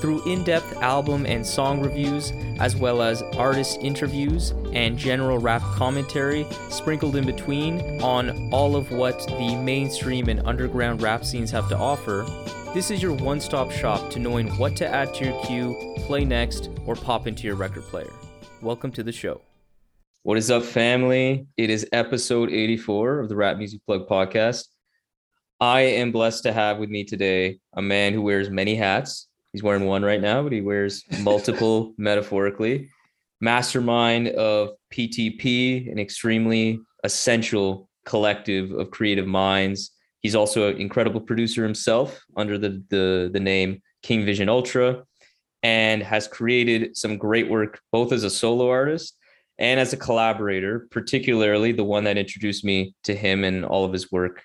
Through in depth album and song reviews, as well as artist interviews and general rap commentary sprinkled in between on all of what the mainstream and underground rap scenes have to offer, this is your one stop shop to knowing what to add to your queue, play next, or pop into your record player. Welcome to the show. What is up, family? It is episode 84 of the Rap Music Plug podcast. I am blessed to have with me today a man who wears many hats. He's wearing one right now, but he wears multiple metaphorically. Mastermind of PTP, an extremely essential collective of creative minds. He's also an incredible producer himself under the, the, the name King Vision Ultra and has created some great work both as a solo artist and as a collaborator, particularly the one that introduced me to him and all of his work,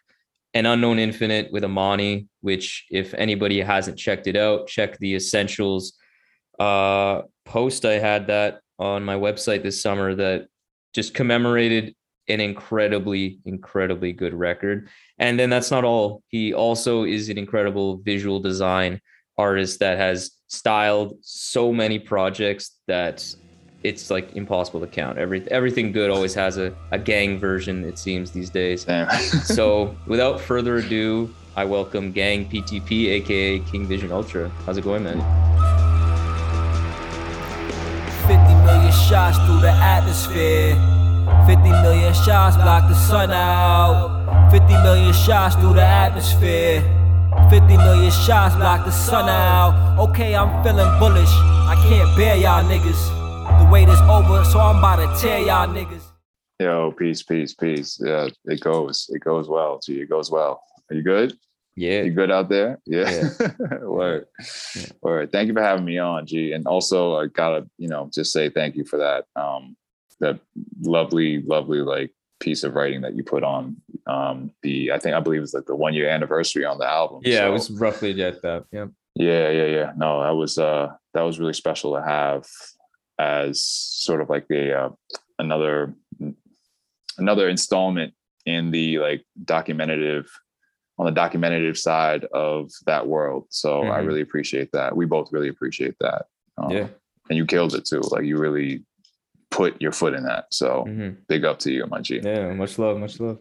An Unknown Infinite with Amani, which, if anybody hasn't checked it out, check the Essentials uh, post. I had that on my website this summer that just commemorated an incredibly, incredibly good record. And then that's not all. He also is an incredible visual design artist that has styled so many projects that it's like impossible to count. Every everything good always has a, a GENG version, it seems these days. So without further ado, I welcome GENG PTP, aka King Vision Ultra. How's it going, man? 50 million shots through the atmosphere. 50 million shots block the sun out. 50 million shots through the atmosphere. 50 million shots block the sun out. Okay, I'm feeling bullish. I can't bear y'all niggas. The wait is over, so I'm about to tear y'all niggas. Yo, peace, peace, peace. Yeah, it goes. It goes well. Gee, it goes well. Are you good? Yeah. You good out there? Yeah. Word. Yeah. Word. Thank you for having me on, G. And also I gotta, you know, just say thank you for that. Um, that lovely, lovely like piece of writing that you put on um the I think I believe it's like the one year anniversary on the album. Yeah, So- it was roughly at that. Yeah. Yeah, yeah, yeah. No, that was uh that was really special to have as sort of like a uh, another another installment in the like documentative on the documentative side of that world. So I Mhm. really appreciate that. We both really appreciate that. Um, Yeah. And you killed it too. Like you really put your foot in that. So Mhm. big up to you, my G. Yeah. Much love. Much love.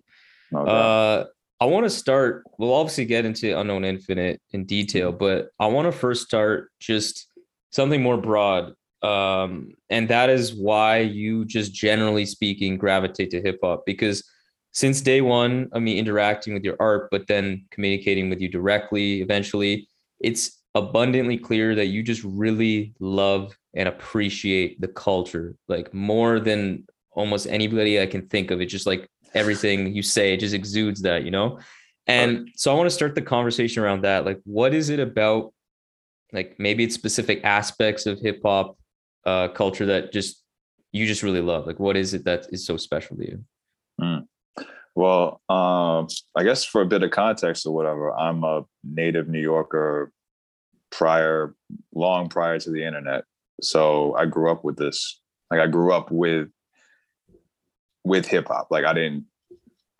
Uh, I want to start. We'll obviously get into Unknown Infinite in detail, but I want to first start just something more broad. Um, and that is why you just generally speaking gravitate to hip hop because since day one of me interacting with your art, but then communicating with you directly eventually, it's abundantly clear that you just really love and appreciate the culture like more than almost anybody I can think of. It's just like everything you say, it just exudes that, you know? And so I want to start the conversation around that. Like, what is it about, like, maybe it's specific aspects of hip hop uh, culture that just you just really love? Like, what is it that is so special to you? Well, um, I guess for a bit of context or whatever, I'm a native New Yorker prior, long prior to the internet. So I grew up with this. Like I grew up with with hip hop. Like I didn't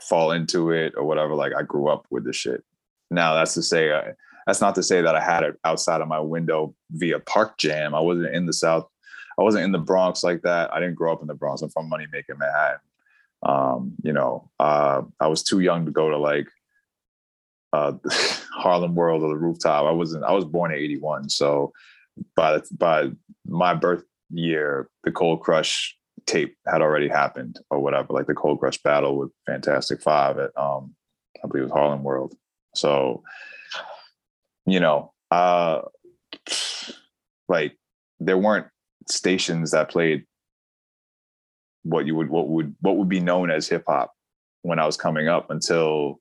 fall into it or whatever. Like I grew up with this shit. Now that's to say, uh, that's not to say that I had it outside of my window via Park Jam. I wasn't in the South. I wasn't in the Bronx like that. I didn't grow up in the Bronx. I'm from Money Making Manhattan um, you know, uh, I was too young to go to like uh, Harlem World or the rooftop. I wasn't. I was born in '81, so by by my birth year, the Cold Crush tape had already happened or whatever, like the Cold Crush battle with Fantastic Five at um, I believe it was Harlem World. So, you know, uh, like there weren't stations that played what you would what would what would be known as hip hop when I was coming up until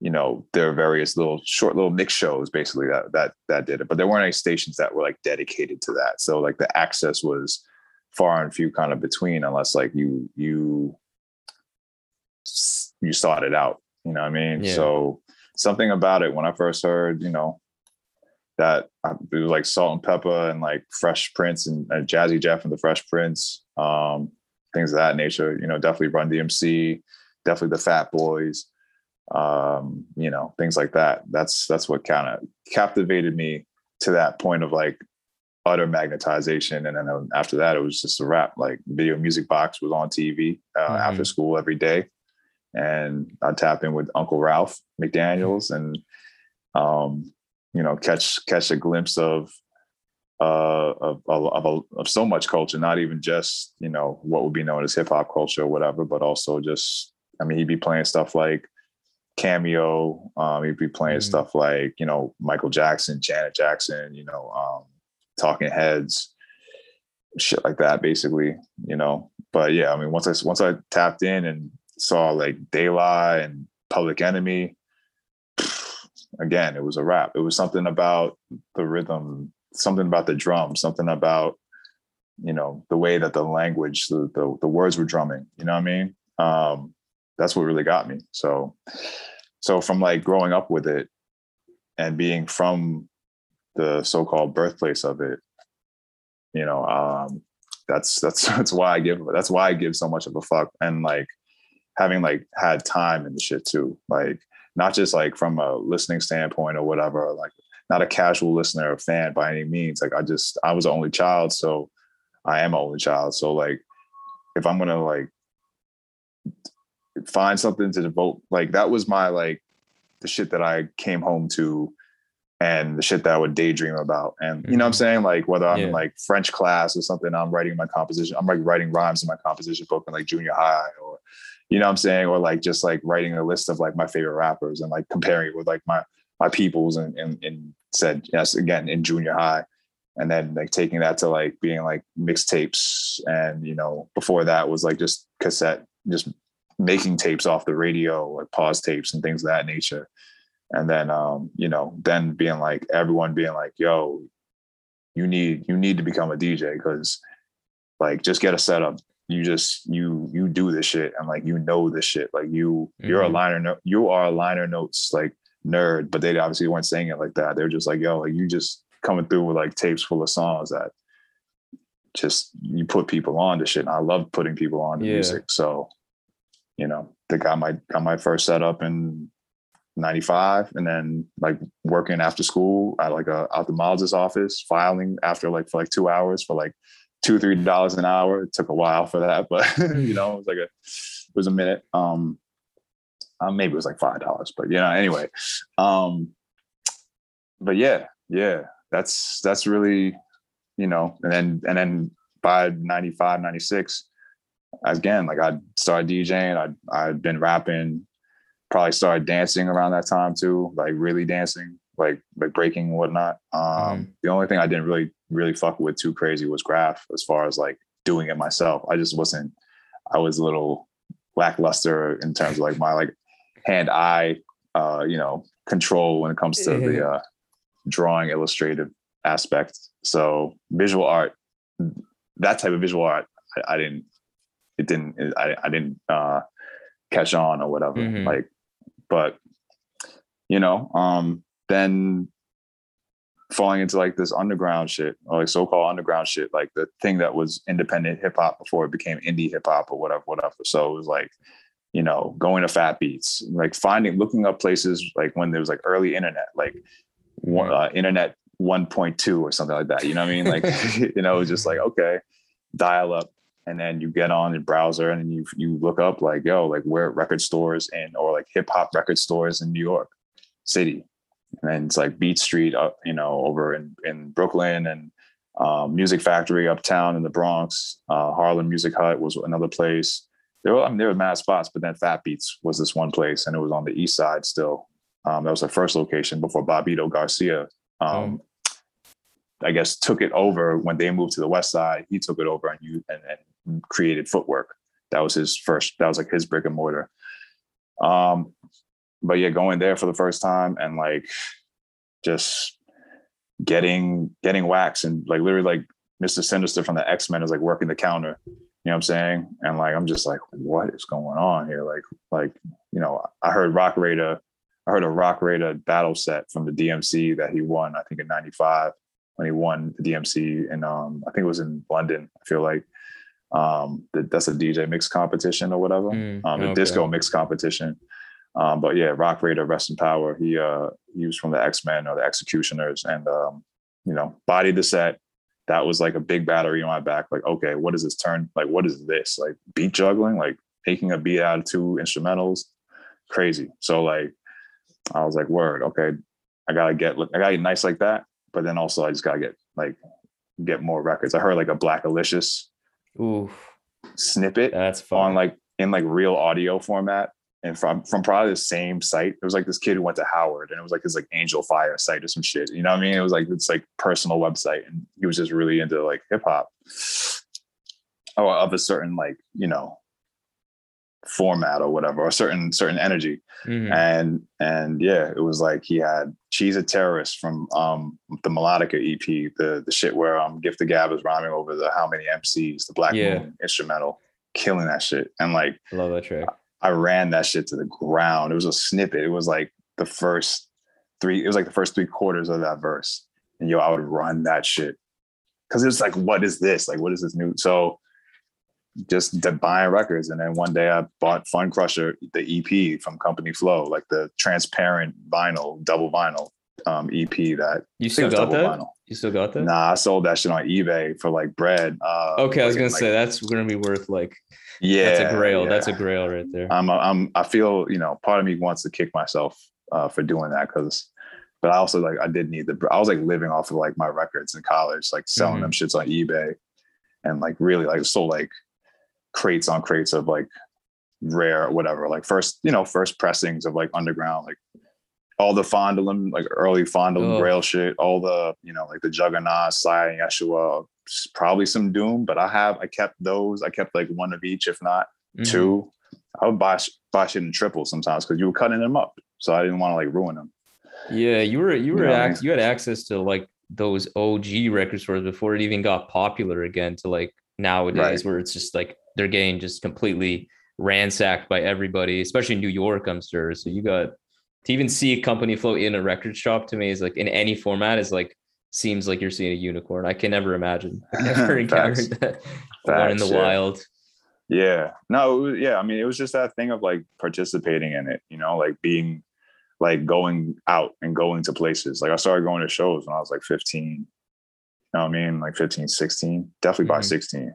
you know, there are various little short little mix shows basically that that that did it, but there weren't any stations that were like dedicated to that. So like the access was far and few kind of between, unless like you you you sought it out. You know what I mean? Yeah. So something about it when I first heard, you know, that uh, it was like Salt-N-Pepa and like Fresh Prince and, and Jazzy Jeff and the Fresh Prince, um, things of that nature. You know, definitely Run DMC, definitely the Fat Boys, um, you know, things like that. That's that's what kind of captivated me to that point of like utter magnetization. And then after that, it was just a wrap. Like Video Music Box was on TV uh, Mhm. after school every day, and I'd tap in with Uncle Ralph McDaniels and um, you know catch catch a glimpse of uh of, of, of, of so much culture not even just you know what would be known as hip-hop culture or whatever but also just i mean he'd be playing stuff like cameo um he'd be playing Mhm. stuff like you know michael jackson janet jackson you know um talking heads shit like that basically you know but yeah i mean once i once i tapped in and saw like daylight and public enemy again, it was a rap. It was something about the rhythm, something about the drum, something about you know the way that the language, the the, the words were drumming. You know what I mean? Um, that's what really got me. So, so from like growing up with it and being from the so-called birthplace of it, you know, um, that's that's that's why I give that's why I give so much of a fuck and like having like had time in the shit too, like not just like from a listening standpoint or whatever, like not a casual listener or fan by any means. Like I just I was the only child, so I am an only child. So like if I'm gonna like find something to devote, like that was my like the shit that I came home to and the shit that I would daydream about. And you know what I'm Mhm. saying? Like whether I'm Yeah. in like French class or something, I'm writing my composition, I'm like writing rhymes in my composition book in like junior high or you know what I'm saying? Or like just like writing a list of like my favorite rappers and like comparing it with like my my peoples and and, and said yes again in junior high. And then like taking that to like being like mixtapes and you know before that was like just cassette just making tapes off the radio like pause tapes and things of that nature and then um you know then being like everyone being like yo you need you need to become a dj because like just get a setup you just you you do this shit and like you know this shit like you you're a Mhm. liner note you are a liner notes like nerd but they obviously weren't saying it like that they're just like yo like you just coming through with like tapes full of songs that just you put people on to shit and i love putting people on to Yeah. music so you know they got my got my first setup in 95 and then like working after school at like a ophthalmologist office filing after like for like two hours for like two three dollars an hour. It took a while for that but you know it was like a it was a minute. Um uh, maybe it was like five dollars but you know anyway. Um but yeah yeah that's that's really you know and then and then by 95 96 again like i started djing. I i'd been rapping probably started dancing around that time too like really dancing like like breaking and whatnot um Mhm. the only thing i didn't really really fuck with too crazy was graph as far as like doing it myself i just wasn't i was a little lackluster in terms of like my like hand eye uh you know control when it comes to the uh drawing illustrative aspect so visual art that type of visual art i, I didn't it didn't I, I didn't uh catch on or whatever Mhm. like but you know um then falling into like this underground shit or like so-called underground shit like the thing that was independent hip-hop before it became indie hip-hop or whatever whatever. So it was like you know going to fat beats like finding looking up places like when there was like early internet like one, uh, internet 1.2 or something like that you know what i mean? Like you know just like okay dial up and then you get on the browser and you you look up like yo like where record stores in or like hip hop record stores in New York City, and then it's like Beat Street up you know over in in Brooklyn and um, Music Factory uptown in the Bronx. Uh, Harlem Music Hut was another place. There were I mean, there were mad spots, but then Fat Beats was this one place, and it was on the east side still. Um, that was the first location before Bobbito Garcia. Um, I guess took it over when they moved to the west side. He took it over and you and, and created footwork. That was his first. That was like his brick and mortar. Um, but yeah, going there for the first time and like just getting getting wax and like literally like Mr. Sinister from the X Men is like working the counter. You know what I'm saying? And like I'm just like, what is going on here? Like like you know, I heard Roc Raida, I heard a Roc Raida battle set from the DMC that he won. I think in '95 when he won the DMC, and um, I think it was in London. I feel like um, that that's a DJ mix competition or whatever, Mm, um, the okay. disco mix competition. Um, but yeah, Roc Raida, rest in power. He uh, he was from the X Men or the Executioners, and um, you know, bodied the set. That was like a big battery on my back. Like, okay, what is this turn? Like, what is this? Like beat juggling? Like taking a beat out of two instrumentals? Crazy. So like, I was like, word, okay, I gotta get, I gotta get nice like that. But then also, I just gotta get like get more records. I heard like a Blackalicious Ooh, snippet that's fun. on like in like real audio format and from from probably the same site. It was like this kid who went to Howard and it was like his like Angelfire site or some shit. You know what I mean? It was like it's like personal website and he was just really into like hip hop. Or of a certain like, you know, format or whatever, or certain certain energy. Mhm. And and yeah, it was like he had She's a Terrorist from um the Melodica EP, the the shit where um Gift of Gab is rhyming over the how many MCs, the Black Yeah. Moon instrumental, killing that shit. And like Love that track. I ran that shit to the ground. It was a snippet. It was like the first three, it was like the first three quarters of that verse. And yo, I would run that shit. Cause it's like, what is this? Like, what is this new? So just buying records. And then one day I bought Funcrusher, the EP from Company Flow, like the transparent vinyl, double vinyl um, EP that You still got that? vinyl. You still got that? Nah, I sold that shit on eBay for like bread. Uh, Okay, I was like- gonna like- say that's gonna be worth like yeah, that's a grail. yeah. That's a grail right there. I'm, I'm, I feel, you know, part of me wants to kick myself uh, for doing that because, but I also like, I did need the, I was like living off of like my records in college, like selling Mhm. them shits on eBay and like really like sold like crates on crates of like rare, whatever, like first, you know, first pressings of like underground, like all the Fondle 'Em, like early Fondle 'Em Oh. Grail shit, all the, you know, like the Juggaknots, Siah and Yeshua, probably some Doom, but I have, I kept those. I kept like one of each, if not Mhm. two. I would buy buy shit in triples sometimes because you were cutting them up, so I didn't want to like ruin them. Yeah, you were you were know what I ac- you had access to like those OG record stores before it even got popular again to like nowadays Right. where it's just like they're getting just completely ransacked by everybody, especially New York, I'm sure. So you got to even see a company flow in a record shop to me is like in any format is like seems like you're seeing a unicorn. I can never imagine. I've never encountered that one in the yeah. wild. Yeah, no, was, yeah. I mean, it was just that thing of like participating in it, you know, like being like going out and going to places. Like I started going to shows when I was like 15. You know what I mean? Like 15, 16, definitely by Mhm. 16.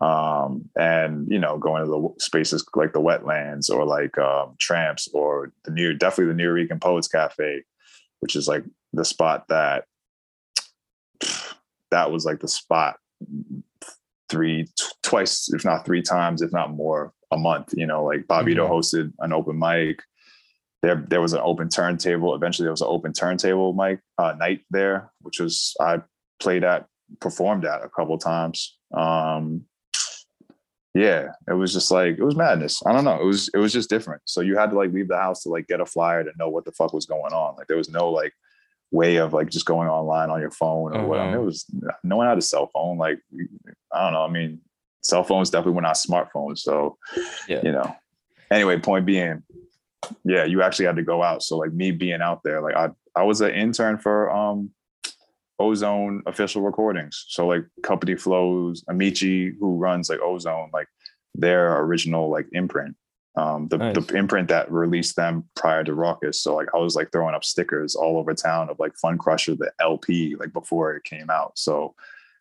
Um, and you know, going to the spaces like the wetlands or like um tramps or the new definitely the Nuyorican Poets Cafe, which is like the spot that that was like the spot three t- twice if not three times if not more a month you know like Bobbito Mhm. hosted an open mic. There there was an open turntable eventually there was an open turntable mic uh, night there which was i played at performed at a couple times. Um yeah it was just like it was madness. I don't know it was it was just different. So you had to like leave the house to like get a flyer to know what the fuck was going on. Like there was no like way of like just going online on your phone or what I mean, Uh-huh. it was no one had a cell phone like i don't know i mean cell phones definitely were not smartphones so Yeah. you know. Anyway point being yeah you actually had to go out. So like me being out there like i i was an intern for um ozone official recordings. So like company flows Amaechi who runs like ozone like their original like imprint um the, Nice. the imprint that released them prior to Rawkus so like i was like throwing up stickers all over town of like Funcrusher the lp like before it came out so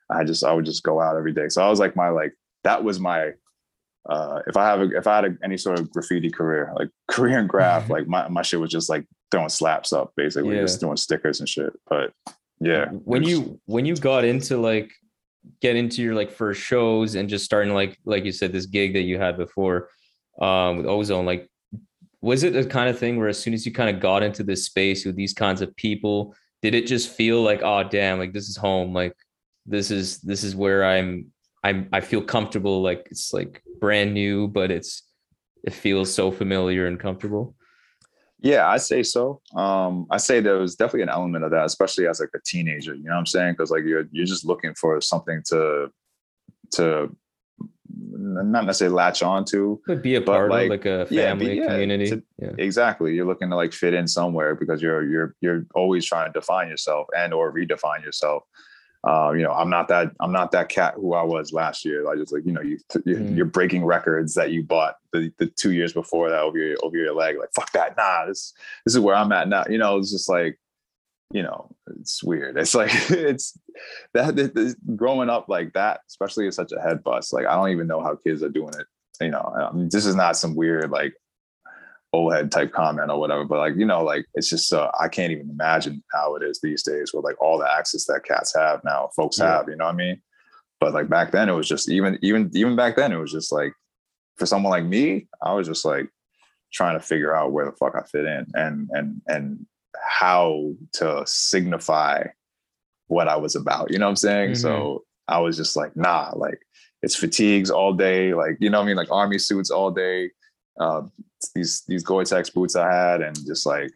i just i would just go out every day so i was like my like that was my uh if i have a, if i had a, any sort of graffiti career like career in graph like my, my shit was just like throwing slaps up basically Yeah. just doing stickers and shit but yeah when was- you when you got into like get into your like first shows and just starting like like you said this gig that you had before um with ozone like was it the kind of thing where as soon as you kind of got into this space with these kinds of people did it just feel like oh damn like this is home like this is this is where i'm i'm i feel comfortable like it's like brand new but it's it feels so familiar and comfortable Yeah, I say so. Um, I say there was definitely an element of that, especially as like a teenager. You know what I'm saying? Because like you're you're just looking for something to to not necessarily latch on to. Could be a part like, of like a yeah, family be- yeah, community. to- yeah. Exactly. You're looking to like fit in somewhere because you're you're you're always trying to define yourself and or redefine yourself. Uh, you know, I'm not that I'm not that cat who I was last year. I just like you know you you're, Mm. you're breaking records that you bought the, the two years before that over your over your leg. Like fuck that. Nah, this this is where I'm at now. You know, it's just like you know it's weird. It's like it's that, that- growing up like that, especially is such a head bust. Like I don't even know how kids are doing it. You know, I mean, this is not some weird like old head type comment or whatever, but like you know, like it's just uh, I can't even imagine how it is these days with like all the access that cats have now, folks Yeah. have. You know what I mean? But like back then, it was just even even even back then, it was just like for someone like me, I was just like trying to figure out where the fuck I fit in and and and how to signify what I was about. You know what I'm saying? So I was just like, nah, like it's fatigues all day, like you know what I mean, like army suits all day. Uh, these these Gore-Tex boots I had, and just like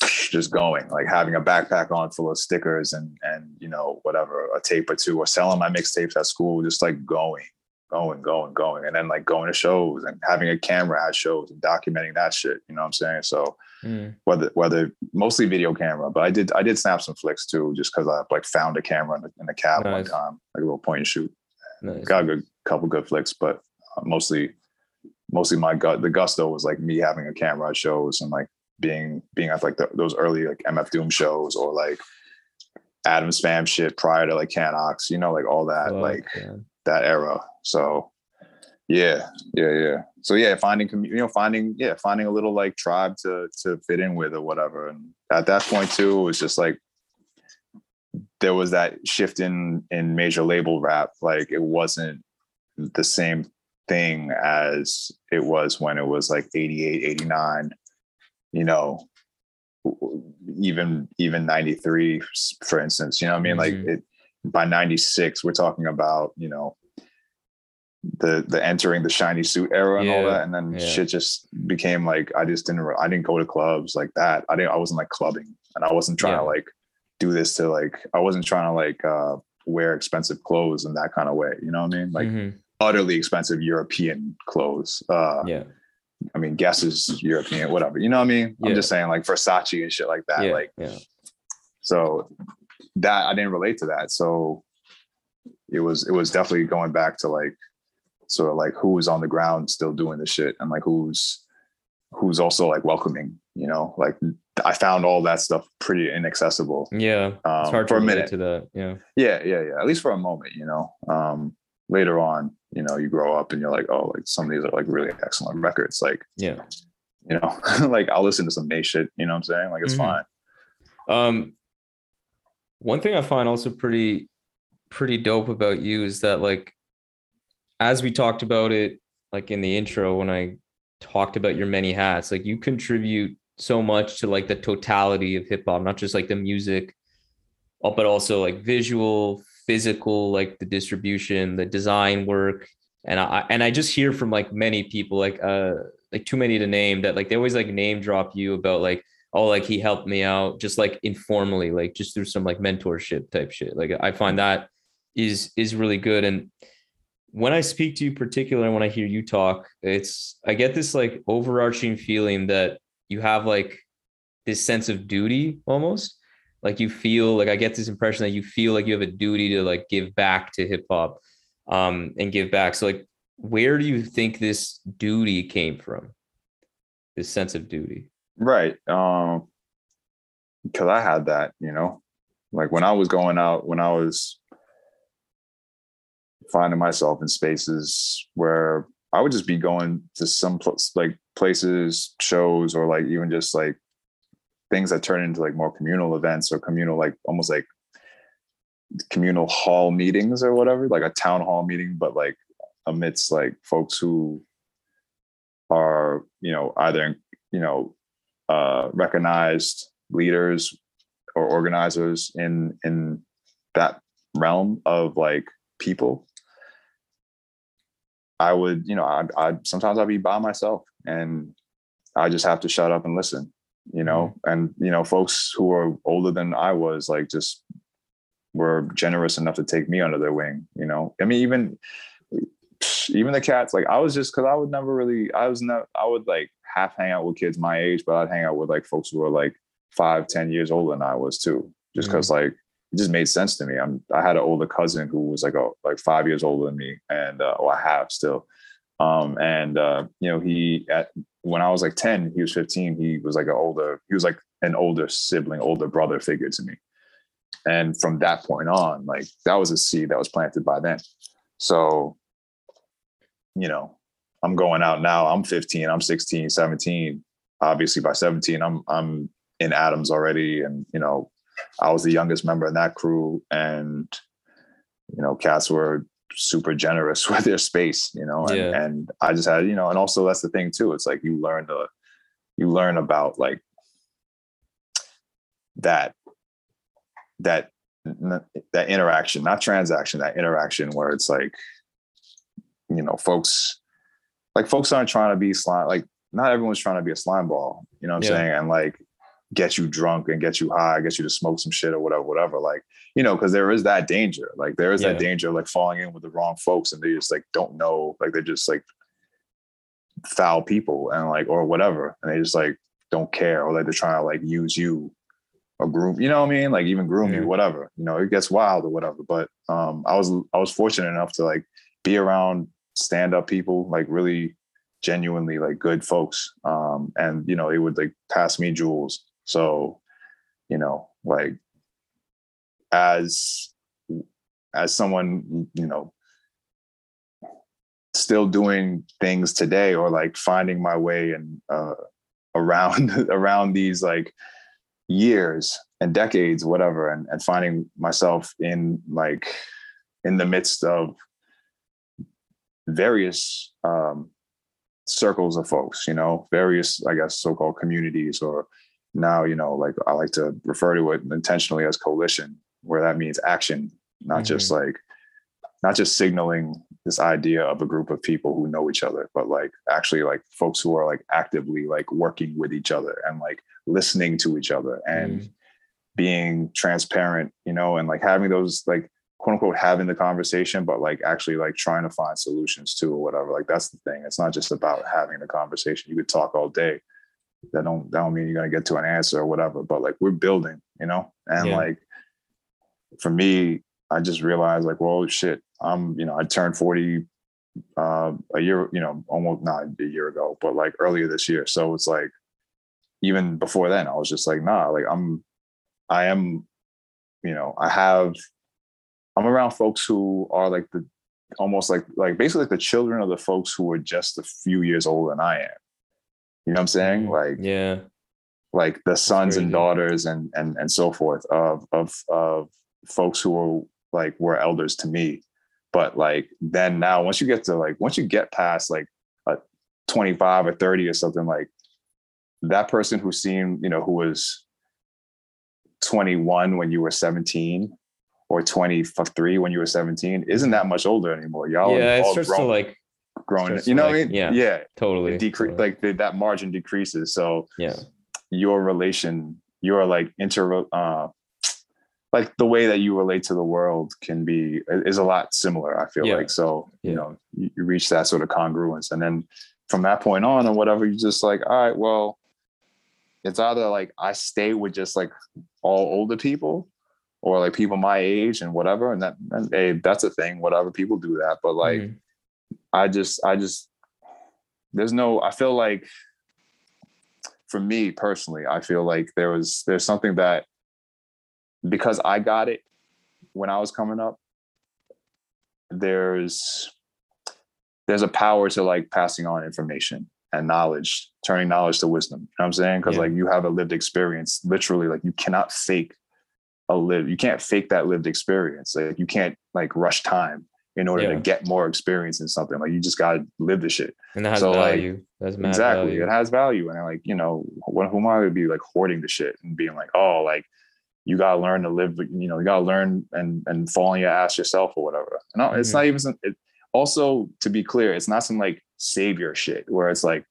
just going, like having a backpack on full of stickers and and you know whatever, a tape or two, or selling my mixtapes at school, just like going, going, going, going, and then like going to shows and having a camera at shows and documenting that shit. You know what I'm saying? So Mm. whether whether mostly video camera, but I did I did snap some flicks too, just because I like found a camera in the, in the cab one time, like a little point and shoot. Nice. Got a good couple good flicks, but uh, mostly mostly my gut the gusto was like me having a camera at shows and like being being at like the, those early like MF Doom shows or like Atoms Fam shit prior to like Can Ox, you know, like all that Fuck, like man. that era. So yeah, yeah, yeah. So yeah, finding you know finding yeah finding a little like tribe to to fit in with or whatever. And at that point too, it was just like there was that shift in in major label rap. Like it wasn't the same thing as it was when it was like 88, 89, you know, even even 93 for instance, you know what I mean? Mhm. Like it by 96 we're talking about, you know, the the entering the shiny suit era and all that and then yeah. shit just became like I just didn't I didn't go to clubs like that. I didn't I wasn't like clubbing and I wasn't trying to like do this to like I wasn't trying to like uh wear expensive clothes in that kind of way, you know what I mean? Like Mhm. utterly expensive European clothes. Uh yeah. I mean Guess is European, whatever. You know what I mean? I'm just saying like Versace and shit like that. yeah. Like yeah. so that I didn't relate to that. So it was it was definitely going back to like sort of like who's on the ground still doing the shit and like who's who's also like welcoming, you know, like I found all that stuff pretty inaccessible. Yeah. It's Um, hard for to a minute. to that. Yeah. Yeah, yeah, yeah. At least for a moment, you know. Um later on, you know, you grow up and you're like, oh, like some of these are like really excellent records. Like, Yeah. you know, like I'll listen to some Nate shit, you know what I'm saying? Like it's Mhm. fine. Um, one thing I find also pretty, pretty dope about you is that like, as we talked about it, like in the intro when I talked about your many hats, like you contribute so much to like the totality of hip hop, not just like the music, uh, but also like visual, physical, like the distribution, the design work. And I and I just hear from like many people, like uh like too many to name that like they always like name drop you about like oh like he helped me out just like informally like just through some like mentorship type shit like i find that is is really good and when i speak to you particularly when i hear you talk it's i get this like overarching feeling that you have like this sense of duty almost like you feel like i get this impression that you feel like you have a duty to like give back to hip hop um and give back so like where do you think this duty came from this sense of duty Right. Um because I had that, you know. Like when I was going out, when I was finding myself in spaces where I would just be going to some place like places, shows, or like even just like things that turn into like more communal events or communal, like almost like communal hall meetings or whatever, like a town hall meeting, but like amidst like folks who are, you know, either, you know, uh, recognized leaders or organizers in in that realm of like people i would you know i i sometimes i'd be by myself and I just have to shut up and listen, you know, mm-hmm. and you know, folks who are older than I was like just were generous enough to take me under their wing, you know. I mean, even even the cats, like I was just cause I would never really I was not I would like half hang out with kids my age, but I'd hang out with like folks who were like five, ten years older than I was too. Just because mm-hmm. like it just made sense to me. I'm I had an older cousin who was like a like five years older than me, and uh, or I have still. Um, and uh, you know, he at when I was like 10, he was 15, he was like an older, he was like an older sibling, older brother figure to me. And from that point on, like that was a seed that was planted by then. So, you know, I'm going out now. I'm 15, I'm 16, 17. Obviously by 17, I'm I'm in Adams already. And, you know, I was the youngest member in that crew. And, you know, cats were super generous with their space, you know, and, Yeah. and I just had, you know, and also that's the thing too. It's like you learn to, you learn about like that, that, that interaction, not transaction, that interaction where it's like, you know, folks, like folks aren't trying to be slime, like not everyone's trying to be a slime ball, you know what I'm Yeah. saying? And like get you drunk and get you high, get you to smoke some shit or whatever, whatever. Like, you know, because there is that danger. Like there is Yeah. that danger of like falling in with the wrong folks and they just like don't know, like they're just like foul people and like or whatever. And they just like don't care or like they're trying to like use you or groom, you know what I mean? Like even groom Yeah. you, whatever. You know, it gets wild or whatever. But um I was I was fortunate enough to like be around stand-up people, like really genuinely like good folks. Um and you know, they would like pass me jewels. So, you know, like as as someone, you know, still doing things today or like finding my way and uh around around these like years and decades whatever and, and finding myself in like in the midst of various um circles of folks you know various i guess so-called communities or now you know like i like to refer to it intentionally as coalition where that means action not mm-hmm. just like not just signaling this idea of a group of people who know each other but like actually like folks who are like actively like working with each other and like listening to each other and mm-hmm. being transparent you know and like having those like quote unquote having the conversation but like actually like trying to find solutions to or whatever. Like that's the thing. It's not just about having the conversation. You could talk all day that don't that don't mean you're going to get to an answer or whatever but like we're building you know? And Yeah. like for me i just realized like well shit i'm you know i turned 40 uh, a year you know almost not a year ago but like earlier this year. So it's like even before then i was just like nah like i'm i am you know i have i'm around folks who are like the almost like like basically like the children of the folks who are just a few years older than i am you know what i'm saying? Like yeah. like the sons and daughters and and and so forth of of of folks who are like were elders to me. But like then now once you get to like once you get past like a 25 or 30 or something like that person who seemed you know who was 21 when you were 17 or 23 when you were 17 isn't that much older anymore. Y'all are yeah, it starts to like grown starts you know like, what I mean yeah. yeah totally decrease totally. like the, that margin decreases so yeah. your relation your like inter uh like the way that you relate to the world can be is a lot similar i feel Yeah. like so Yeah. you know you, you reach that sort of congruence and then from that point on or whatever you just like all right well it's either like i stay with just like all older people or like people my age and whatever and that and hey that's a thing whatever people do that but like Mhm. I just, I just, there's no, I feel like for me personally, I feel like there was, there's something that because I got it when I was coming up, there's, there's a power to like passing on information and knowledge, turning knowledge to wisdom. You know what I'm saying? Cause Yeah. like you have a lived experience, literally, like you cannot fake a live, you can't fake that lived experience. Like you can't like rush time in order Yeah. to get more experience in something. Like you just gotta live the shit. and that has so, like. That's exactly. value. It has value. And like, you know, what who am I to be like hoarding the shit and being like, oh, like you gotta learn to live, you know, you gotta learn and and fall on your ass yourself or whatever. No, it's Mhm. not even some it, also to be clear, it's not some like savior shit where it's like,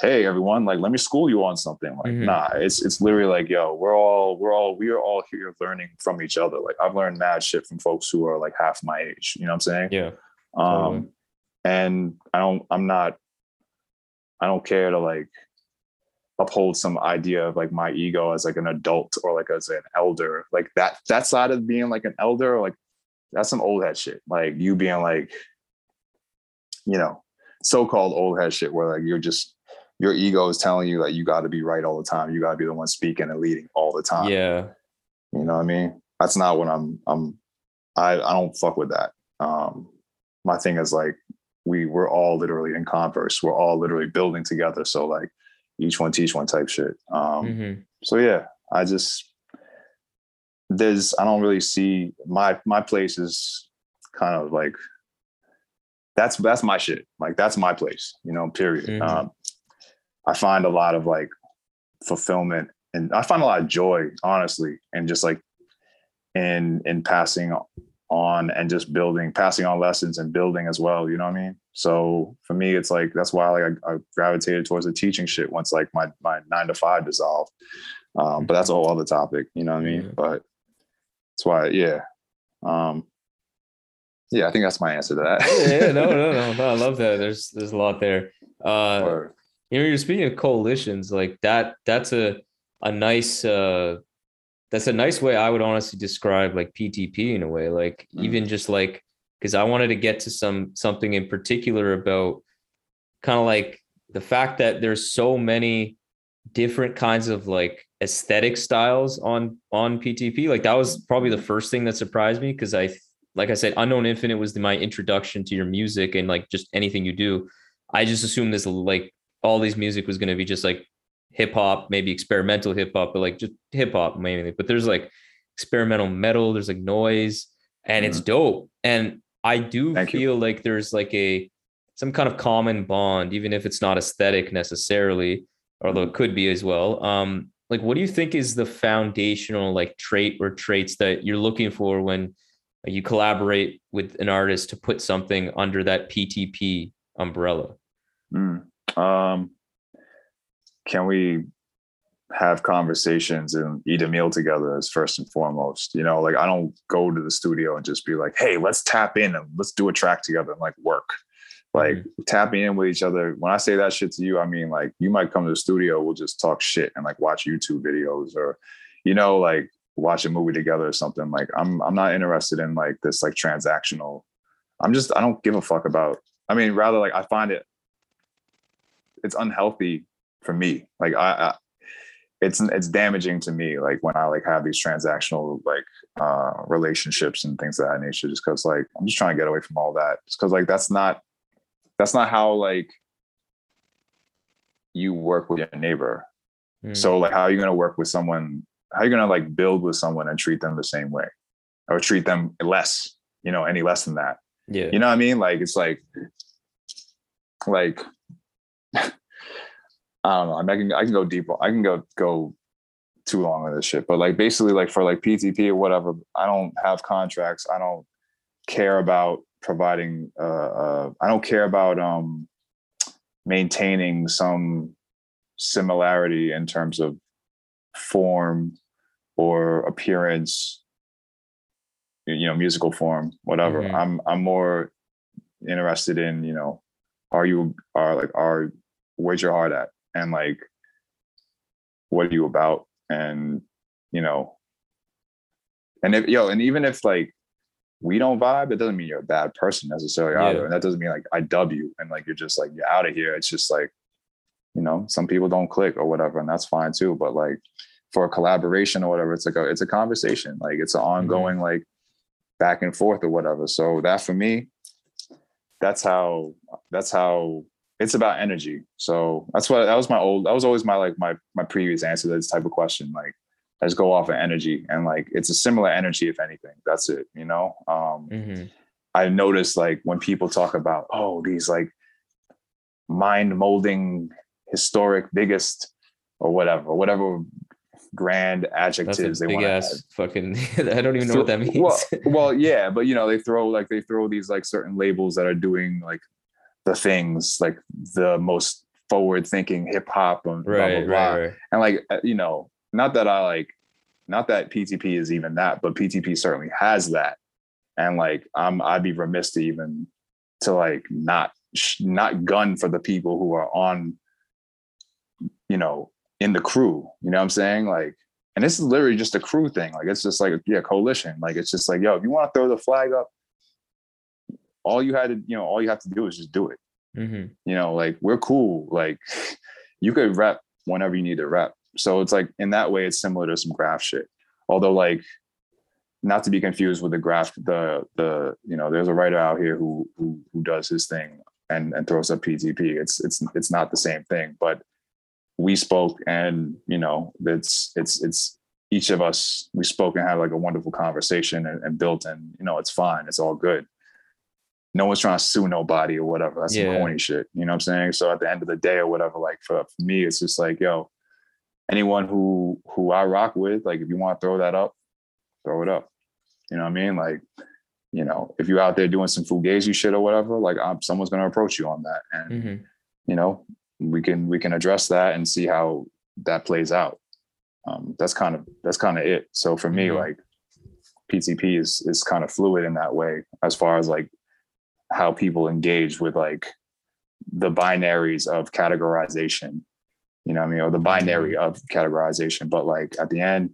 hey everyone, like let me school you on something. Like, Mhm. nah, it's it's literally like, yo, we're all we're all we are all here learning from each other. Like I've learned mad shit from folks who are like half my age. You know what I'm saying? Yeah. Um totally. and I don't I'm not I don't care to like uphold some idea of like my ego as like an adult or like as an elder. Like that that side of being like an elder, like that's some old head shit. Like you being like, you know, so-called old head shit where like you're just your ego is telling you that you got to be right all the time. You got to be the one speaking and leading all the time. Yeah. You know what I mean? That's not what I'm I'm I I don't fuck with that. Um my thing is like we we're all literally in converse. We're all literally building together. So like each one teach one type shit. Um Mhm. so yeah, I just there's I don't really see my my place is kind of like that's that's my shit. Like that's my place, you know, period. Mhm. Um I find a lot of like fulfillment and I find a lot of joy, honestly, and just like in in passing on and just building, passing on lessons and building as well. You know what I mean? So for me, it's like that's why like I, I gravitated towards the teaching shit once like my my nine to five dissolved. Um, but that's a whole other topic. You know what I mean? Yeah. But that's why, yeah. Um, yeah, I think that's my answer to that. yeah, no, no, no, no. I love that. There's there's a lot there. Uh Or- you know, you're speaking of coalitions, like that, that's a a nice uh that's a nice way I would honestly describe like PTP in a way. Like Mm. even just like because I wanted to get to some something in particular about kind of like the fact that there's so many different kinds of like aesthetic styles on on PTP. Like that was probably the first thing that surprised me because I like I said, Unknown Infinite was the, my introduction to your music and like just anything you do. I just assumed this like all these music was going to be just like hip hop, maybe experimental hip hop, but like just hip hop mainly. But there's like experimental metal, there's like noise, and it's dope. And I do Thank you. feel like there's like a some kind of common bond, even if it's not aesthetic necessarily, although it could be as well. Um, like what do you think is the foundational like trait or traits that you're looking for when you collaborate with an artist to put something under that PTP umbrella? Mm. Um, can we have conversations and eat a meal together as first and foremost? You know, like I don't go to the studio and just be like, hey, let's tap in and let's do a track together and like work. Like tapping in with each other. When I say that shit to you, I mean like you might come to the studio, we'll just talk shit and like watch YouTube videos or, you know, like watch a movie together or something. Like I'm I'm not interested in like this like transactional. I'm just I don't give a fuck about. I mean, rather like I find it it's unhealthy for me. Like I, I it's it's damaging to me like when I like have these transactional like uh relationships and things of that nature just because like I'm just trying to get away from all that. Just because like that's not that's not how like you work with your neighbor. Mm. So like how are you gonna work with someone how are you gonna like build with someone and treat them the same way? Or treat them less, you know, any less than that. yeah, You know what I mean? Like it's like like I don't know. I, mean, I can I can go deep. I can go go too long on this shit. But like basically like for like PTP or whatever, I don't have contracts. I don't care about providing uh, uh I don't care about um maintaining some similarity in terms of form or appearance you know musical form whatever Mhm. i'm i'm more interested in you know are you are like are where's your heart at? And like what are you about? And you know and if yo and even if like we don't vibe it doesn't mean you're a bad person necessarily Yeah. either. And that doesn't mean like i dub you and like you're just like you're out of here. It's just like you know some people don't click or whatever and that's fine too. But like for a collaboration or whatever it's like a it's a conversation. Like it's an mm-hmm. ongoing like back and forth or whatever. So that for me that's how that's how it's about energy. So that's what that was my old that was always my like my my previous answer to this type of question like I just go off of energy. And like it's a similar energy if anything. That's it you know? Um Mhm. I noticed like when people talk about oh these like mind molding historic biggest or whatever whatever grand adjectives they want to fucking. I don't even know what that means. well, well, yeah, but you know, they throw like they throw these like certain labels that are doing like the things like the most forward thinking hip hop and blah, blah, Right, blah. right, right. And like, uh, you know, not that I like, not that PTP is even that, but PTP certainly has that. And like, I'm, I'd be remiss to even to like not, not gun for the people who are on, you know, in the crew. You know what I'm saying? Like, and this is literally just a crew thing. Like, it's just like, a yeah, coalition. Like, it's just like, yo, if you want to throw the flag up, all you had to, you know, all you have to do is just do it hmm you know like we're cool like you could rep whenever you need to rep so it's like in that way it's similar to some graph shit although like not to be confused with the graph the the you know there's a writer out here who who, who does his thing and and throws up ptp it's it's it's not the same thing but we spoke and you know it's it's it's each of us we spoke and had like a wonderful conversation and, and built and you know it's fine it's all good no one's trying to sue nobody or whatever. That's Yeah. some corny shit. You know what I'm saying? So at the end of the day or whatever, like for, for me, it's just like, yo, anyone who who I rock with, like if you want to throw that up, throw it up. You know what I mean? Like, you know, if you're out there doing some fugazi shit or whatever, like I'm, someone's gonna approach you on that. And hmm you know, we can we can address that and see how that plays out. Um, that's kind of that's kind of it. So for me, Mhm. like PTP is is kind of fluid in that way as far as like how people engage with like the binaries of categorization. You know what I mean? Or the binary of categorization. But like at the end,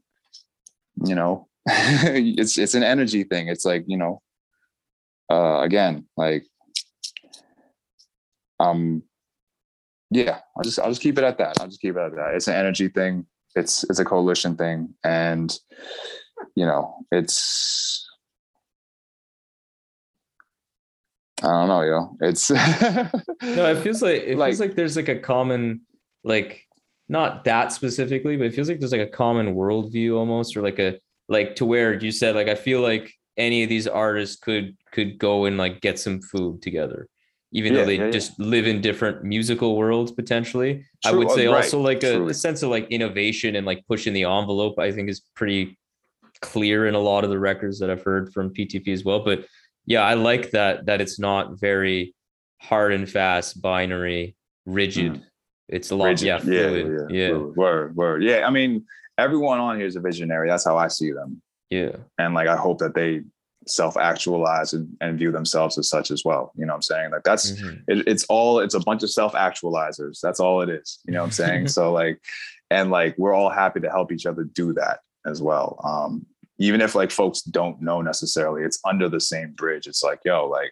you know, it's it's an energy thing. It's like, you know, uh again, like um yeah, I'll just I'll just keep it at that. I'll just keep it at that. It's an energy thing. It's it's a coalition thing, and you know, it's I don't know, yo. It's No, it feels like it Like- feels like there's like a common, like not that specifically, but it feels like there's like a common worldview almost, or like a like to where you said like I feel like any of these artists could could go and like get some food together, even Yeah, though they yeah, yeah. just live in different musical worlds potentially. I would uh, say right, also like a, a sense of like innovation and like pushing the envelope. I think is pretty clear in a lot of the records that I've heard from PTP as well. But yeah, I like that that it's not very hard and fast, binary, rigid. It's a lot, rigid. yeah, fluid. Yeah, yeah, fluid. Word, word. Yeah, I mean, everyone on here is a visionary. That's how I see them. yeah. and like I hope that they self-actualize and, and view themselves as such as well. You know what I'm saying? Like that's Mhm. it, it's all it's a bunch of self-actualizers. That's all it is. You know what I'm saying? so like and like we're all happy to help each other do that as well. Um even if like folks don't know necessarily, it's under the same bridge. It's like, yo, like,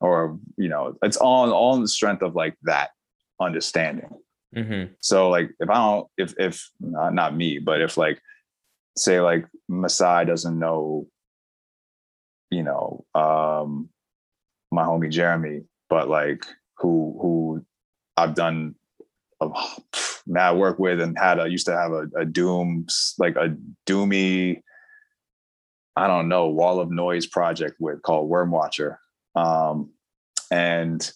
or you know, it's all all in the strength of like that understanding. Mhm. So like if I don't if if not, not me, but if like say like Masai doesn't know, you know, um my homie Jeremy, but like who who I've done a mad work with and had a used to have a, a doom like a doomy I don't know wall of noise project with called Worm Watcher. Um and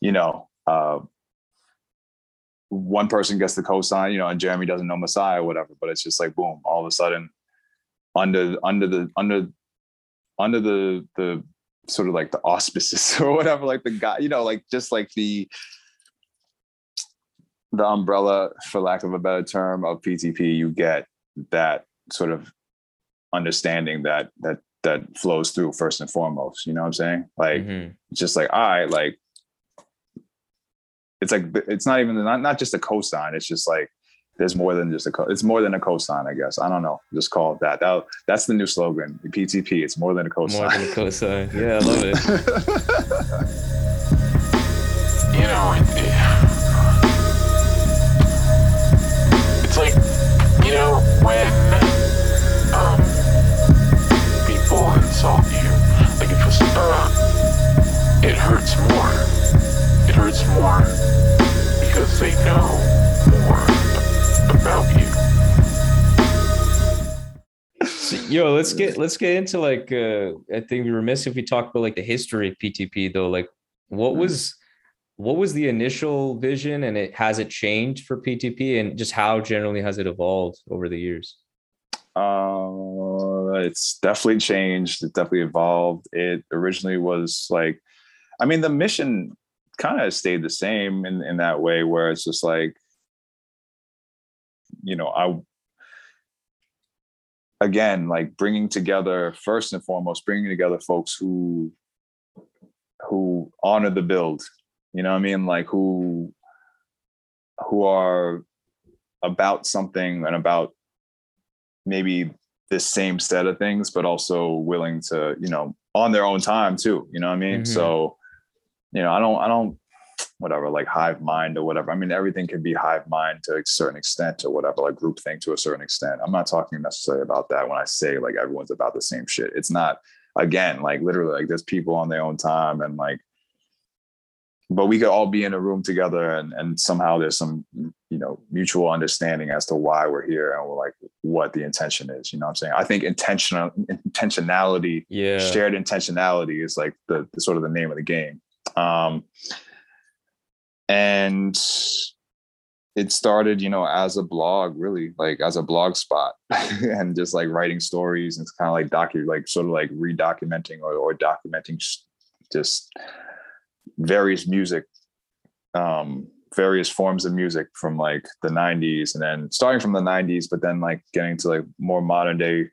you know uh one person gets the cosign, you know, and Jeremy doesn't know Messiah or whatever, but it's just like boom, all of a sudden under under the under under the the sort of like the auspices or whatever, like the guy, you know, like just like the the umbrella, for lack of a better term, of PTP, you get that sort of understanding that that that flows through first and foremost. You know what I'm saying? Like Mhm. just like all right like it's like it's not even not, not just a cosign it's just like there's more than just a co- it's more than a cosign i guess i don't know just call it that, that that's the new slogan ptp it's more than a More cosign than a cosign. Yeah, I love it. you know, it, it's like, you know, when um, people insult you, like it just, uh, it hurts more. It hurts more because they know more about you. So, yo, let's get let's get into like uh I think we were remiss if we talk about like the history of PTP though. Like what Mhm. was what was the initial vision and it has it changed for PTP and just how generally has it evolved over the years? uh it's definitely changed It definitely evolved it originally was like i mean the mission kind of stayed the same in in that way where it's just like you know i again like bringing together first and foremost bringing together folks who who honor the build you know what i mean like who who are about something and about maybe this same set of things but also willing to you know on their own time too you know what i mean Mhm. so you know i don't i don't whatever like hive mind or whatever. I mean everything can be hive mind to a certain extent or whatever like group think to a certain extent. I'm not talking necessarily about that when i say like everyone's about the same shit. It's not again like literally like there's people on their own time and like but we could all be in a room together and and somehow there's some you know mutual understanding as to why we're here and we're like what the intention is you know what i'm saying? I think intentional intentionality Yeah. shared intentionality is like the, the sort of the name of the game. Um and it started you know as a blog really like as a blog spot and just like writing stories and it's kind of like docu like sort of like redocumenting or, or documenting just various music um various forms of music from like the 90s and then starting from the 90s but then like getting to like more modern day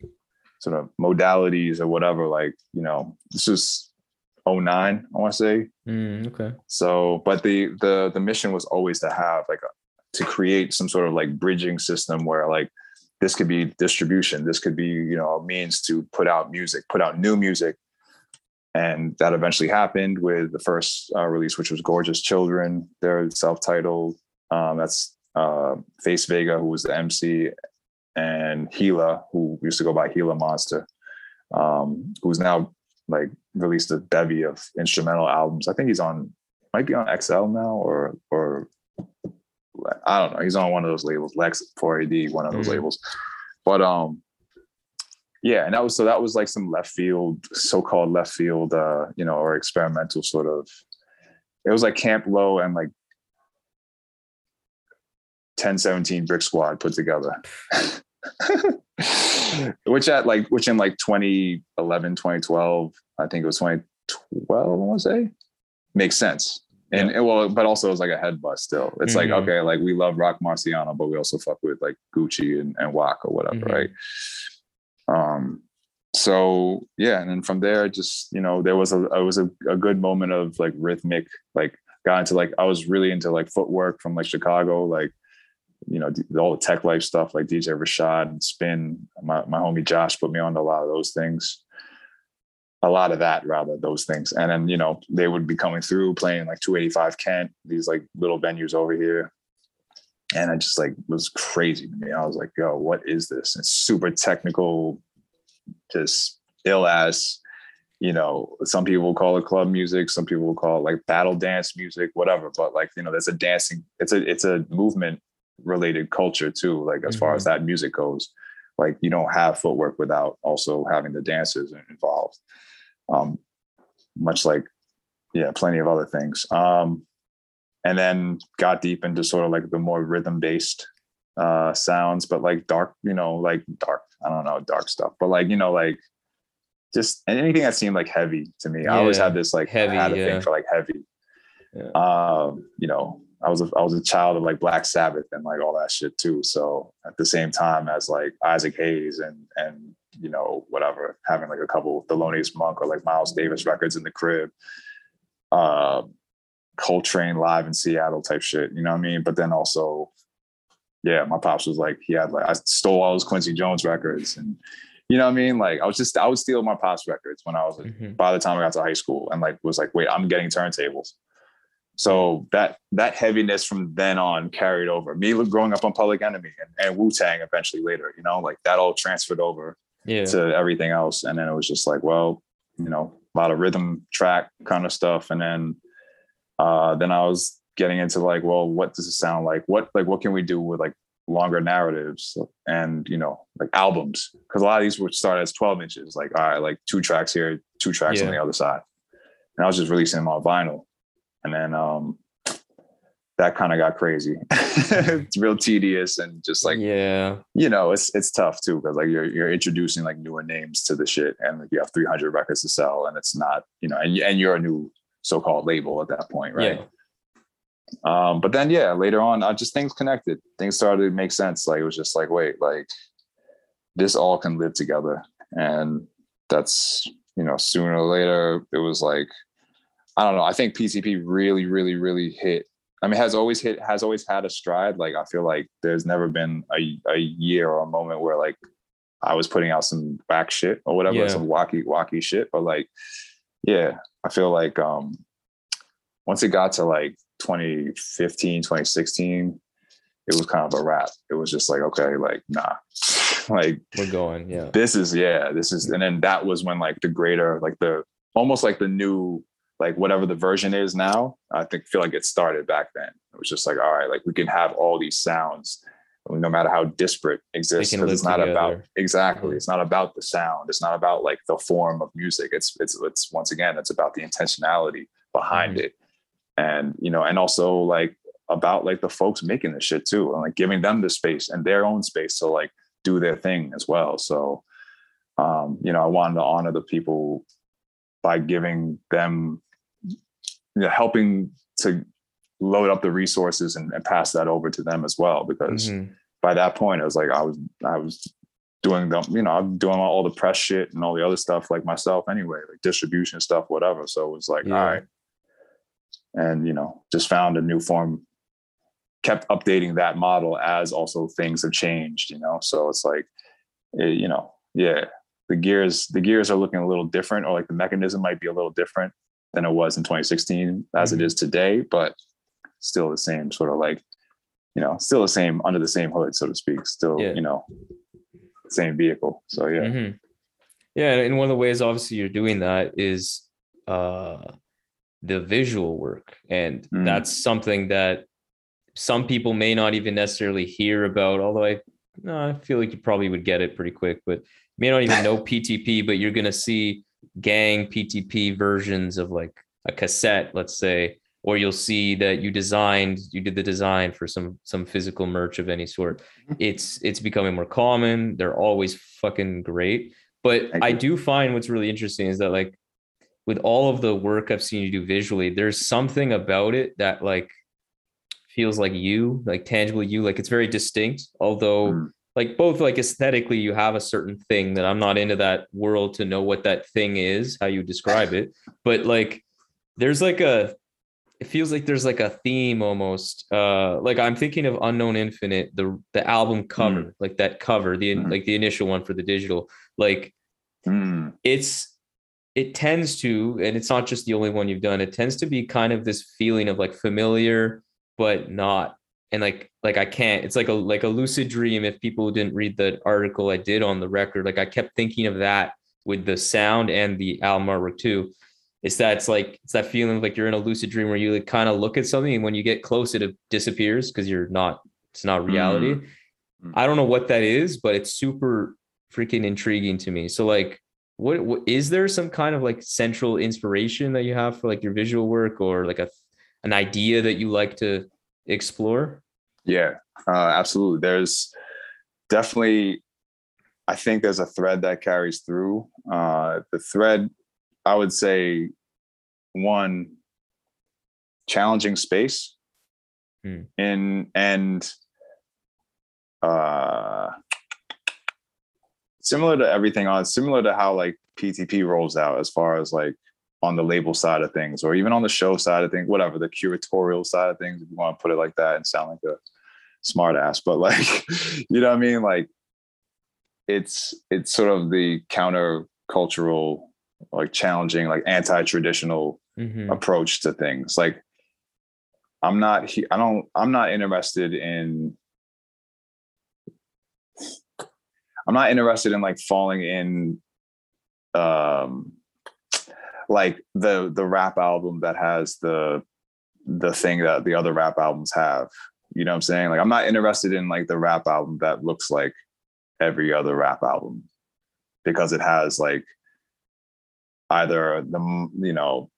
sort of modalities or whatever like you know this is 09 i want to say Mm, okay. so but the the the mission was always to have like a, to create some sort of like bridging system where like this could be distribution this could be you know a means to put out music put out new music and that eventually happened with the first uh, release which was gorgeous children they're self-titled um, that's uh, face vega who was the mc and Gila, who used to go by Gila Monster, um, who's now like released a bevy of instrumental albums. I think he's on, might be on XL now, or or I don't know. He's on one of those labels, Lex 4AD, one of those Mhm. labels. But um, yeah, and that was so that was like some left field, so-called left field, uh, you know, or experimental sort of. It was like Camp Lo and like 1017 Brick Squad put together. which at like which in like 2011 2012 i think it was 2012 i want to say makes sense and and well but also it's like a head bust still it's like Mhm. okay like we love Roc Marciano but we also fuck with like gucci and, and Waka or whatever Mhm. right um so yeah and then from there just you know there was a it was a, a good moment of like rhythmic like got into like i was really into like footwork from like chicago like you know, all the Teklife stuff like DJ Rashad and Spinn. My, my homie Josh put me on to a lot of those things. A lot of that, rather, those things. And then, you know, they would be coming through playing like 285 Kent, these like little venues over here. And I just like was crazy to me. I was like, yo, what is this? It's super technical, just ill ass. You know, some people call it club music, some people call it like battle dance music, whatever. But like, you know, there's a dancing, it's a it's a movement related culture too like as far as that music goes like you don't have footwork without also having the dancers involved. Um much like yeah plenty of other things. Um and then got deep into sort of like the more rhythm based uh sounds but like dark you know like dark i don't know dark stuff but like you know like just anything that seemed like heavy to me. I always had this like heavy, had a yeah. thing for like heavy. Yeah. um you know I was a, I was a child of like Black Sabbath and like all that shit too. So at the same time as like Isaac Hayes and and you know whatever, having like a couple of Thelonious Monk or like Miles Davis records in the crib, uh, Coltrane live in Seattle type shit. You know what I mean? But then also, yeah, my pops was like he had like I stole all his Quincy Jones records and you know what I mean? Like I was just I would steal my pops records when I was Mhm. by the time I got to high school and like was like, wait, I'm getting turntables. So that that heaviness from then on carried over. Me growing up on Public Enemy and, and Wu Tang eventually later, you know, like that all transferred over Yeah. to everything else. And then it was just like, well, you know, a lot of rhythm track kind of stuff. And then uh then I was getting into like, well, what does it sound like? What like what can we do with like longer narratives and you know like albums because a lot of these would start as 12 inches like all right like two tracks here two tracks on the other side and i was just releasing them on vinyl and then um that kind of got crazy it's real tedious and just like yeah. you know it's it's tough too because like you're you're introducing like newer names to the shit and like you have 300 records to sell and it's not you know and, and you're a new so-called label at that point right Yeah. Um, but then yeah, later on, I just things connected. Things started to make sense. Like it was just like, wait, like this all can live together. And that's, you know, sooner or later, it was like, I don't know. I think PTP really, really, really hit. I mean, has always hit, has always had a stride. Like I feel like there's never been a, a year or a moment where like I was putting out some whack shit or whatever, Yeah. some wacky, wacky shit. But like, yeah, I feel like um once it got to like 2015, 2016, it was kind of a wrap. It was just like, okay, like, nah. like We're going. Yeah. this is yeah, this is and then that was when like the greater, like the almost like the new like whatever the version is now, I think feel like it started back then. It was just like, all right, like we can have all these sounds no matter how disparate exists because it's not about exactly Mhm. it's not about the sound it's not about like the form of music it's it's it's once again it's about the intentionality behind Mhm. it and you know and also like about like the folks making the shit too and like giving them the space and their own space to like do their thing as well so um you know i wanted to honor the people by giving them know helping to load up the resources and, and pass that over to them as well because Mhm. by that point, it was like I was I was doing the you know I'm doing all the press shit and all the other stuff like myself anyway, like distribution stuff, whatever. So it was like Yeah. all right, and you know just found a new form, kept updating that model as also things have changed. You know, so it's like eh, you know yeah the gears the gears are looking a little different or like the mechanism might be a little different than it was in 2016 as Mhm. it is today, but still the same sort of like you know, still the same under the same hood, so to speak. Still, Yeah. you know, same vehicle. So yeah, Mhm. Yeah, and one of the ways obviously you're doing that is uh the visual work. And Mm. that's something that some people may not even necessarily hear about, although I no, I feel like you probably would get it pretty quick, but you may not even know PTP, but you're gonna see GENG PTP versions of like a cassette, let's say, or you'll see that you designed, you did the design for some some physical merch of any sort. It's it's becoming more common. They're always fucking great. But I do find what's really interesting is that like with all of the work I've seen you do visually, there's something about it that like feels like you, like tangible you, like it's very distinct. Although Mm. Like both like aesthetically, you have a certain thing that I'm not into that world to know what that thing is, how you describe it. But like there's like a it feels like there's like a theme almost. Uh like I'm thinking of Unknown Infinite, the the album cover, like that cover, the Mhm. like the initial one for the digital. Like Mm, it's it tends to and it's not just the only one you've done it tends to be kind of this feeling of like familiar but not and like like i can't it's like a like a lucid dream if people didn't read the article i did on the record. Like i kept thinking of that with the sound and the album artwork too. It's that it's like it's that feeling of like you're in a lucid dream where you like kind of look at something and when you get close it disappears because you're not it's not reality. Mm. i don't know what that is but it's super freaking intriguing to me. So like what, what is there some kind of like central inspiration that you have for like your visual work or like a an idea that you like to explore yeah, uh, absolutely. There's definitely, I think there's a thread that carries through. Uh, the thread, I would say, one, challenging space, Hmm. in and uh similar to everything on similar to how like PTP rolls out as far as like on the label side of things or even on the show side of things whatever the curatorial side of things if you want to put it like that and sound like a smart ass but like you know what I mean like it's it's sort of the counter cultural like challenging like anti-traditional Mhm. approach to things like i'm not i don't i'm not interested in i'm not interested in like falling in um like the the rap album that has the the thing that the other rap albums have you know what i'm saying like i'm not interested in like the rap album that looks like every other rap album because it has like either the you know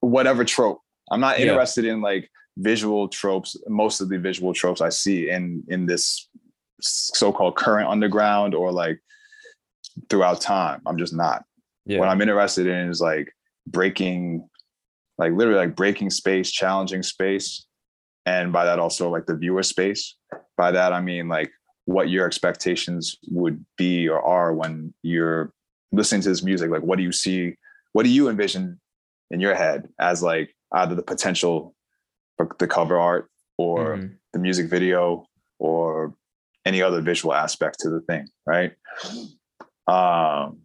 whatever trope. I'm not Yeah. interested in like visual tropes. Most of the visual tropes I see in in this so-called current underground or like throughout time. I'm just not. Yeah What I'm interested in is like breaking like literally like breaking space, challenging space, and by that also like the viewer space. By that I mean like what your expectations would be or are when you're listening to this music. Like what do you see? What do you envision in your head as like either the potential for the cover art or Mhm. the music video or any other visual aspect to the thing, right? Um,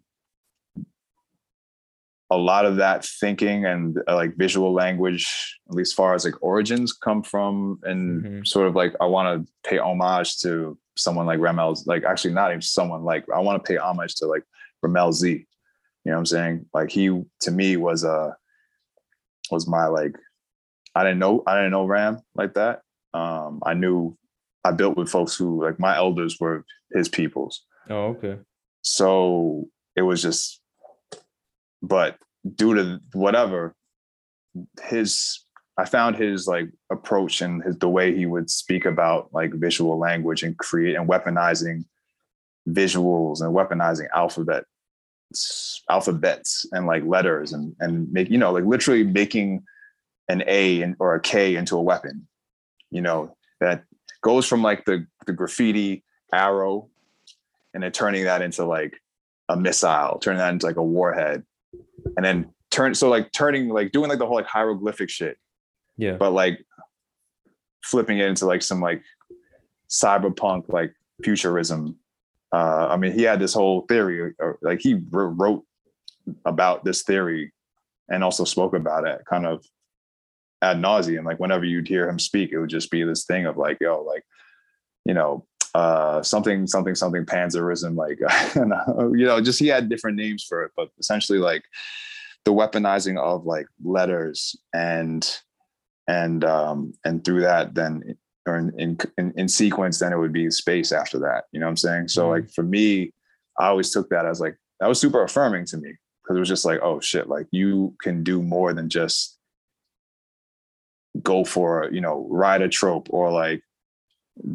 a lot of that thinking and uh, like visual language, at least far as like origins, come from and Mhm. sort of like I want to pay homage to someone like Rammellzee, like actually not even someone like I want to pay homage to like Rammellzee. You know what I'm saying? Like he to me was a was my like I didn't know I didn't know Ram like that. Um, I knew I built with folks who like my elders were his peoples. Oh, okay. So it was just, but due to whatever, his I found his like approach and his the way he would speak about like visual language and create and weaponizing visuals and weaponizing alphabet alphabets and like letters and and make you know like literally making an A and or a K into a weapon, you know, that goes from like the the graffiti arrow and then turning that into like a missile, turning that into like a warhead, and then turn so like turning like doing like the whole like hieroglyphic shit, Yeah. but like flipping it into like some like cyberpunk like futurism. Uh, I mean, he had this whole theory, or, like he wrote about this theory and also spoke about it kind of ad nauseum. Like whenever you'd hear him speak, it would just be this thing of like, yo, like, you know, uh, something, something, something panzerism, like, uh, you know, just he had different names for it, but essentially like the weaponizing of like letters and and um and through that then or in in, in, sequence then it would be space after that you know what i'm saying so Mhm. like for me i always took that as like that was super affirming to me because it was just like oh shit like you can do more than just go for you know ride a trope or like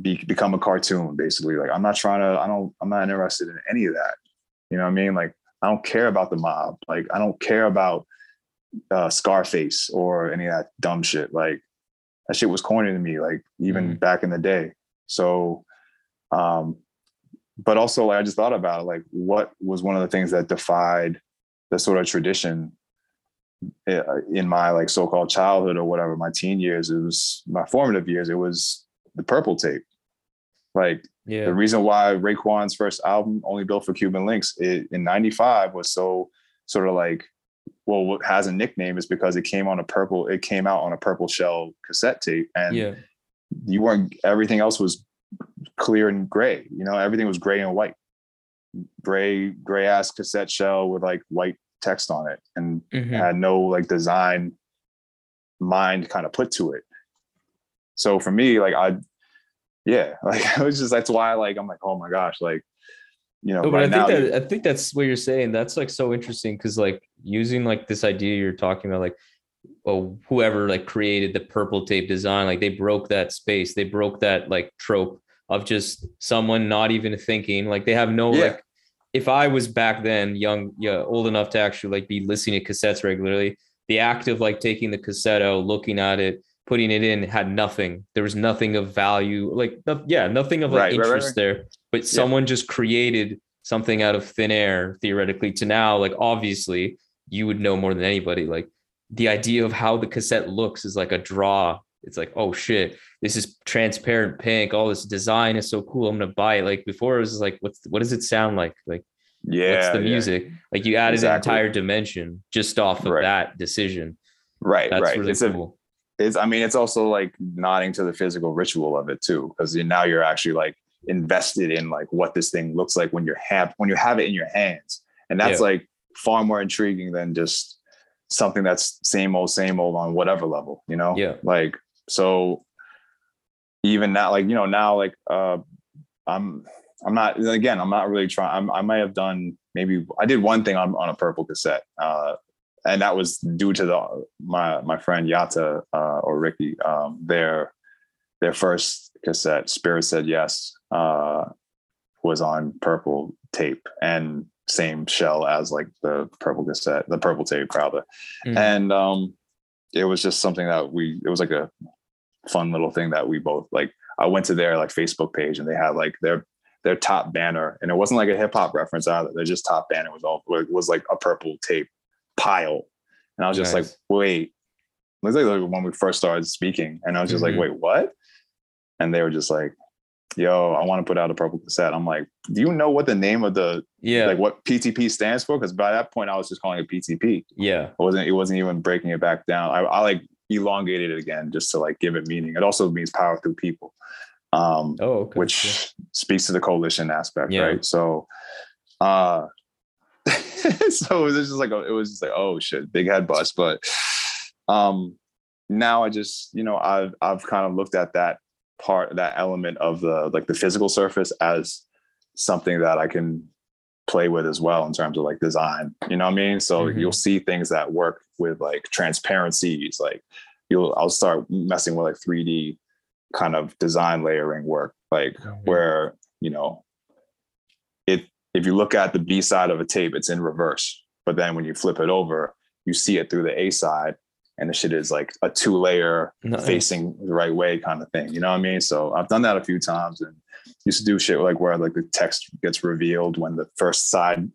be, become a cartoon basically. Like i'm not trying to i don't i'm not interested in any of that. You know what i mean? Like i don't care about the mob. Like i don't care about uh scarface or any of that dumb shit. Like that shit was corny to me like even Mhm. back in the day. So um but also like i just thought about it, like what was one of the things that defied the sort of tradition uh, in my like so-called childhood or whatever my teen years it was my formative years it was the purple tape like Yeah. the reason why Raekwon's first album, Only Built for Cuban Links, it, in '95 was so sort of like, well, what has a nickname is because it came on a purple, it came out on a purple shell cassette tape, and Yeah. you weren't. Everything else was clear and gray. You know, everything was gray and white, gray gray ass cassette shell with like white text on it, and Mhm. had no like design mind kind of put to it. So for me, like I, yeah, like it was just that's why like I'm like, oh my gosh, like you know, No, but right I think you- that I think that's what you're saying. That's like so interesting because like using like this idea you're talking about, like oh whoever like created the purple tape design, like they broke that space, they broke that like trope of just someone not even thinking, like they have no Yeah. like. If I was back then young, yeah, old enough to actually like be listening to cassettes regularly, the act of like taking the cassette out, looking at it, putting it in had nothing. There was nothing of value, like no- yeah, nothing of like Right, right, right, interest right. there. But someone just created something out of thin air, theoretically. To now, like obviously, you would know more than anybody. Like the idea of how the cassette looks is like a draw. It's like, oh shit, this is transparent pink. All this design is so cool. I'm gonna buy it. Like before, it was like, what's what does it sound like? Like yeah, what's the yeah. music? Like you added Exactly. an entire dimension just off of that decision. right, That's right. really it's a, cool. It's. I mean, it's also like nodding to the physical ritual of it too, because now you're actually like invested in like what this thing looks like when you're have when you have it in your hands, and that's Yeah. like far more intriguing than just something that's same old, same old on whatever level, you know? Yeah. Like so, even now, like you know, now like uh, I'm I'm not again. I'm not really trying. I'm, I might have done maybe I did one thing on on a purple cassette, uh, and that was due to the my my friend Yatta uh, or Ricky. Um, their their first cassette, Spirit said yes, uh, was on purple tape and same shell as like the purple cassette, the purple tape rather. Mhm. And um, it was just something that we it was like a fun little thing that we both like i went to their like facebook page and they had like their their top banner and it wasn't like a hip-hop reference either their just top banner was all it was like a purple tape pile and i was just like wait it was like when we first started speaking and i was just Mhm. like wait what and they were just like yo i want to put out a purple cassette i'm like do you know what the name of the Yeah. like what ptp stands for because by that point i was just calling it ptp yeah. it wasn't it wasn't even breaking it back down. I, I like elongated it again just to like give it meaning. It also means power through people, um, Oh, okay. which speaks to the coalition aspect, Yeah. right? So, uh, so it was just like it was just like oh shit, big head bust. But um, now I just you know I've I've kind of looked at that part that element of the like the physical surface as something that I can play with as well in terms of like design. You know what I mean? So Mhm. you'll see things that work with like transparencies. Like you'll I'll start messing with like 3D kind of design layering work, like Mhm. where, you know, if you look at the B side of a tape, it's in reverse. But then when you flip it over, you see it through the A side and the shit is like a two layer Nice. facing the right way kind of thing. You know what I mean? So I've done that a few times and used to do shit like where like the text gets revealed when the first side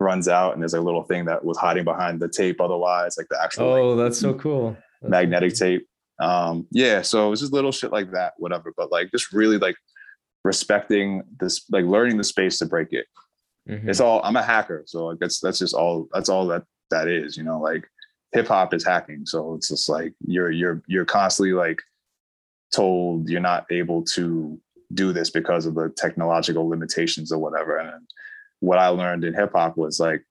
runs out and there's a little thing that was hiding behind the tape otherwise, like the actual like, Oh, that's so cool. That's magnetic so tape. Um, yeah, so it was just little shit like that, whatever. But like just really like respecting this, like learning the space to break it. Mhm. It's all I'm a hacker, so like that's that's just all that's all that that is, you know, like hip hop is hacking. So it's just like you're you're you're constantly like told you're not able to do this because of the technological limitations or whatever. And what I learned in hip hop was like,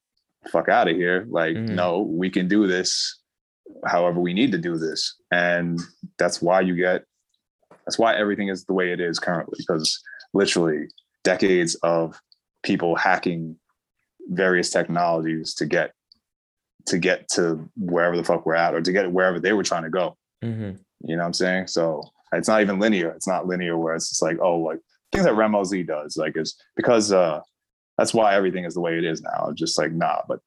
fuck out of here. Like, Mhm. no, we can do this however we need to do this. And that's why you get that's why everything is the way it is currently, because literally decades of people hacking various technologies to get to get to wherever the fuck we're at or to get wherever they were trying to go. Mhm. You know what I'm saying? So it's not even linear. It's not linear where it's just like, oh, like things that Rammellzee does, like it's because uh that's why everything is the way it is now. It's just like, nah, but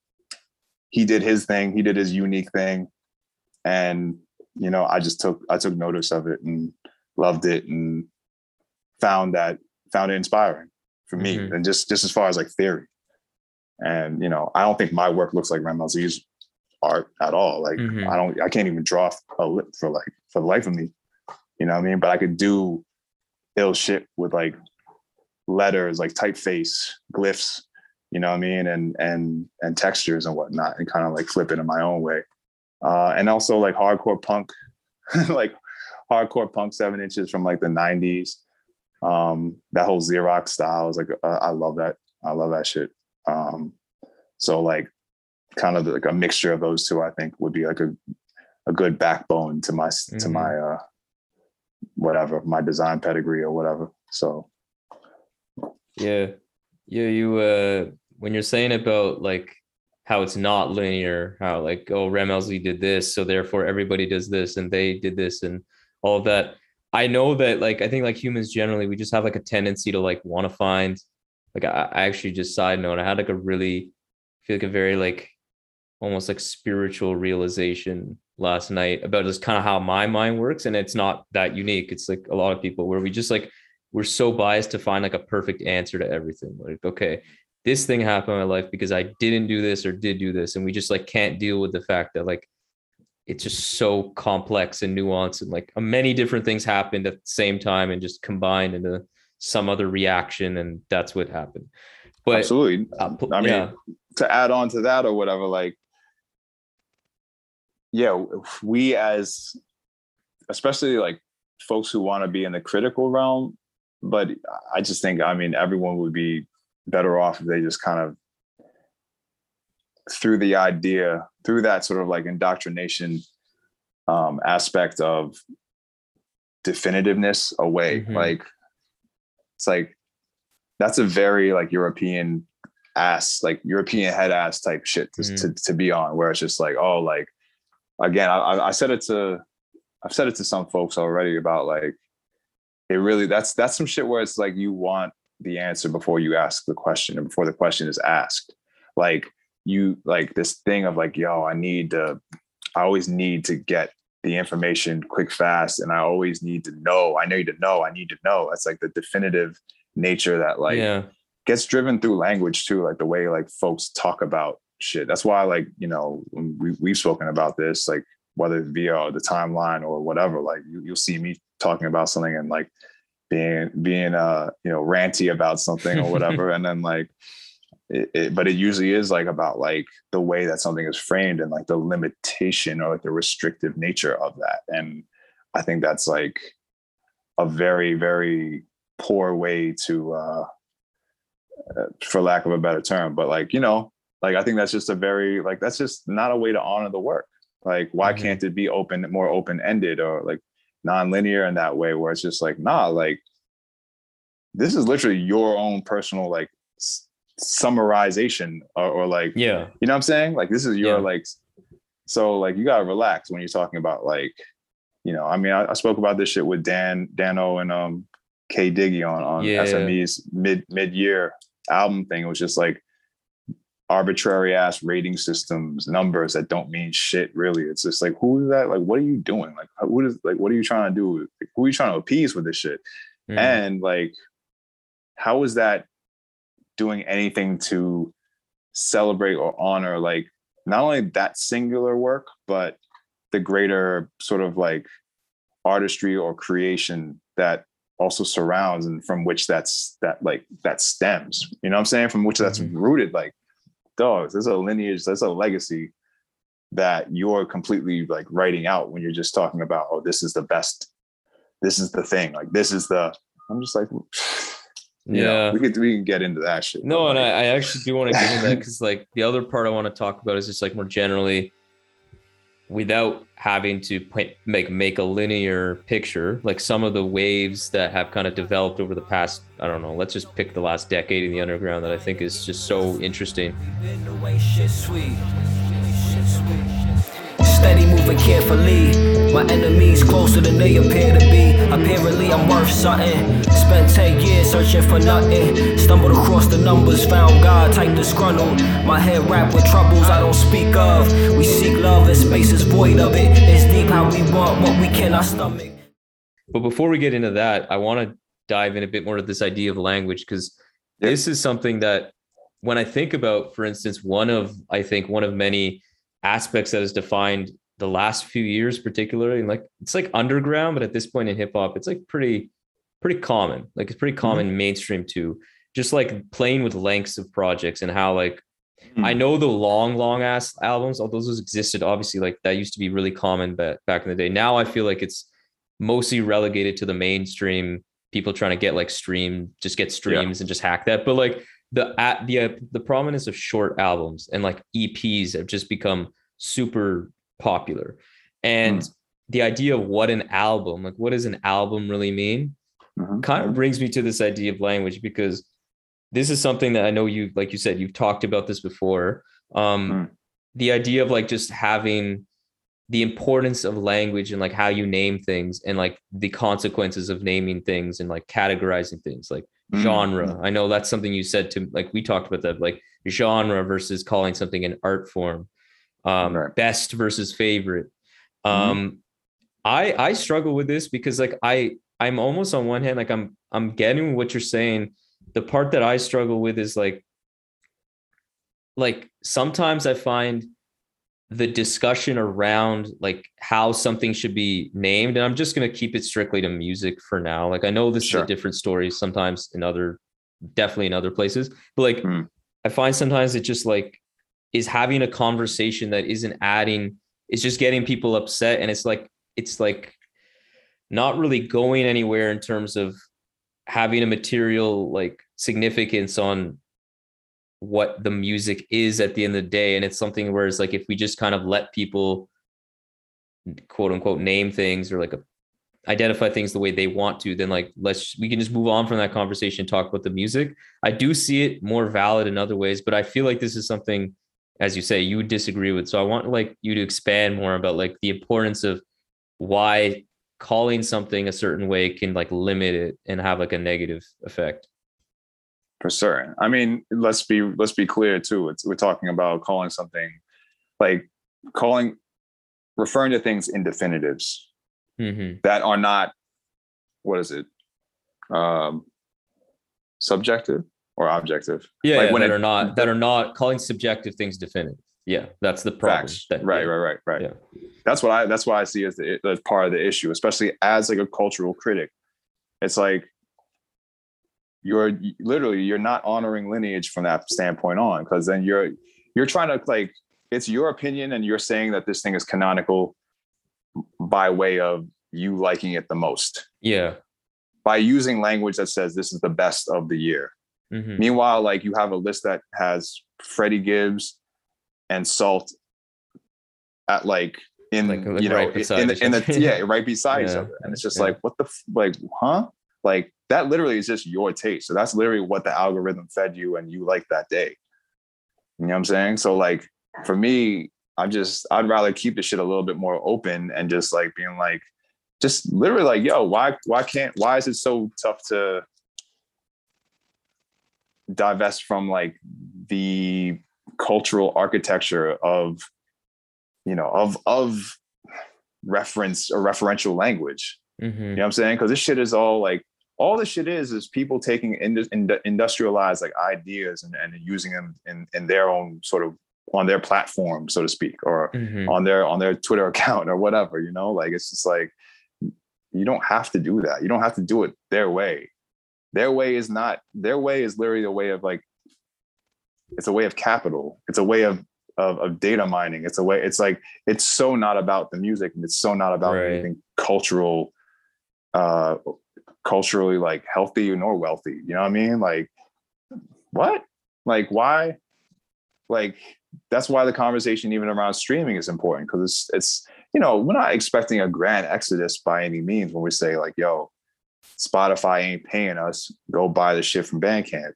he did his thing, he did his unique thing. And you know, I just took I took notice of it and loved it and found that found it inspiring for me. Mhm. And just just as far as like theory. And you know, I don't think my work looks like Rammellzee's art at all. Like Mhm. I don't I can't even draw a lip for like for the life of me. You know what I mean? But I could do ill shit with like letters, like typeface, glyphs, you know what I mean? And and and textures and whatnot, and kind of like flip it in my own way. Uh, and also like hardcore punk, like hardcore punk seven inches from like the 90s. Um, that whole Xerox style is like uh, I love that. I love that shit. Um, so like kind of like a mixture of those two, I think would be like a a good backbone to my to Mhm. my uh whatever my design pedigree or whatever. So Yeah. Yeah, you uh when you're saying about like how it's not linear, how like, oh, Rammellzee did this, so therefore everybody does this and they did this and all of that. I know that like I think like humans generally we just have like a tendency to like want to find like I, I actually just side note, I had like a really feel like a very like almost like spiritual realization last night about just kind of how my mind works. And it's not that unique. It's like a lot of people where we just like we're so biased to find like a perfect answer to everything. Like, okay, this thing happened in my life because I didn't do this or did do this. And we just like can't deal with the fact that like it's just so complex and nuanced and like many different things happened at the same time and just combined into some other reaction. And that's what happened. But absolutely. uh, I mean, yeah. to add on to that or whatever, like, yeah, we as, especially like folks who want to be in the critical realm, but I just think, I mean, everyone would be better off if they just kind of through the idea, through that sort of like indoctrination um, aspect of definitiveness away. Mhm. Like, it's like, that's a very like European ass, like European head ass type shit to, Mhm. to, to be on, where it's just like, oh, like, again, I, I- I said it to, I've said it to some folks already about like, it really, that's, that's some shit where it's like, you want the answer before you ask the question and before the question is asked. Like you, like this thing of like, yo, I need to I always need to get the information quick, fast, and I always need to know. I need to know. I need to know. That's like the definitive nature that like yeah. gets driven through language too, like the way like folks talk about shit. That's why like you know we we've spoken about this like whether via the timeline or whatever. Like you, you'll see me talking about something and like being being uh you know ranty about something or whatever, and then like it, it, but it usually is like about like the way that something is framed and like the limitation or like the restrictive nature of that. And i think that's like a very very poor way to uh uh, for lack of a better term. But like you know like i think that's just a very like that's just not a way to honor the work. Like why Mhm. can't it be open more open ended or like non-linear in that way where it's just like nah like this is literally your own personal like summarization or, or like Yeah. you know what I'm saying? Like this is your Yeah. like so like you gotta relax when you're talking about like, you know, I mean I, I spoke about this shit with Dan Dano and um K Diggy on on Yeah. SME's mid mid year album thing. It was just like arbitrary ass rating systems, numbers that don't mean shit really. It's just like who is that? Like what are you doing? Like what is like what are you trying to do? Like, who are you trying to appease with this shit? Mm. and like how is that doing anything to celebrate or honor like not only that singular work but the greater sort of like artistry or creation that also surrounds and from which that's that like that stems you know what i'm saying from which that's Mhm. rooted like dogs there's a lineage there's a legacy that you're completely like writing out when you're just talking about oh this is the best this is the thing like this is the i'm just like you know, Yeah. we could we can get into that shit No, but, and I, like, I actually do want to get into that because, like, the other part I want to talk about is just like more generally, without having to point, make make a linear picture, like some of the waves that have kind of developed over the past, I don't know, let's just pick the last decade in the underground that I think is just so interesting. Steady moving carefully. My enemies closer than they appear to be. Apparently, I'm worth something. Spent 10 years searching for nothing. Stumbled across the numbers, found God, type disgruntled. My head wrapped with troubles I don't speak of. We seek love, and space is void of it. It's deep how we want what we cannot stomach. But before we get into that, I want to dive in a bit more to this idea of language because Yep. this is something that when I think about, for instance, one of I think one of many aspects that has defined the last few years, particularly, and like it's like underground, but at this point in hip hop, it's like pretty, pretty common. Like it's pretty mm-hmm. common mainstream too. Just like playing with lengths of projects and how like hmm. I know the long, long ass albums, although those existed, obviously, like that used to be really common but back in the day. Now I feel like it's mostly relegated to the mainstream people trying to get like stream, just get streams and just hack that. But like the at the uh, the prominence of short albums and like EPs have just become super popular. And the idea of what an album, like what does an album really mean? Mhm. kind of brings me to this idea of language because this is something that I know you, like you said, you've talked about this before. Um, Mm. The idea of like just having the importance of language and like how you name things and like the consequences of naming things and like categorizing things like Mm. genre. I know that's something you said to like we talked about that like genre versus calling something an art form, um, Right. best versus favorite. Mhm. Um, I I struggle with this because like I I'm almost on one hand like I'm I'm getting what you're saying. The part that I struggle with is like like sometimes I find the discussion around like how something should be named and I'm just going to keep it strictly to music for now. Like I know this is a different story sometimes in other definitely in other places, but like Hmm. I find sometimes it just like is having a conversation that isn't adding it's just getting people upset and it's like it's like not really going anywhere in terms of having a material like significance on what the music is at the end of the day. And it's something where it's like if we just kind of let people quote unquote name things or like a, identify things the way they want to then like let's we can just move on from that conversation and talk about the music. I do see it more valid in other ways but i feel like this is something as you say you would disagree with. So i want like you to expand more about like the importance of why calling something a certain way can like limit it and have like a negative effect for certain. I mean, let's be let's be clear too. It's we're talking about calling something like calling referring to things in definitives hmm that are not what is it um subjective or objective Yeah, Like yeah, when that it- are not that are not calling subjective things definitive. Yeah, that's the problem. facts that- right yeah. right right right Yeah. that's what i that's what i see as the as part of the issue especially as like a cultural critic it's like you're literally you're not honoring lineage from that standpoint on because then you're you're trying to like it's your opinion and you're saying that this thing is canonical by way of you liking it the most. Yeah. by using language that says this is the best of the year. Hmm Meanwhile, like you have a list that has Freddie Gibbs and Salt at like in Like- like you know right in, in the, in the yeah right beside each other, and it's just yeah. like what the f- like huh? Like that literally is just your taste. So that's literally what the algorithm fed you and you like that day. You know what I'm saying? So like for me, I'm just I'd rather keep the shit a little bit more open and just like being like just literally like yo why why can't why is it so tough to divest from like the cultural architecture of you know of of reference or referential language hmm you know what i'm saying because this shit is all like all this shit is is people taking indu- indu- industrialized like ideas and, and using them in in their own sort of on their platform so to speak or hmm on their on their twitter account or whatever you know? Like it's just like you don't have to do that. You don't have to do it their way. Their way is not their way is literally a way of like it's a way of capital. It's a way of of, of data mining. It's a way it's like it's so not about the music and it's so not about Right. anything cultural uh culturally like healthy nor wealthy you know what i mean? Like what? Like why? Like that's why the conversation even around streaming is important because it's it's you know we're not expecting a grand exodus by any means when we say like yo spotify ain't paying us go buy the shit from bandcamp.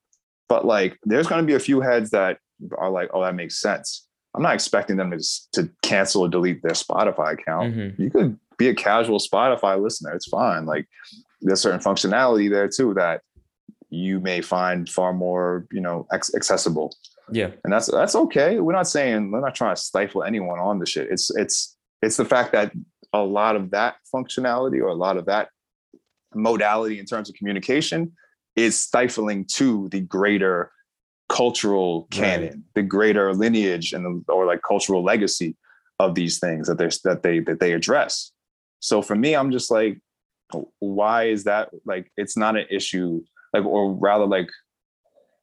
But like there's going to be a few heads that are like oh that makes sense. I'm not expecting them to to cancel or delete their spotify account. Hmm you could be a casual spotify listener it's fine. Like there's certain functionality there too that you may find far more you know accessible Yeah. and that's that's okay. We're not saying we're not trying to stifle anyone on the shit. It's it's it's the fact that a lot of that functionality or a lot of that modality in terms of communication is stifling to the greater cultural canon, the greater lineage and the, or like cultural legacy of these things that they that they that they address. So for me, I'm just like, why is that like it's not an issue like or rather like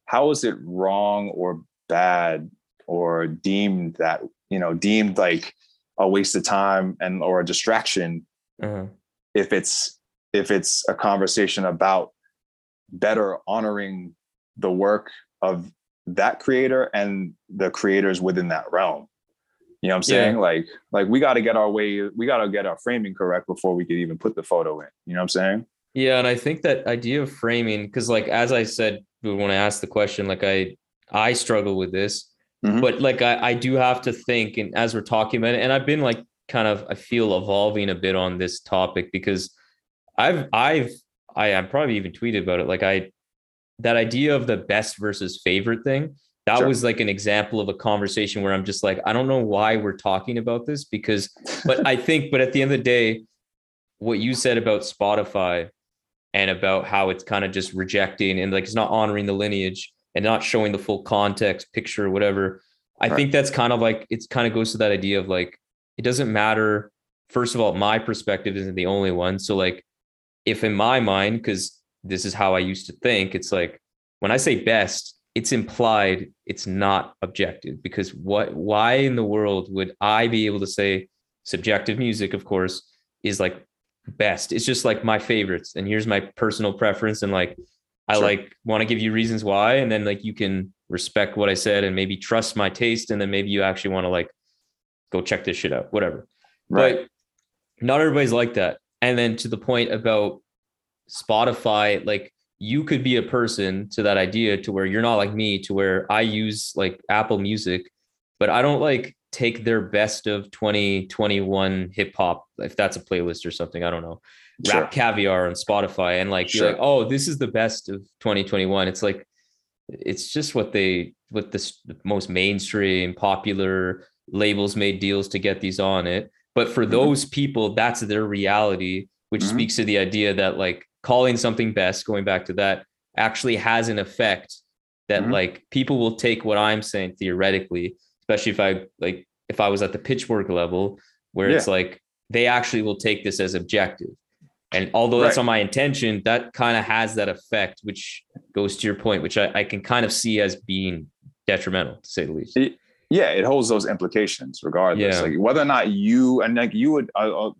how is it wrong or bad or deemed that you know deemed like a waste of time and or a distraction uh if it's if it's a conversation about better honoring the work of that creator and the creators within that realm you know what i'm saying Yeah. like like we got to get our way we got to get our framing correct before we could even put the photo in you know what i'm saying Yeah, and I think that idea of framing, because like as I said when I asked the question, like I I struggle with this, Mhm. but like I, I do have to think, and as we're talking about it, and I've been like kind of I feel evolving a bit on this topic because I've I've I I probably even tweeted about it. Like I that idea of the best versus favorite thing, that Sure. was like an example of a conversation where I'm just like, I don't know why we're talking about this because but I think, but at the end of the day, what you said about Spotify and about how it's kind of just rejecting and like it's not honoring the lineage and not showing the full context, picture, whatever. I Right. think that's kind of like it's kind of goes to that idea of like it doesn't matter. First of all, my perspective isn't the only one. So like if in my mind, because this is how I used to think, it's like when I say best, it's implied it's not objective because what why in the world would I be able to say subjective music, of course, is like best. It's just like my favorites. And here's my personal preference. And like I Sure. like want to give you reasons why. And then like you can respect what I said and maybe trust my taste. And then maybe you actually want to like go check this shit out, whatever. But not everybody's like that. And then to the point about Spotify, like you could be a person to that idea to where you're not like me, to where I use like Apple Music, but I don't like take their best of 2021 hip hop, if that's a playlist or something. I don't know. Sure. Rap caviar on Spotify and like Sure. like, oh, this is the best of 2021. It's like it's just what they what the most mainstream popular labels made deals to get these on it. but for those people that's their reality which Mhm. speaks to the idea that like calling something best going back to that actually has an effect that Mhm. like people will take what i'm saying theoretically especially if i like if i was at the Pitchfork level where it's like they actually will take this as objective and although that's Right. not my intention that kind of has that effect which goes to your point which I, I can kind of see as being detrimental to say the least It- yeah, it holds those implications regardless. Yeah. Like whether or not you and like you would, uh, uh,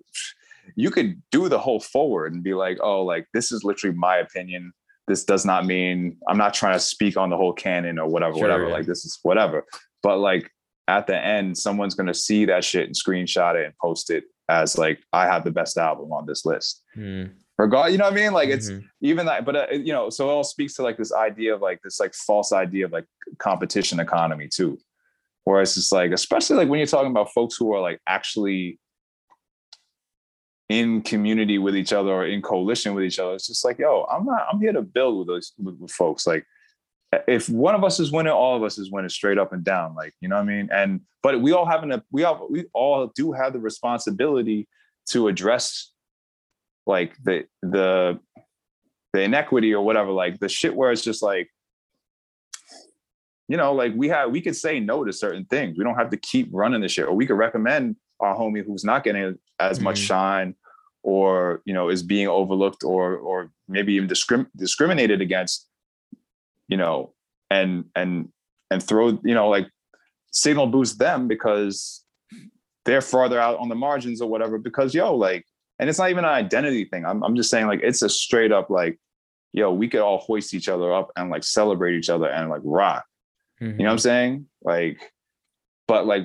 you could do the whole forward and be like, oh, like this is literally my opinion. This does not mean I'm not trying to speak on the whole canon or whatever, Sure, whatever. yeah. Like this is whatever. But like at the end, someone's gonna see that shit and screenshot it and post it as like I have the best album on this list. Hmm. Regard, you know what I mean? Like it's Mhm. even that but uh, you know so it all speaks to like this idea of like this like false idea of like competition economy too where it's just like especially like when you're talking about folks who are like actually in community with each other or in coalition with each other it's just like yo i'm not i'm here to build with those with, with folks. Like if one of us is winning all of us is winning straight up and down like you know what i mean? And but we all have an we all we all do have the responsibility to address like the the the inequity or whatever like the shit where it's just like you know like we have we could say no to certain things. We don't have to keep running the shit. Or we could recommend our homie who's not getting as much Mhm. shine or you know is being overlooked or or maybe even discrim- discriminated against you know and and and throw you know like signal boost them because they're farther out on the margins or whatever because yo like and it's not even an identity thing. I'm, I'm just saying like it's a straight up like yo we could all hoist each other up and like celebrate each other and like rock. You know what i'm saying? Like but like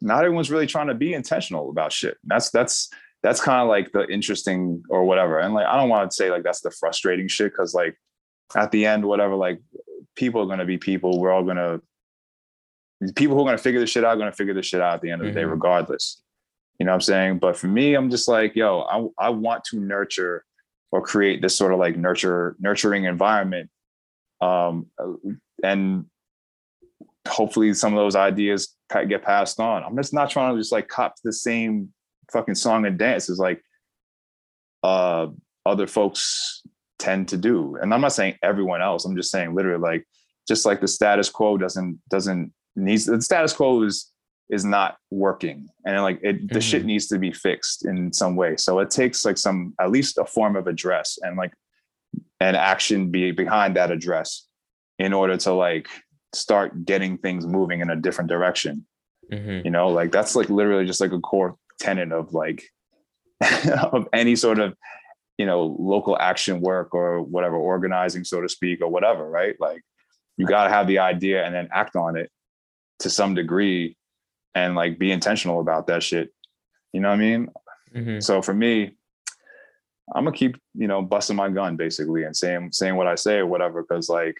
not everyone's really trying to be intentional about shit. That's that's that's kind of like the interesting or whatever. And like i don't want to say like that's the frustrating shit because like at the end whatever like people are going to be people. We're all going to people who are going to figure this shit out are going to figure this shit out at the end of the day Mhm. regardless. You know what i'm saying? But for me i'm just like yo i, I want to nurture or create this sort of like nurture nurturing environment um and hopefully some of those ideas get passed on. I'm just not trying to just like cop the same fucking song and dance as like uh other folks tend to do. And i'm not saying everyone else. I'm just saying literally like just like the status quo doesn't doesn't needs the status quo is is not working. And like it the shit needs to be fixed in some way. So it takes like some at least a form of address and like an action be behind that address in order to like start getting things moving in a different direction Mhm. you know like that's like literally just like a core tenet of like of any sort of you know local action work or whatever organizing so to speak or whatever right like you got to have the idea and then act on it to some degree and like be intentional about that shit you know what i mean Mhm. so for me i'm gonna keep you know busting my gun basically and saying saying what i say or whatever because like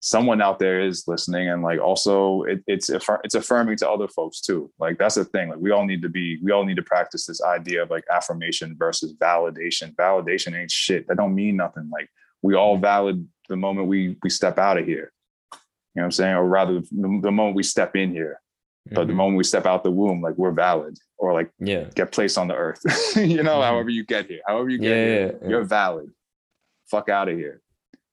someone out there is listening and like also it, it's affir- it's affirming to other folks too like that's the thing like we all need to be we all need to practice this idea of like affirmation versus validation validation ain't shit that don't mean nothing like we all valid the moment we we step out of here you know what i'm saying or rather the, the moment we step in here but the Mhm. moment we step out the womb like we're valid or like yeah get placed on the earth you know Mhm. however you get here however you get yeah, here yeah, yeah. you're valid. Fuck out of here.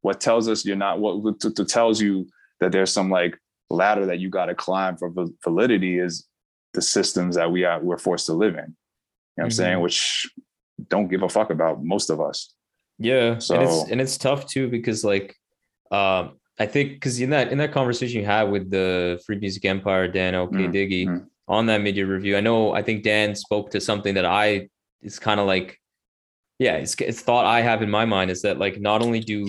What tells us you're not what to, to tells you that there's some like ladder that you got to climb for validity is the systems that we are we're forced to live in. You know what I'm saying? Mhm. Which don't give a fuck about most of us. Yeah, and So- it's and it's tough too because like, um, I think because in that in that conversation you had with the Free Music Empire Dan OK Mm, Diggy mm. on that year review, I know I think Dan spoke to something that I is kind of like, yeah, it's it's thought I have in my mind is that like not only do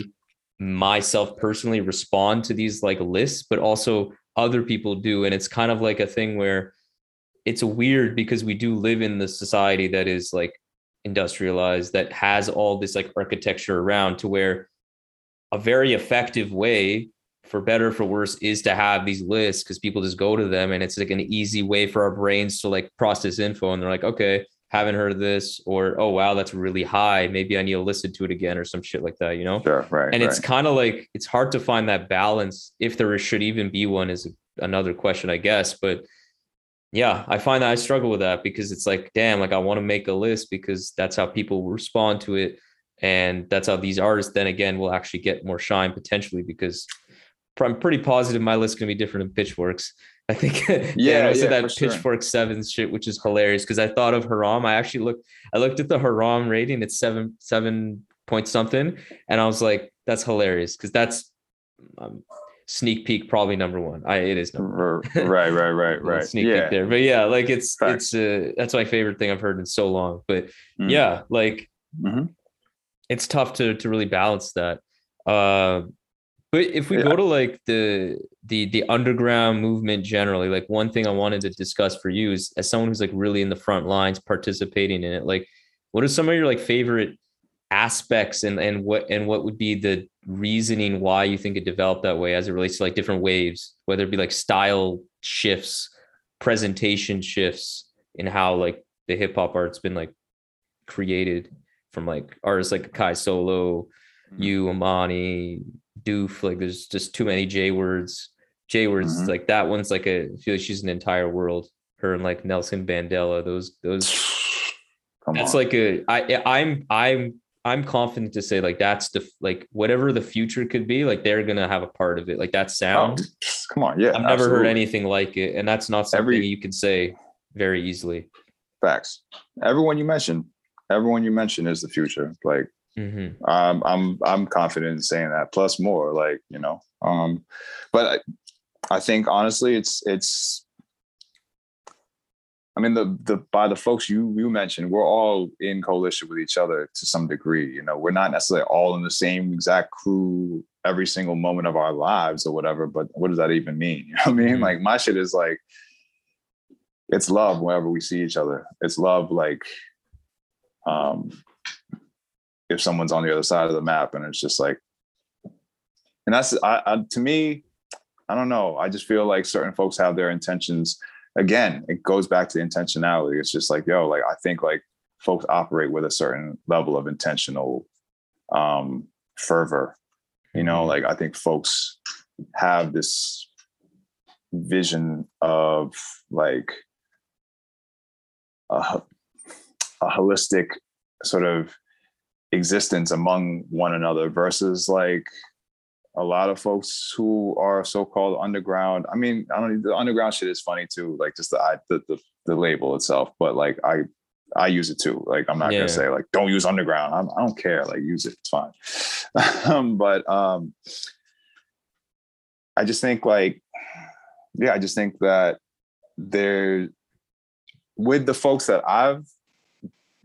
myself personally respond to these like lists, but also other people do, and it's kind of like a thing where it's weird because we do live in the society that is like industrialized that has all this like architecture around to where a very effective way for better or for worse is to have these lists because people just go to them and it's like an easy way for our brains to like process info and they're like okay haven't heard of this or oh wow that's really high maybe i need to listen to it again or some shit like that you know Sure, right. and it's kind of like it's hard to find that balance if there should even be one is another question i guess but yeah, I find that I struggle with that because it's like, damn, like I want to make a list because that's how people respond to it. And that's how these artists then again will actually get more shine potentially because I'm pretty positive my list can be different than Pitchforks. I think Yeah, yeah, I said yeah, that for sure. Pitchfork seven shit, which is hilarious because I thought of Haram. I actually looked, I looked at the Haram rating, it's seven, seven point something, and I was like, that's hilarious because that's um, sneak peek probably number one. I it is number R- right, right, right, right. sneak yeah, peek there. But yeah, like it's Facts. it's uh that's my favorite thing I've heard in so long. But Mm. yeah, like Mhm. it's tough to to really balance that. Uh, but if we Yeah. go to like the the the underground movement generally, like one thing I wanted to discuss for you is as someone who's like really in the front lines participating in it, like what are some of your like favorite aspects and and what and what would be the reasoning why you think it developed that way as it relates to like different waves, whether it be like style shifts, presentation shifts in how like the hip hop art's been like created from like artists like Kai Solo, Mhm. you, Amani, Doof. Like there's just too many J words. J words Mhm. like that one's like a I feel like she's an entire world. Her and like Nelson Bandela. Those those Come that's on. like a I I'm I'm I'm confident to say like that's the like whatever the future could be like they're gonna have a part of it like that Oh, sound come on, yeah. I've never heard anything like it and that's not something Every- you can say very easily. Facts. Everyone you mentioned, everyone you mentioned is the future. Like hmm um, I'm I'm confident in saying that. Plus more, like you know. Um, but I, I think honestly, it's it's. I mean, the the by the folks you you mentioned, we're all in coalition with each other to some degree. You know, we're not necessarily all in the same exact crew every single moment of our lives or whatever. But what does that even mean? You know what I mean? Mhm. Like my shit is like, it's love whenever we see each other. It's love like, um, if someone's on the other side of the map and it's just like and that's I, I to me i don't know. I just feel like certain folks have their intentions. Again it goes back to intentionality. It's just like yo like i think like folks operate with a certain level of intentional um fervor. You know Mhm. like i think folks have this vision of like a, a holistic sort of existence among one another versus like a lot of folks who are so-called underground. I mean, I don't. The underground shit is funny too, like just the I- the the, the label itself. But like I I use it too. Like I'm not Yeah. gonna say like don't use underground. I'm, I don't care. Like use it. It's fine. um, but um, I just think like yeah, I just think that there with the folks that I've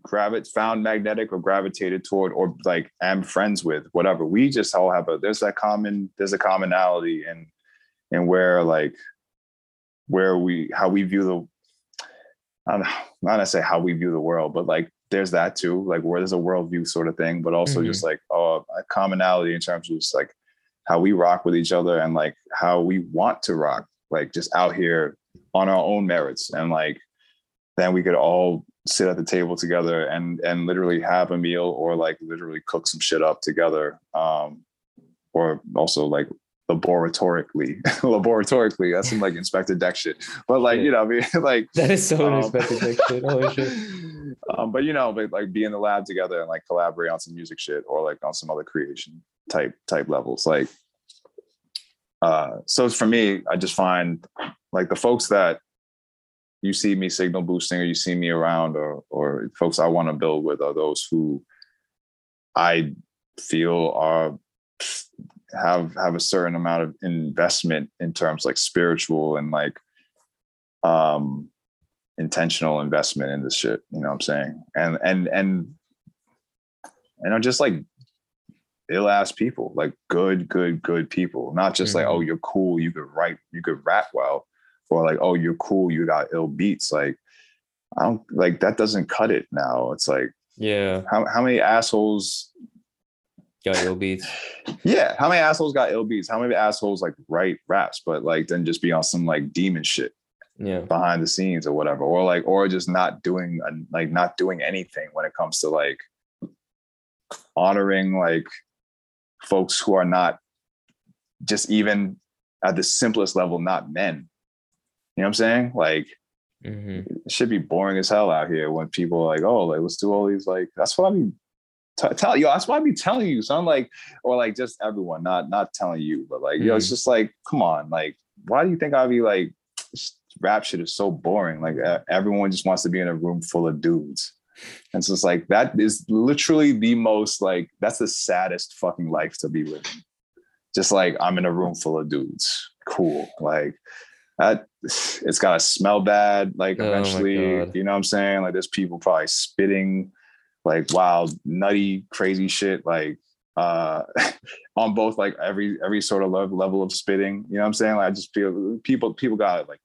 gravit found magnetic or gravitated toward or like am friends with whatever we just all have a there's that common there's a commonality in in where like where we how we view the I don't know not necessarily how we view the world but like there's that too like where there's a worldview sort of thing but also Mhm. just like oh a commonality in terms of just like how we rock with each other and like how we want to rock like just out here on our own merits and like then we could all sit at the table together and and literally have a meal or like literally cook some shit up together um or also like laboratorically laboratorically that's some like Inspectah Deck shit but like Yeah. you know I mean like That is so um, unexpected. like, shit. Holy shit. um, but you know, but like be in the lab together and like collaborate on some music shit or like on some other creation type type levels. Like, uh, so for me, I just find like the folks that you see me signal boosting or you see me around or or folks I want to build with are those who I feel are have have a certain amount of investment in terms like spiritual and like um intentional investment in this shit you know what i'm saying and and and and i'm just like ill ass people like good good good people not just like Mhm. oh you're cool you could write you could rap well or like oh you're cool you got ill beats like i don't like that doesn't cut it now it's like Yeah. how, how many assholes Got ill beats. yeah how many assholes got ill beats how many assholes like write raps but like then just be on some like demon shit Yeah. behind the scenes or whatever or like or just not doing like not doing anything when it comes to like honoring like folks who are not just even at the simplest level not men you know what i'm saying like Mhm. it should be boring as hell out here when people are like, oh, like let's do all these like. That's what I mean. T- tell you, that's why I be telling you, So I'm Like, or like just everyone, not not telling you, but like, yo, it's just like, come on, like, why do you think I'd be like, rap shit is so boring? Like, everyone just wants to be in a room full of dudes. And so it's like that is literally the most like that's the saddest fucking life to be living. Just like I'm in a room full of dudes. Cool. Like that it's gotta smell bad, like Oh eventually, you know what I'm saying? Like there's people probably spitting like wild, nutty, crazy shit, like uh on both like every every sort of level level of spitting. You know what I'm saying? Like I just feel people people got like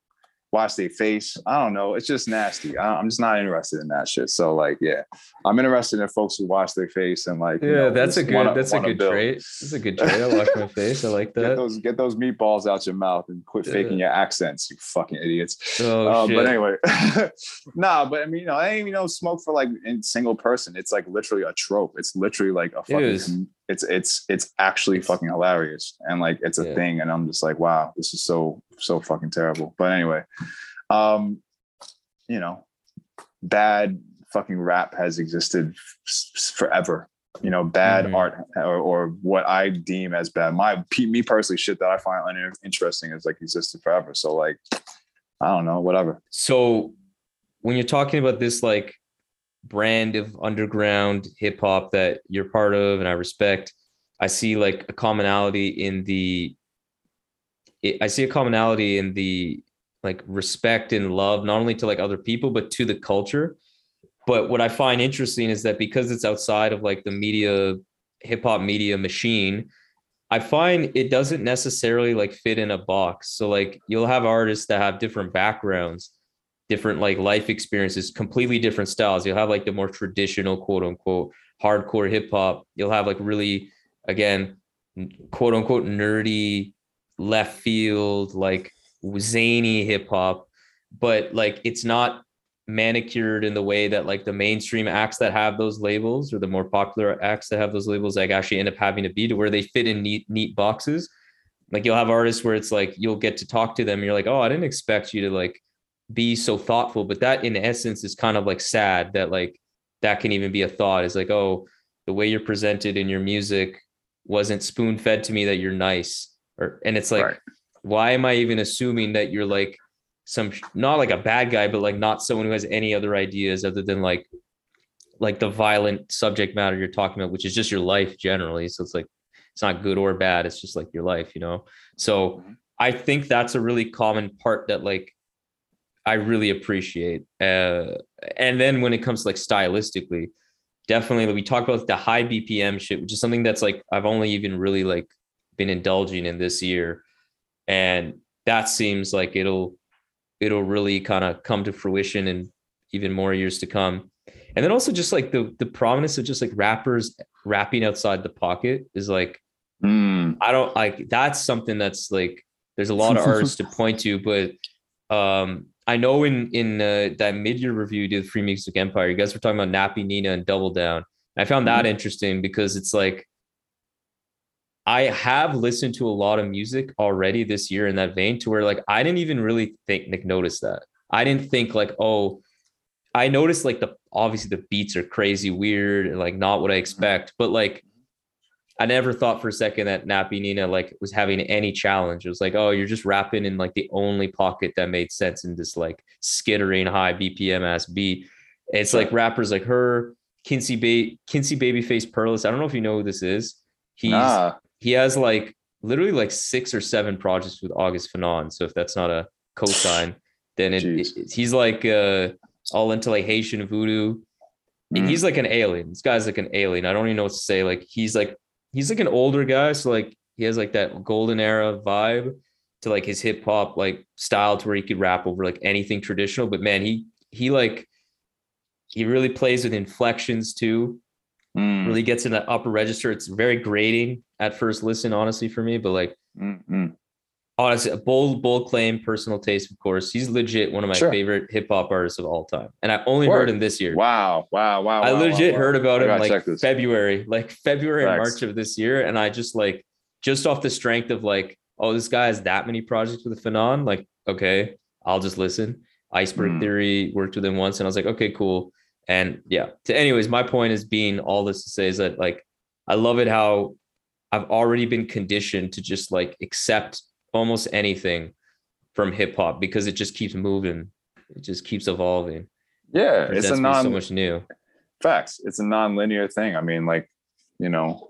wash their face. I don't know. It's just nasty. I, I'm just not interested in that shit. So like, yeah, I'm interested in folks who wash their face and like, you Yeah, know, that's a good wanna- that's a wanna good build. trait. That's a good trait. I wash my face. I like Get that. those get those meatballs out your mouth and quit faking your accents, you fucking idiots. Oh Uh, shit. but anyway, nah, but I mean, you know, I ain't even know smoke for like in single person. It's like literally a trope. It's literally like a fucking. It's it's it's actually fucking hilarious, and like it's a Yeah. thing, and I'm just like, wow, this is so so fucking terrible. But anyway, um, you know, bad fucking rap has existed f- forever. You know, bad Mhm. art or, or what I deem as bad. My me personally, shit that I find uninteresting is like existed forever. So like, I don't know, whatever. So when you're talking about this like brand of underground hip hop that you're part of and I respect, I see like a commonality in the I see a commonality in the like respect and love not only to like other people but to the culture. But what I find interesting is that because it's outside of like the media hip hop media machine, I find it doesn't necessarily like fit in a box. So like you'll have artists that have different backgrounds, different like life experiences, completely different styles. You'll have like the more traditional quote unquote hardcore hip hop. You'll have like really again quote unquote nerdy left field like zany hip hop, but like it's not manicured in the way that like the mainstream acts that have those labels or the more popular acts that have those labels like actually end up having to be to where they fit in neat neat boxes like you'll have artists where it's like you'll get to talk to them you're like oh i didn't expect you to like be so thoughtful but that in essence is kind of like sad that like that can even be a thought is like oh the way you're presented in your music wasn't spoon fed to me that you're nice or and it's like Right. why am i even assuming that you're like some not like a bad guy but like not someone who has any other ideas other than like like the violent subject matter you're talking about which is just your life generally so it's like it's not good or bad it's just like your life you know so Mhm. i think that's a really common part that like i really appreciate uh and then when it comes to like stylistically definitely we talk about the high bpm shit which is something that's like i've only even really like been indulging in this year. And that seems like it'll it'll really kind of come to fruition in even more years to come. And then also just like the the prominence of just like rappers rapping outside the pocket is like Mm, I don't like that's something that's like there's a lot of artists to point to, but um I know in in uh, that mid-year review you did Free Music Empire, you guys were talking about Nappy Nina and Double Down. I found that interesting because it's like I have listened to a lot of music already this year in that vein to where like I didn't even really think like notice that. I didn't think like, oh, I noticed like the obviously the beats are crazy weird and like not what I expect, but like I never thought for a second that Nappy Nina like was having any challenge. It was like, oh, you're just rapping in like the only pocket that made sense in this like skittering high BPM ass beat. It's like rappers like her, Kinsey ba- Kinsey Babyface Perlis. I don't know if you know who this is. He's nah, he has like literally like six or seven projects with August Fanon. So if that's not a cosign, then it, it- he's like uh all into like Haitian voodoo. Mm. He's like an alien. This guy's like an alien. I don't even know what to say. Like he's like he's like an older guy, so like he has like that golden era vibe to like his hip hop like style to where he could rap over like anything traditional. But man, he he like he really plays with inflections too Mm, really gets in that upper register. It's very grating at first listen, honestly, for me. But like mm, mm. Honestly, a bold, bold claim, personal taste, of course. He's legit one of my Sure. favorite hip hop artists of all time. And I only Word. heard him this year. Wow, wow, wow. I wow, legit wow, wow. heard about I him like. February, like February and Facts. March of this year. And I just like just off the strength of like, oh, this guy has that many projects with Fanon. Like, okay, I'll just listen. Iceberg Mm. Theory worked with him once, and I was like, okay, cool. And yeah. To anyways, my point is being all this to say is that like I love it how I've already been conditioned to just like accept almost anything from hip hop because it just keeps moving. It just keeps evolving. Yeah, it's a non so much new. facts. It's a non-linear thing. I mean, like, you know,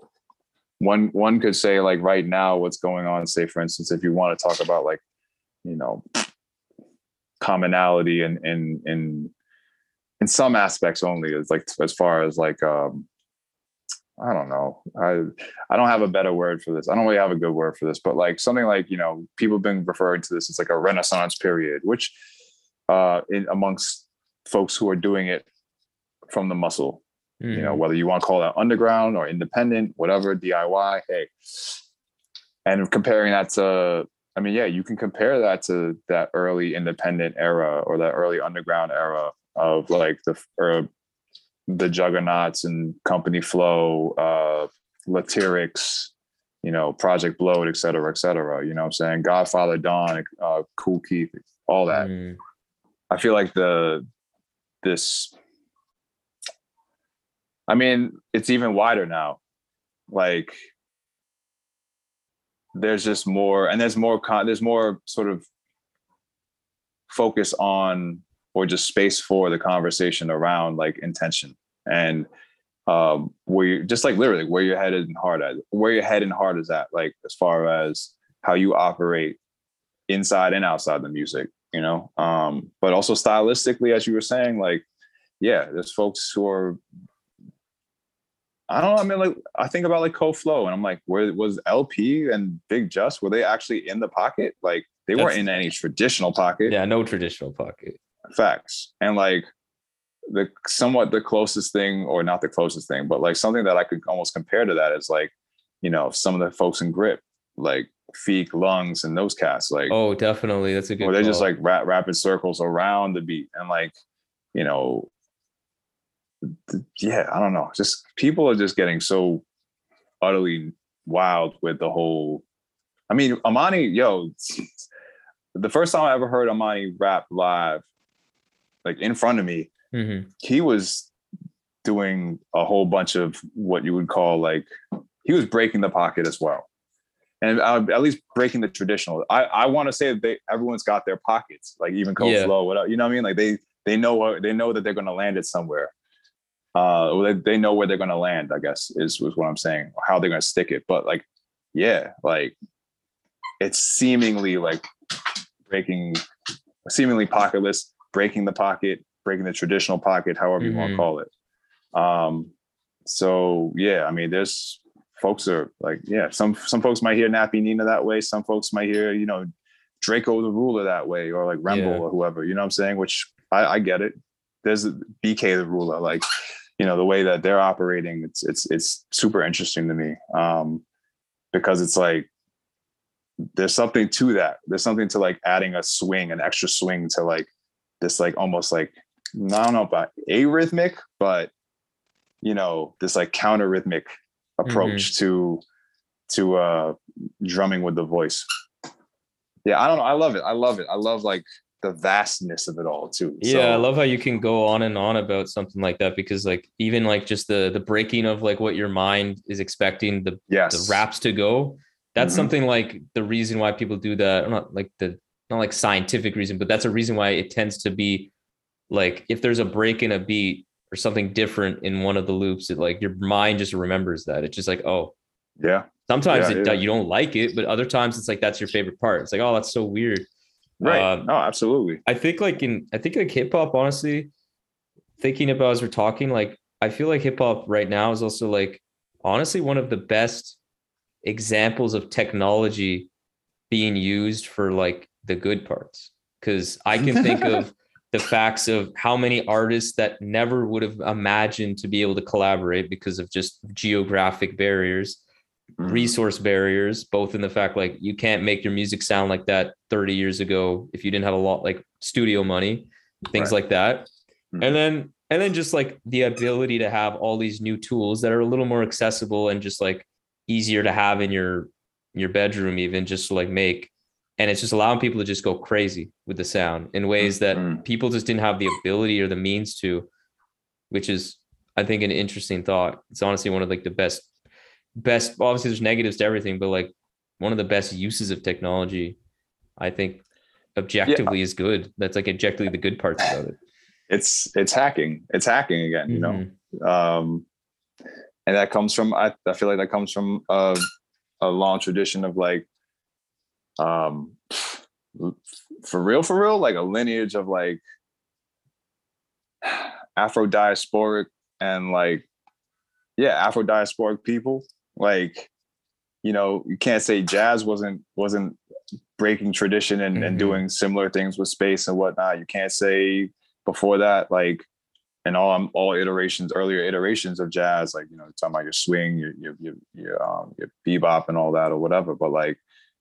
one one could say like right now, what's going on. Say, for instance, if you want to talk about like, you know, commonality and in in in some aspects only, is like as far as like um I don't know. I I don't have a better word for this. I don't really have a good word for this, but like something like you know, people have been referring to this as like a Renaissance period, which uh in amongst folks who are doing it from the muscle you know Mhm. whether you want to call that underground or independent whatever diy hey and comparing that to i mean yeah you can compare that to that early independent era or that early underground era of like the or the Juggaknots and company flow uh Latyrx you know Project Blowed et cetera et cetera you know what i'm saying godfather don uh Kool Keith all that Mm. I feel like the this I mean, it's even wider now. Like there's just more and there's more con there's more sort of focus on or just space for the conversation around like intention and um where you just like literally where your head and heart at where your head and heart is at like as far as how you operate inside and outside the music you know? Um but also stylistically as you were saying like yeah there's folks who are i don't know i mean like i think about like co-flow and i'm like where was El-P and Bigg Jus were they actually in the pocket? Like they weren't in any traditional pocket. Yeah, no traditional pocket. Facts and like the somewhat the closest thing or not the closest thing but like something that i could almost compare to that is like you know some of the folks in grip like feek lungs and those cats like Oh, definitely. That's a good. where they just like rap, rapid circles around the beat and like you know th- yeah i don't know just people are just getting so utterly wild with the whole i mean amani yo the first time i ever heard amani rap live like in front of me Mhm. he was doing a whole bunch of what you would call like he was breaking the pocket as well. And uh, at least breaking the traditional. I i want to say that they everyone's got their pockets like even coach Yeah. flow whatever you know what i mean? Like they they know they know that they're going to land it somewhere. Uh they, they know where they're going to land i guess is, is what i'm saying how they're going to stick it. But like yeah like it's seemingly like breaking seemingly pocketless breaking the pocket breaking the traditional pocket however you want to call it. Um so yeah i mean there's folks are like yeah some some folks might hear nappy nina that way some folks might hear you know draco the ruler that way or like remble Yeah. or whoever you know what i'm saying? Which i i get it. There's bk the ruler like you know the way that they're operating it's it's it's super interesting to me um because it's like there's something to that. There's something to like adding a swing an extra swing to like this like almost like i don't know about arrhythmic but you know this like counter rhythmic approach to to uh drumming with the voice yeah i don't know i love it i love it i love like the vastness of it all too Yeah, I love how you can go on and on about something like that because like even like just the the breaking of like what your mind is expecting the yes the raps to go. That's Mhm. something like the reason why people do that. or Not like the not like scientific reason, but that's a reason why it tends to be like if there's a break in a beat or something different in one of the loops, it like your mind just remembers that. It's just like, oh, yeah sometimes Yeah, it, yeah. you don't like it, but other times it's like that's your favorite part. It's like, oh, that's so weird. right Um, no absolutely I think like in I think like hip hop, honestly, thinking about as we're talking, like I feel like hip hop right now is also like honestly one of the best examples of technology being used for like the good parts. Cause I can think of the facts of how many artists that never would have imagined to be able to collaborate because of just geographic barriers Mhm. resource barriers, both in the fact like you can't make your music sound like that 30 years ago if you didn't have a lot like studio money, things Right. like that. Mhm. And then and then just like the ability to have all these new tools that are a little more accessible and just like easier to have in your your bedroom even just to like make and it's just allowing people to just go crazy with the sound in ways that Mhm. people just didn't have the ability or the means to which is i think an interesting thought it's honestly one of like the best best obviously there's negatives to everything but like one of the best uses of technology i think objectively is good that's like objectively the good parts about it It's it's hacking. It's hacking again. You know. Mhm. um, and that comes from I, I feel like that comes from a, a long tradition of like um for real for real like a lineage of like afro diasporic and like yeah afro diasporic people like you know you can't say jazz wasn't wasn't breaking tradition and, and Mhm. doing similar things with space and whatnot you can't say before that like and all um, all iterations, earlier iterations of jazz, like you know, talking about your swing, your your your your, um, your bebop and all that or whatever. But like,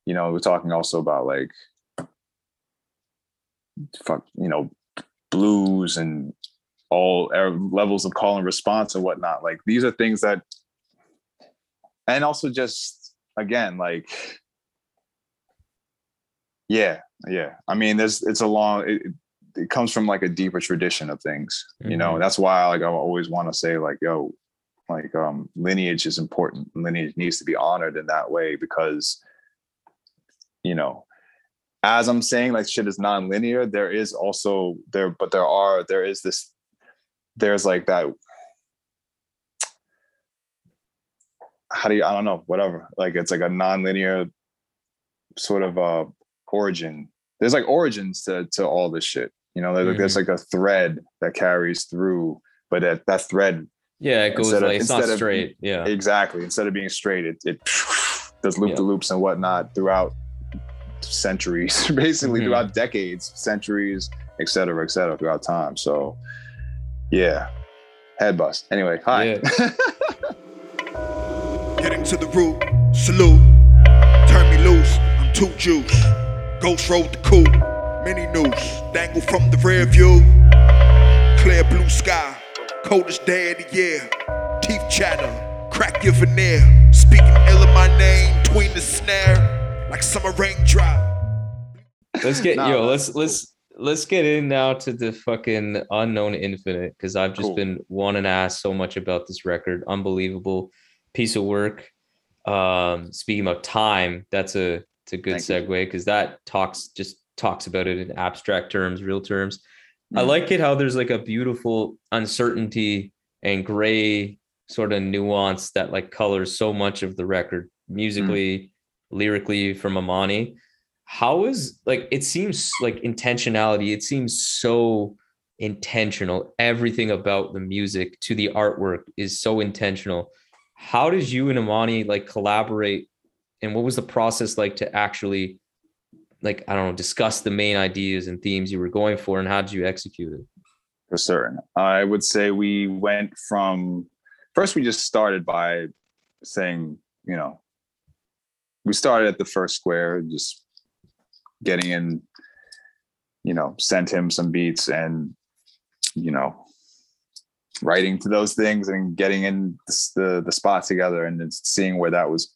you know, we're talking also about like, fuck, you know, blues and all er- levels of call and response and whatnot. Like these are things that, and also just again, like, yeah, yeah. I mean, there's it's a long. It, it comes from like a deeper tradition of things you know Mhm. that's why like i always want to say like yo like um lineage is important lineage needs to be honored in that way because you know as i'm saying like shit is non-linear. There is also there but there are there is this there's like that how do you i don't know whatever. Like it's like a non-linear sort of uh origin. There's like origins to to all this shit you know there- there's like a thread that carries through but that that thread yeah it goes of- like it's not instead of- straight. Yeah. Exactly. Instead of being straight it, it does loop the loops and whatnot throughout centuries basically Mhm. throughout decades centuries et cetera et cetera throughout time so yeah head bust anyway hi Yeah. Getting to the root, salute. Turn me loose, I'm too juice. Ghost road the coupe, mini noose. Dangle from the rear view. Clear blue sky, coldest day of the year. Teeth chatter, crack your veneer. Speaking ill of my name, tween the snare. Like summer raindrop. let's get Nah, yo let's that's cool. let's let's get in now to the fucking unknown infinite because i've just Cool. been wanting to ask so much about this record unbelievable piece of work um speaking about time that's a it's a good Thank segue because that talks just talks about it in abstract terms real terms i Mm. like it how there's like a beautiful uncertainty and gray sort of nuance that like colors so much of the record musically lyrically from amani. How is like it seems like intentionality it seems so intentional. Everything about the music to the artwork is so intentional. How did you and amani like collaborate and what was the process like to actually like i don't know discuss the main ideas and themes you were going for and how did you execute it? For certain. I would say we went from first we just started by saying, you know, we started at the first square, just getting in, you know, sent him some beats and, you know, writing to those things and getting in the the, spots together and then seeing where that was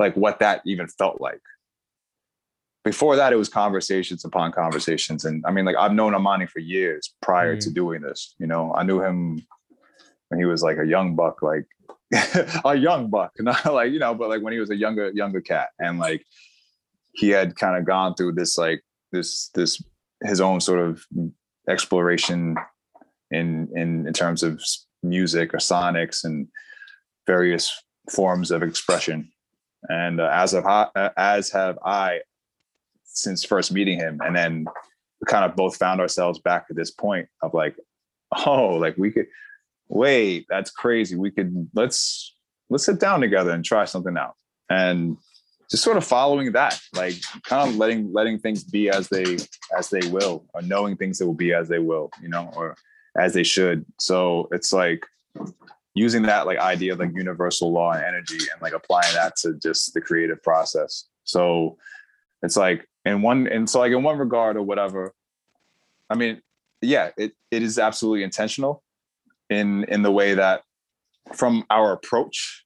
like what that even felt like. Before that it was conversations upon conversations and i mean like i've known amani for years prior to mm. doing this you know? I knew him when he was like a young buck like a young buck not like you know but like when he was a younger younger cat. And like he had kind of gone through this like this this his own sort of exploration in in in terms of music or sonics and various forms of expression. And uh, as of I, as have i since first meeting him. And then we kind of both found ourselves back at this point of like oh like we could wait that's crazy. We could let's let's sit down together and try something out. And just sort of following that like kind of letting letting things be as they as they will or knowing things that will be as they will you know or as they should. So it's like using that like idea of like universal law and energy and like applying that to just the creative process. So it's like in one and so like in one regard or whatever i mean yeah it, it is absolutely intentional in in the way that from our approach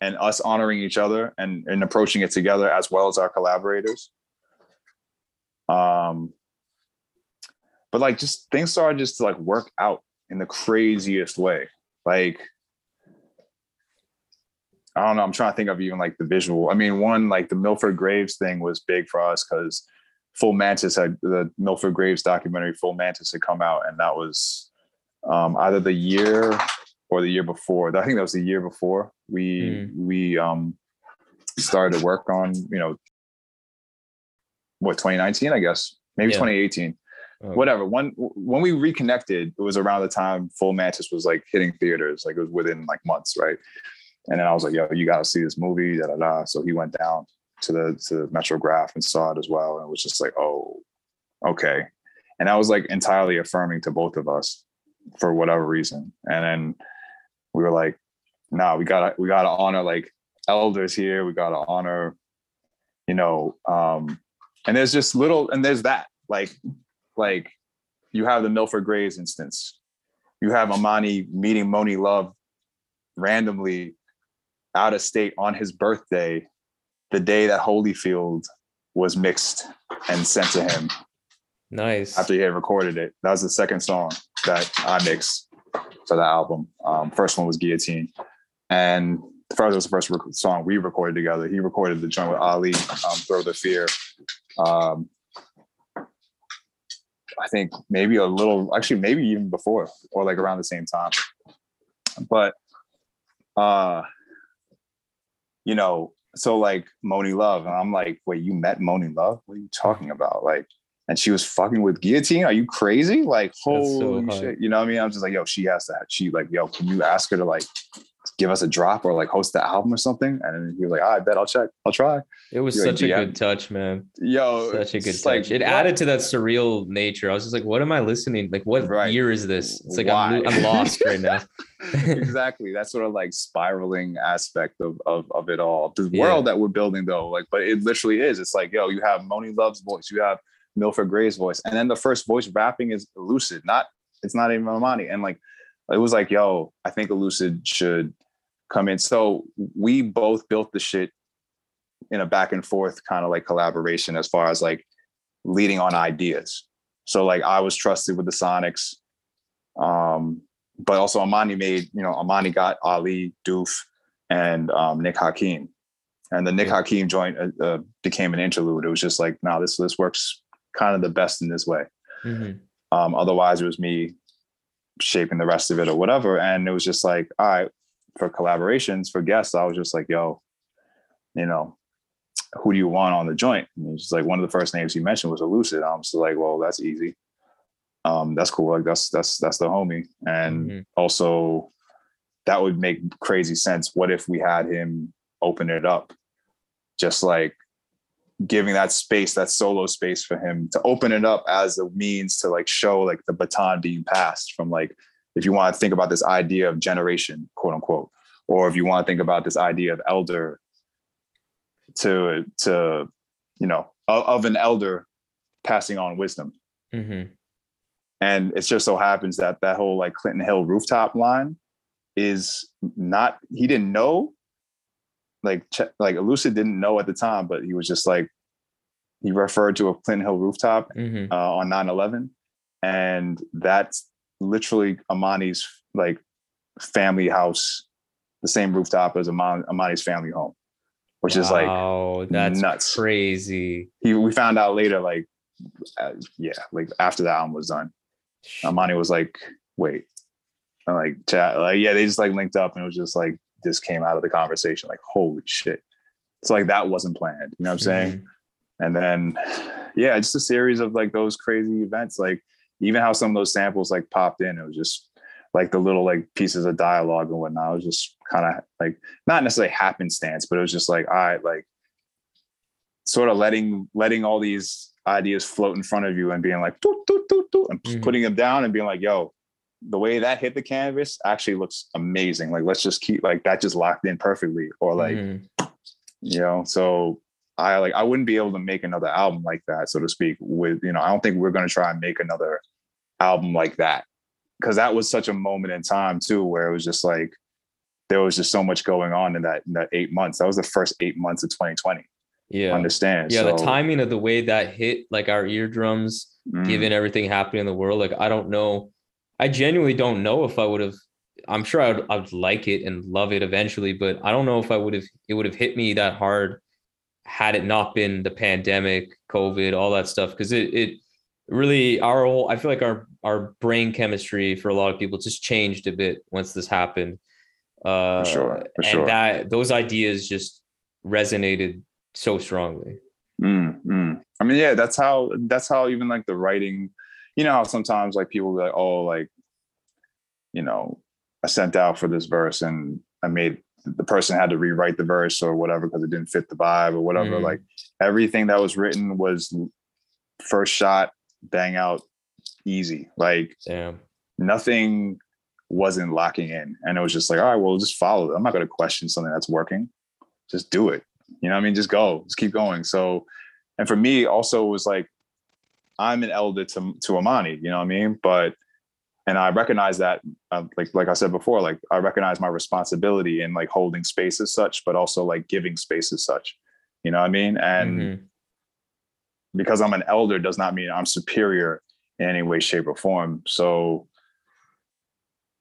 and us honoring each other and and approaching it together as well as our collaborators Um, but like just things started just to like work out in the craziest way. Like I don't know. I'm trying to think of even like the visual. I mean, one like the Milford Graves thing was big for us because Full Mantis had the Milford Graves documentary Full Mantis had come out, and that was um, either the year or the year before. I think that was the year before we we um, started to work on you know what 2019 I guess maybe Yeah. 2018 Oh, whatever. When when we reconnected, it was around the time Full Mantis was like hitting theaters. Like it was within like months, right? And then I was like, "Yo, you got to see this movie." Da da da. So he went down to the to Metrograph and saw it as well, and it was just like, "Oh, okay." And that was like entirely affirming to both of us for whatever reason. And then we were like, "Nah, we gotta we gotta honor like elders here. We gotta honor, you know." um And there's just little, and there's that like like you have the Milford Graves instance. You have Amani meeting Monie Love randomly out of state on his birthday, the day that Holyfield was mixed and sent to him nice. after he had recorded it. That was the second song that I mixed for the album. Um, first one was Guillotine. And first was the first rec- song we recorded together. He recorded the joint with Ali, um, Throw the Fear. Um, I think maybe a little, actually, maybe even before or like around the same time. But, uh, you know, so like Monie Love, and I'm like, wait, you met Monie Love? What are you talking about? Like, and she was fucking with guillotine. Are you crazy? Like, holy hot. shit. You know what I mean? I'm just like, yo, she has that. She like, yo, can you ask her to like give us a drop or like host the album or something? And he was like, "Ah, I bet I'll check. I'll try. It was You're a such a DM. good touch, man. Yo, Such a good touch. like, it what? added to that surreal nature. I was just like, what am I listening? Like, what Right. year is this? It's like I'm. I'm lost right now. exactly. That sort of like spiraling aspect of of, of it all. The Yeah. world that we're building though, like, but it literally is. It's like, yo, you have Monie Love's voice, you have Milford Graves' voice, and then the first voice rapping is Elucid. Not, it's not even Amani. And like, it was like, yo, I think Elucid should come in. So we both built the shit in a back and forth kind of like collaboration as far as like leading on ideas. So like I was trusted with the Sonics. Um, but also Amani made, you know, Amani got Ali, Doof, and um, Nick Hakim. And the Nick. Hakim joint uh, uh, became an interlude. It was just like, no, this this works kind of the best in this way. Mhm. Um, otherwise, it was me shaping the rest of it or whatever. And it was just like, all right, for collaborations, for guests, I was just like, yo, you know, who do you want on the joint? And it's just like one of the first names he mentioned was Elucid. I'm just like, well, that's easy. Um, that's cool. Like that's that's that's the homie. And Mhm. also that would make crazy sense. What if we had him open it up? Just like giving that space, that solo space for him to open it up as a means to like show like the baton being passed from like if you want to think about this idea of generation, quote unquote, or if you want to think about this idea of elder to to you know of, of an elder passing on wisdom Mhm. and it just so happens that that whole like clinton hill rooftop line is not he didn't know like like Elucid didn't know at the time but he was just like he referred to a clinton hill rooftop Mhm. uh, on 9-11 and that's literally amani's like family house the same rooftop as Amani, amani's family home which is like Wow, that's nuts. crazy. he we found out later like uh, yeah like after the album was done amani was like wait I'm like chat like yeah they just like linked up and it was just like this came out of the conversation like holy shit it's like that wasn't planned you know what i'm saying Mhm. And then yeah just a series of like those crazy events like even how some of those samples like popped in it was just like the little like pieces of dialogue and whatnot it was just kind of like not necessarily happenstance but it was just like all right like sort of letting letting all these ideas float in front of you and being like doot, doot, doot, doot, and Mhm. putting them down and being like yo the way that hit the canvas actually looks amazing like let's just keep like that just locked in perfectly or like Mhm. you know so i like i wouldn't be able to make another album like that so to speak with you know i don't think we're going to try and make another album like that. Because that was such a moment in time too where it was just like there was just so much going on in that in that eight months. That was the first eight months of 2020 yeah. Understand. yeah the timing of the way that hit like our eardrums mm, given everything happening in the world like i don't know. I genuinely don't know if i would have i'm sure i would, I would like it and love it eventually but i don't know if i would have it would have hit me that hard had it not been the pandemic covid all that stuff because it it really our whole i feel like our our brain chemistry for a lot of people just changed a bit once this happened uh sure, for and sure. that those ideas just resonated so strongly Mm, mm. I mean, yeah, that's how that's how even like the writing, you know, how sometimes like people be like, oh, like, you know, I sent out for this verse and I made the person had to rewrite the verse or whatever because it didn't fit the vibe or whatever. Mhm. Like everything that was written was first shot, bang out, easy. Like damn nothing wasn't locking in. And it was just like, all right, well, just follow it. I'm not going to question something that's working. Just do it. You know what I mean? Just go, just keep going. So, and for me also it was like, I'm an elder to, to Amani, you know what I mean? But, and I recognize that, uh, like, like I said before, like I recognize my responsibility in like holding space as such, but also like giving space as such, you know what I mean? And Mhm. because I'm an elder does not mean I'm superior in any way, shape, or form. So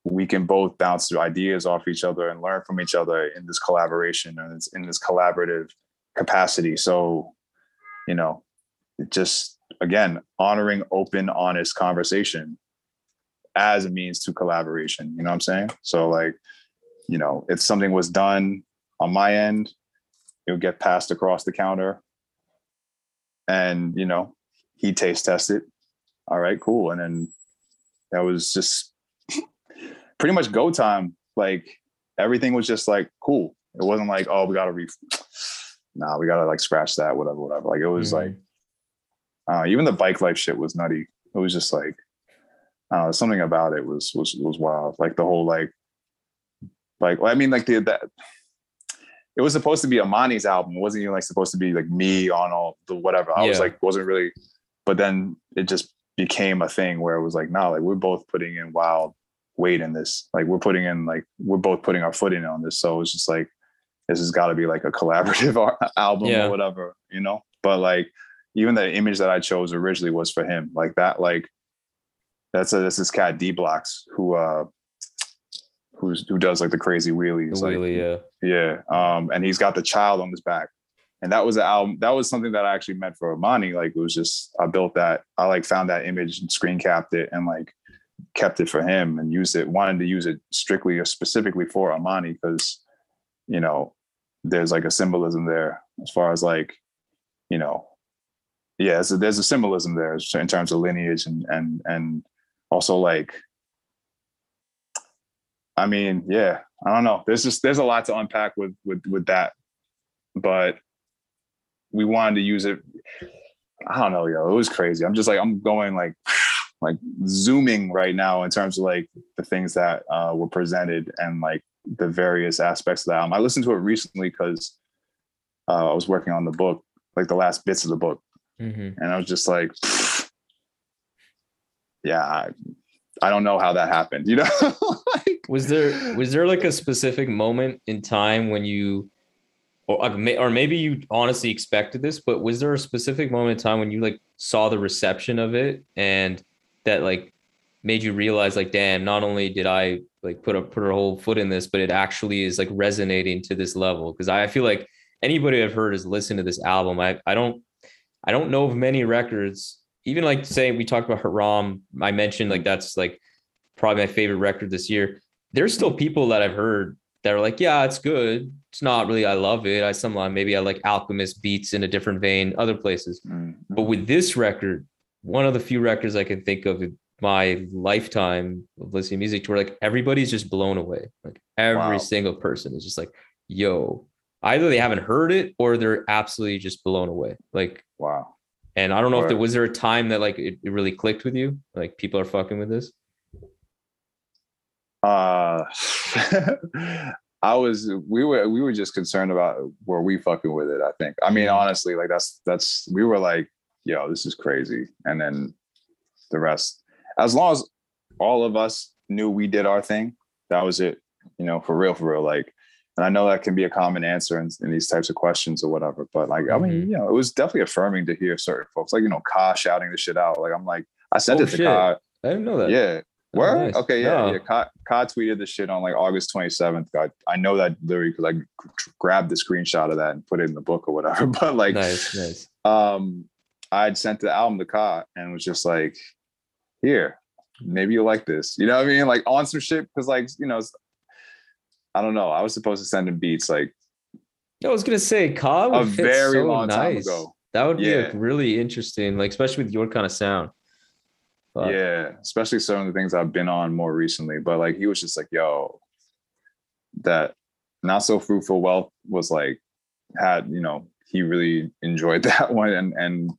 we can both bounce ideas off each other and learn from each other in this collaboration and it's in this collaborative capacity. So, you know, it just again honoring open, honest conversation as a means to collaboration. You know what I'm saying? So like, you know, if something was done on my end, it would get passed across the counter and you know he taste tested all right cool and then that was just pretty much go time like everything was just like cool it wasn't like oh we gotta re nah we gotta like scratch that whatever whatever like it was Mhm. like uh even the bike life shit was nutty it was just like uh something about it was was was wild like the whole like like well, i mean like the that it was supposed to be Amani's album. It wasn't even like supposed to be like me on all the whatever. I was like, wasn't really, but then it just became a thing where it was like, no, like we're both putting in wild weight in this. Like we're putting in like we're both putting our foot in on this. So it's just like this has got to be like a collaborative ar- album Yeah. or whatever, you know. But like even the image that I chose originally was for him. Like that, like that's a this is cat D Blocks who uh who's who does like the crazy the wheelies. like, yeah yeah. Um, and he's got the child on his back. And that was the album. That was something that I actually meant for Amani. Like it was just I built that. I like found that image and screen capped it and like kept it for him and used it. Wanted to use it strictly or specifically for Amani because you know there's like a symbolism there as far as like you know yeah. So there's a symbolism there in terms of lineage and and and also like I mean, yeah, I don't know. There's just there's a lot to unpack with with with that, but we wanted to use it. I don't know, yo. It was crazy. I'm just like I'm going like like zooming right now in terms of like the things that uh, were presented and like the various aspects of that. album. I listened to it recently because uh, I was working on the book, like the last bits of the book, Mhm. and I was just like, yeah, I, I don't know how that happened. You know, like, Was there was there like a specific moment in time when you, or or maybe you honestly expected this, but was there a specific moment in time when you like saw the reception of it and that like made you realize like, damn, not only did I like put a put a whole foot in this, but it actually is like resonating to this level? Because I feel like anybody I've heard has listened to this album. I I don't I don't know of many records. Even like say we talked about Haram, I mentioned like that's like probably my favorite record this year. There's still people that I've heard that are like, yeah, it's good. It's not really, I love it. I somehow maybe I like Alchemist beats in a different vein, other places. mm, But with this record, one of the few records I can think of in my lifetime of listening to music to where like everybody's just blown away. Like every Wow. single person is just like, yo, either they haven't heard it or they're absolutely just blown away. Like, wow. And I don't know if there was there a time that like it, it really clicked with you, like people are fucking with this. Uh, I was we were we were just concerned about were we fucking with it. I think. I mean, honestly, like that's that's we were like, yo, this is crazy, and then the rest. As long as all of us knew we did our thing, that was it. You know, for real, for real. Like And I know that can be a common answer in, in these types of questions or whatever. But like, I mean, Mhm. you know, it was definitely affirming to hear certain folks, like, you know, Ka shouting the shit out. Like, I'm like, I sent Oh, it to shit. Ka. I didn't know that. Yeah. Oh, nice. Okay, yeah, No. yeah. Ka, Ka tweeted the shit on like August 27th. I, I know that literally because I g- grabbed the screenshot of that and put it in the book or whatever. But like, nice, nice. um, I'd sent the album to Ka and was just like, here, maybe you like this. You know what I mean? Like on some shit because like you know, I don't know. I was supposed to send him beats like I was gonna say, Ka would a very so long time ago. That would be Yeah. like really interesting, like especially with your kind of sound. But- Yeah, especially some of the things I've been on more recently. But like he was just like, yo, that not so fruitful wealth was like had, you know, he really enjoyed that one. And and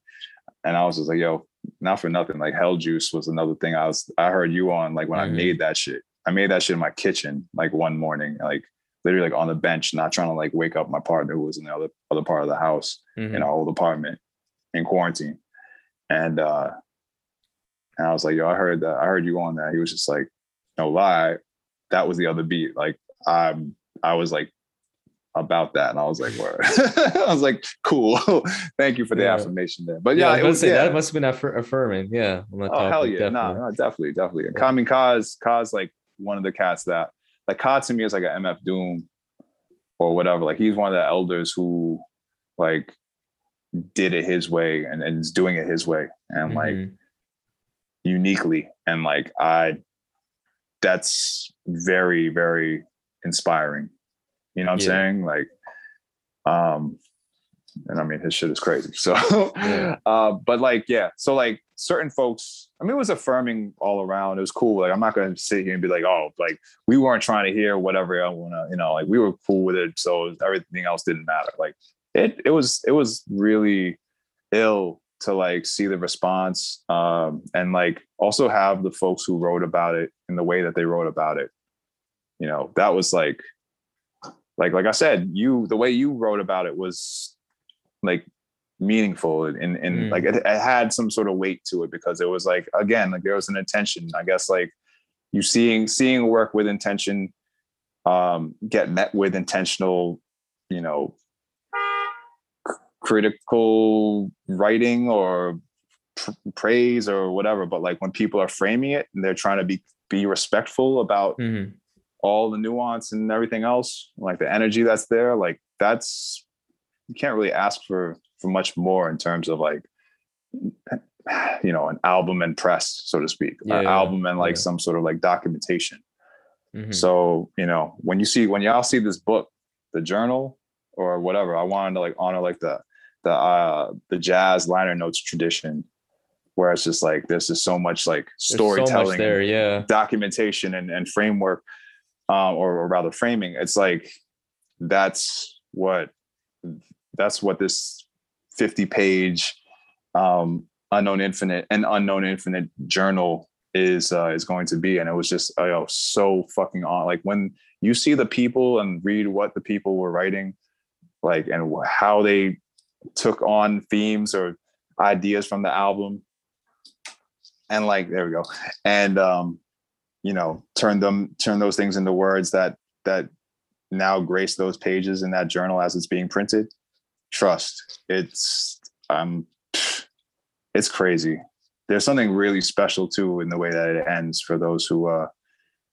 and I was just like, yo, not for nothing. Like Hell Juice was another thing I was I heard you on like when Mhm. I made that shit. I made that shit in my kitchen like one morning, like literally like on the bench, not trying to like wake up my partner who was in the other other part of the house Mhm. in our old apartment in quarantine. And uh and I was like, yo, I heard that, I heard you on that. He was just like, no lie, that was the other beat. Like I'm I was like about that. And I was like, word. I was like, cool. Thank you for the Yeah. affirmation there. But yeah, yeah, it was say yeah. that must have been affir- affirming. Yeah. Oh hell yeah! No, definitely. no, definitely, definitely. I mean, Ka's, Ka's, like one of the cats that, like, Ka to me is like an MF Doom, or whatever. Like, he's one of the elders who, like, did it his way and, and is doing it his way, and like Mhm. uniquely, and like I, that's very, very inspiring. You know what I'm Yeah. saying? Like, um, and I mean his shit is crazy. So, Yeah. uh, but like, yeah. So like certain folks, I mean, it was affirming all around. It was cool. Like I'm not gonna sit here and be like, oh, like we weren't trying to hear whatever I wanna, you know, like we were cool with it. So everything else didn't matter. Like it, it was, it was really ill to like see the response um and like also have the folks who wrote about it in the way that they wrote about it you know that was like like like i said you the way you wrote about it was like meaningful and and, and Mm. like it, it had some sort of weight to it because it was like again like there was an intention i guess like you seeing seeing work with intention um get met with intentional you know c- critical writing or pr- praise or whatever but like when people are framing it and they're trying to be be respectful about Mhm. all the nuance and everything else like the energy that's there like that's you can't really ask for for much more in terms of like you know an album and press so to speak an Yeah, album and like yeah. some sort of like documentation Mhm. so you know when you see when y'all see this book the journal or whatever i wanted to like honor like the the uh the jazz liner notes tradition where it's just like there's just so much like There's so storytelling much there. Yeah. documentation and, and framework um, or, or rather framing it's like that's what that's what this 50 page um, unknown infinite and unknown infinite journal is uh, is going to be. And it was just you know, so fucking on like when you see the people and read what the people were writing like and how they took on themes or ideas from the album. And like there we go. And um you know turn them turn those things into words that that now grace those pages in that journal as it's being printed trust. It's um it's crazy. There's something really special too in the way that it ends for those who uh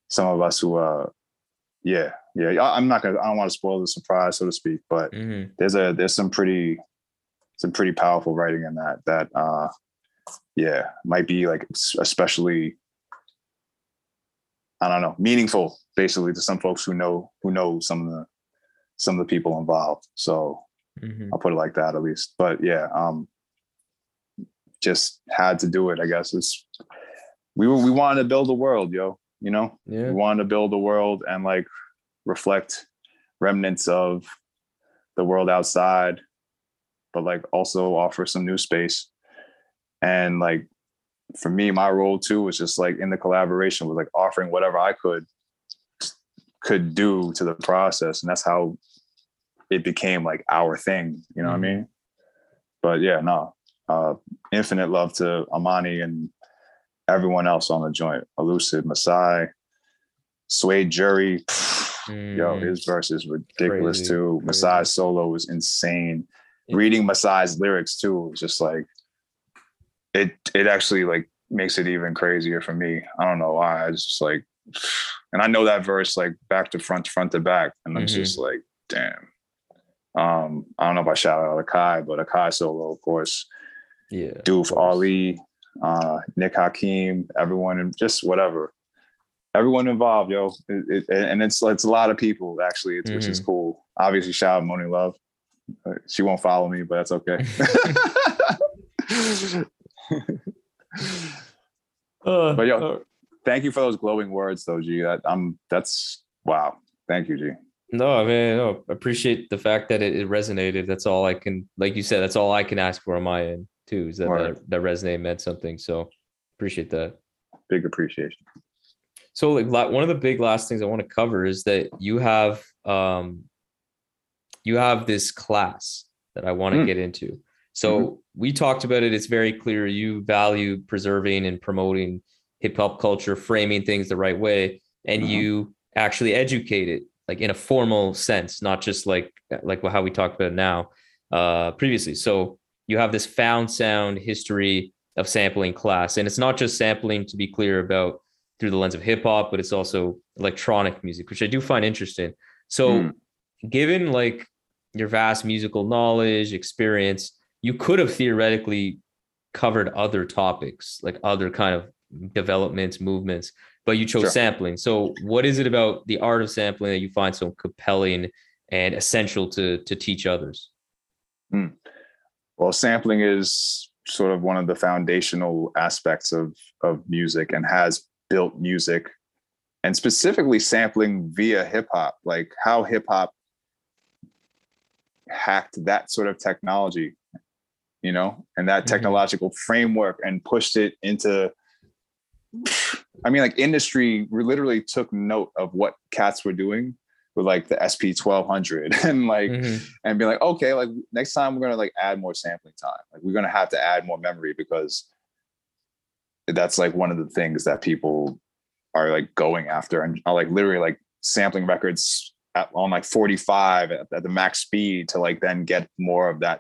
some of us who uh yeah yeah. I- i'm not gonna i don't want to spoil the surprise so to speak but Mhm. there's a there's some pretty some pretty powerful writing in that that uh yeah might be like especially i don't know meaningful basically to some folks who know who know some of the some of the people involved. So Mhm. i'll put it like that at least. But yeah um just had to do it i guess. It's we were we wanted to build a world yo you know? Yeah. we wanted to build a world and like reflect remnants of the world outside but like also offer some new space. And like for me my role too was just like in the collaboration was like offering whatever i could could do to the process. And that's how it became like our thing you know what i mean but yeah no uh infinite love to amani and everyone else on the joint Elucid masai suede jury Yo, Mm, his verse is ridiculous Crazy, too. crazy. Masai's solo was insane. Yeah. Reading Masai's lyrics too was just like it. It actually like makes it even crazier for me. I don't know why. It's just like, and I know that verse like back to front, front to back, and I'm Mhm. just like, damn. Um, I don't know if I shout out Akai, but Akai solo, of course. yeah. Doof, course. Ali, uh, Nick Hakim, everyone, and just whatever, everyone involved, yo. It, it, and it's it's a lot of people actually, it's, which is Mm-hmm. cool. Obviously, shout out Monie Love. Uh, She won't follow me, but that's okay. Uh, But yo, uh, Thank you for those glowing words, though, G. That I'm that's wow. Thank you, G. no, I mean, no, appreciate the fact that it, it resonated. That's all I can, like you said, that's all I can ask for on my end too. Is that that, that resonate meant something. So appreciate that. Big appreciation. So like one of the big last things I want to cover is that you have um you have this class that I want to Mm. get into. So we talked about it. It's very clear you value preserving and promoting hip hop culture, framing things the right way, and Mhm. you actually educate it like in a formal sense, not just like like how we talked about it now uh previously. So you have this found sound history of sampling class, and it's not just sampling to be clear about through the lens of hip hop, but it's also electronic music, which I do find interesting. So, Mm. given like your vast musical knowledge, experience, you could have theoretically covered other topics, like other kind of developments, movements, but you chose Sure. sampling. So, what is it about the art of sampling that you find so compelling and essential to to teach others? Well, sampling is sort of one of the foundational aspects of of music and has built music and specifically sampling via hip hop, like how hip hop hacked that sort of technology, you know, and that Mhm. technological framework and pushed it into I mean, like industry literally took note of what cats were doing with like the SP twelve hundred and like Mhm. and be like, okay, like next time we're gonna like add more sampling time. Like we're gonna have to add more memory because that's like one of the things that people are like going after and are like literally like sampling records at, on like 45 at, at the max speed to like then get more of that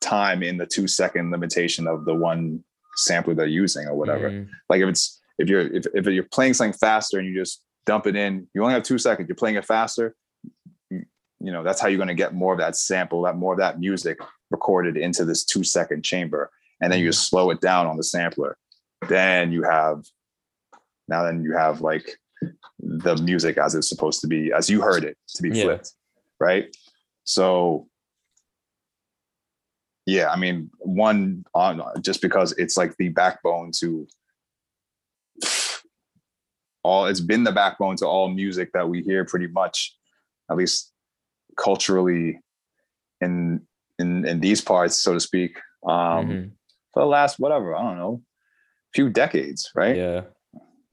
time in the two second limitation of the one sampler they're using or whatever Mhm. like if it's if you're if, if you're playing something faster and you just dump it in you only have two seconds you're playing it faster you, know that's how you're going to get more of that sample that more of that music recorded into this two second chamber. And then you just slow it down on the sampler. Then you have now then you have like the music as it's supposed to be as you heard it to be Yeah. flipped right? So yeah i mean one on just because it's like the backbone to all it's been the backbone to all music that we hear pretty much at least culturally in in in these parts so to speak um Mhm. for the last whatever i don't know few decades right yeah.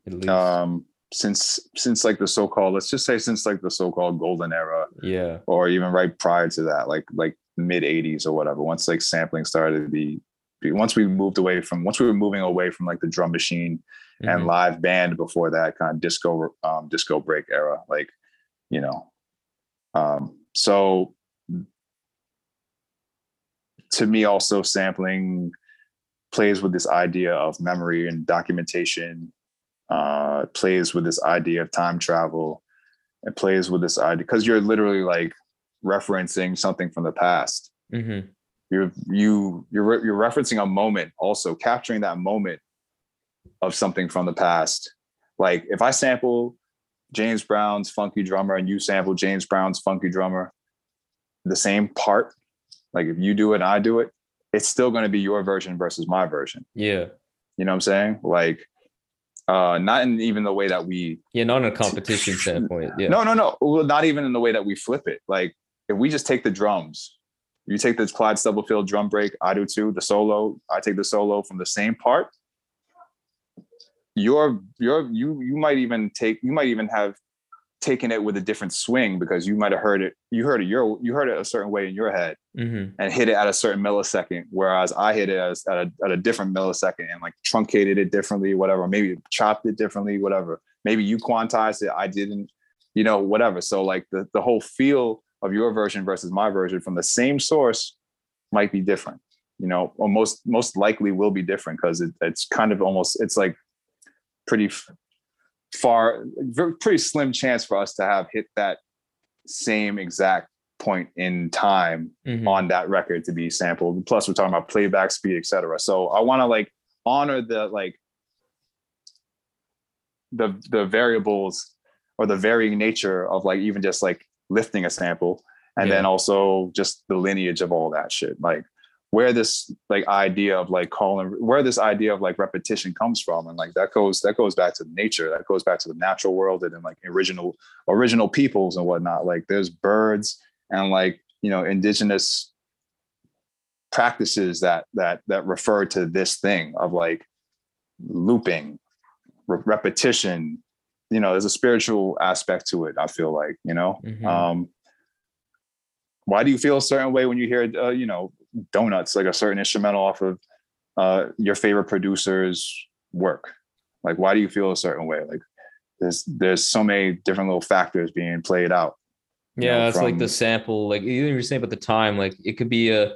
At least. um since since like the so-called let's just say since like the so-called golden era yeah. or even right prior to that like like mid 80s or whatever once like sampling started to be- once we moved away from once we were moving away from like the drum machine and Mhm. live band before that kind of disco um disco break era like you know um so to me also sampling plays with this idea of memory and documentation uh plays with this idea of time travel it plays with this idea because you're literally like referencing something from the past Mhm. you're you you're re- you're referencing a moment also capturing that moment of something from the past like if i sample james brown's funky drummer and you sample james brown's funky drummer the same part like if you do it and i do it it's still going to be your version versus my version Yeah. you know what i'm saying like uh not in even the way that we Yeah. Not in a competition standpoint. Yeah. no, no, no. Well, not even in the way that we flip it. Like if we just take the drums, you take the Clyde Stubblefield drum break, I do too. The solo, I take the solo from the same part. You're you're you you might even take you might even have taken it with a different swing because you might have heard it. You heard it your you heard it a certain way in your head Mhm. and hit it at a certain millisecond, whereas I hit it as, at, a, at a different millisecond and like truncated it differently, whatever. Maybe chopped it differently, whatever. Maybe you quantized it, I didn't. you know, whatever. So like the the whole feel of your version versus my version from the same source might be different, you know, or most most likely will be different because it, it's kind of almost it's like pretty far, very, pretty slim chance for us to have hit that same exact point in time Mhm. on that record to be sampled. Plus, we're talking about playback speed, etc. So I want to like honor the like the the variables or the varying nature of like even just like lifting a sample, and then also just the lineage of all that shit. Like where this like idea of like calling where this idea of like repetition comes from and like that goes that goes back to nature that goes back to the natural world and then like original original peoples and whatnot. Like there's birds and like you know indigenous practices that that that refer to this thing of like looping re- repetition. You know there's a spiritual aspect to it i feel like you know? Mhm. um why do you feel a certain way when you hear uh, you know donuts like a certain instrumental off of uh your favorite producer's work like why do you feel a certain way like there's there's so many different little factors being played out Yeah, know, it's like the sample, like even you were saying about the time, like it could be a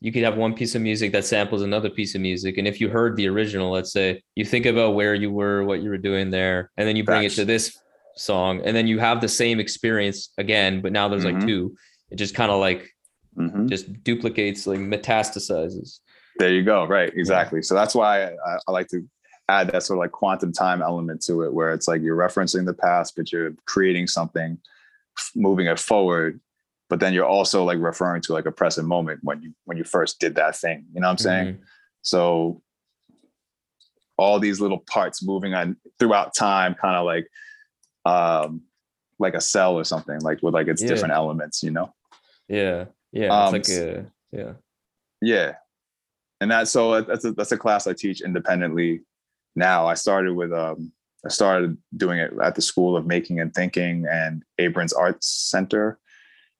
you could have one piece of music that samples another piece of music. And if you heard the original, let's say you think about where you were, what you were doing there, and then you bring Facts. it to this song, and then you have the same experience again, but now there's like Mhm. two. It just kind of like Mhm. just duplicates, like metastasizes. There you go. Right. Exactly. So that's why I, I like to add that sort of like quantum time element to it, where it's like you're referencing the past, but you're creating something, moving it forward. But then you're also like referring to like a present moment when you when you first did that thing. You know what I'm saying? Mhm. So all these little parts moving on throughout time, kind of like um like a cell or something, like with like its Yeah. different elements, you know? Yeah, yeah, Um, it's like a yeah. Yeah. And that so that's a, that's a class I teach independently now. I started with um I started doing it at the School of Making and Thinking and Abrons Arts Center,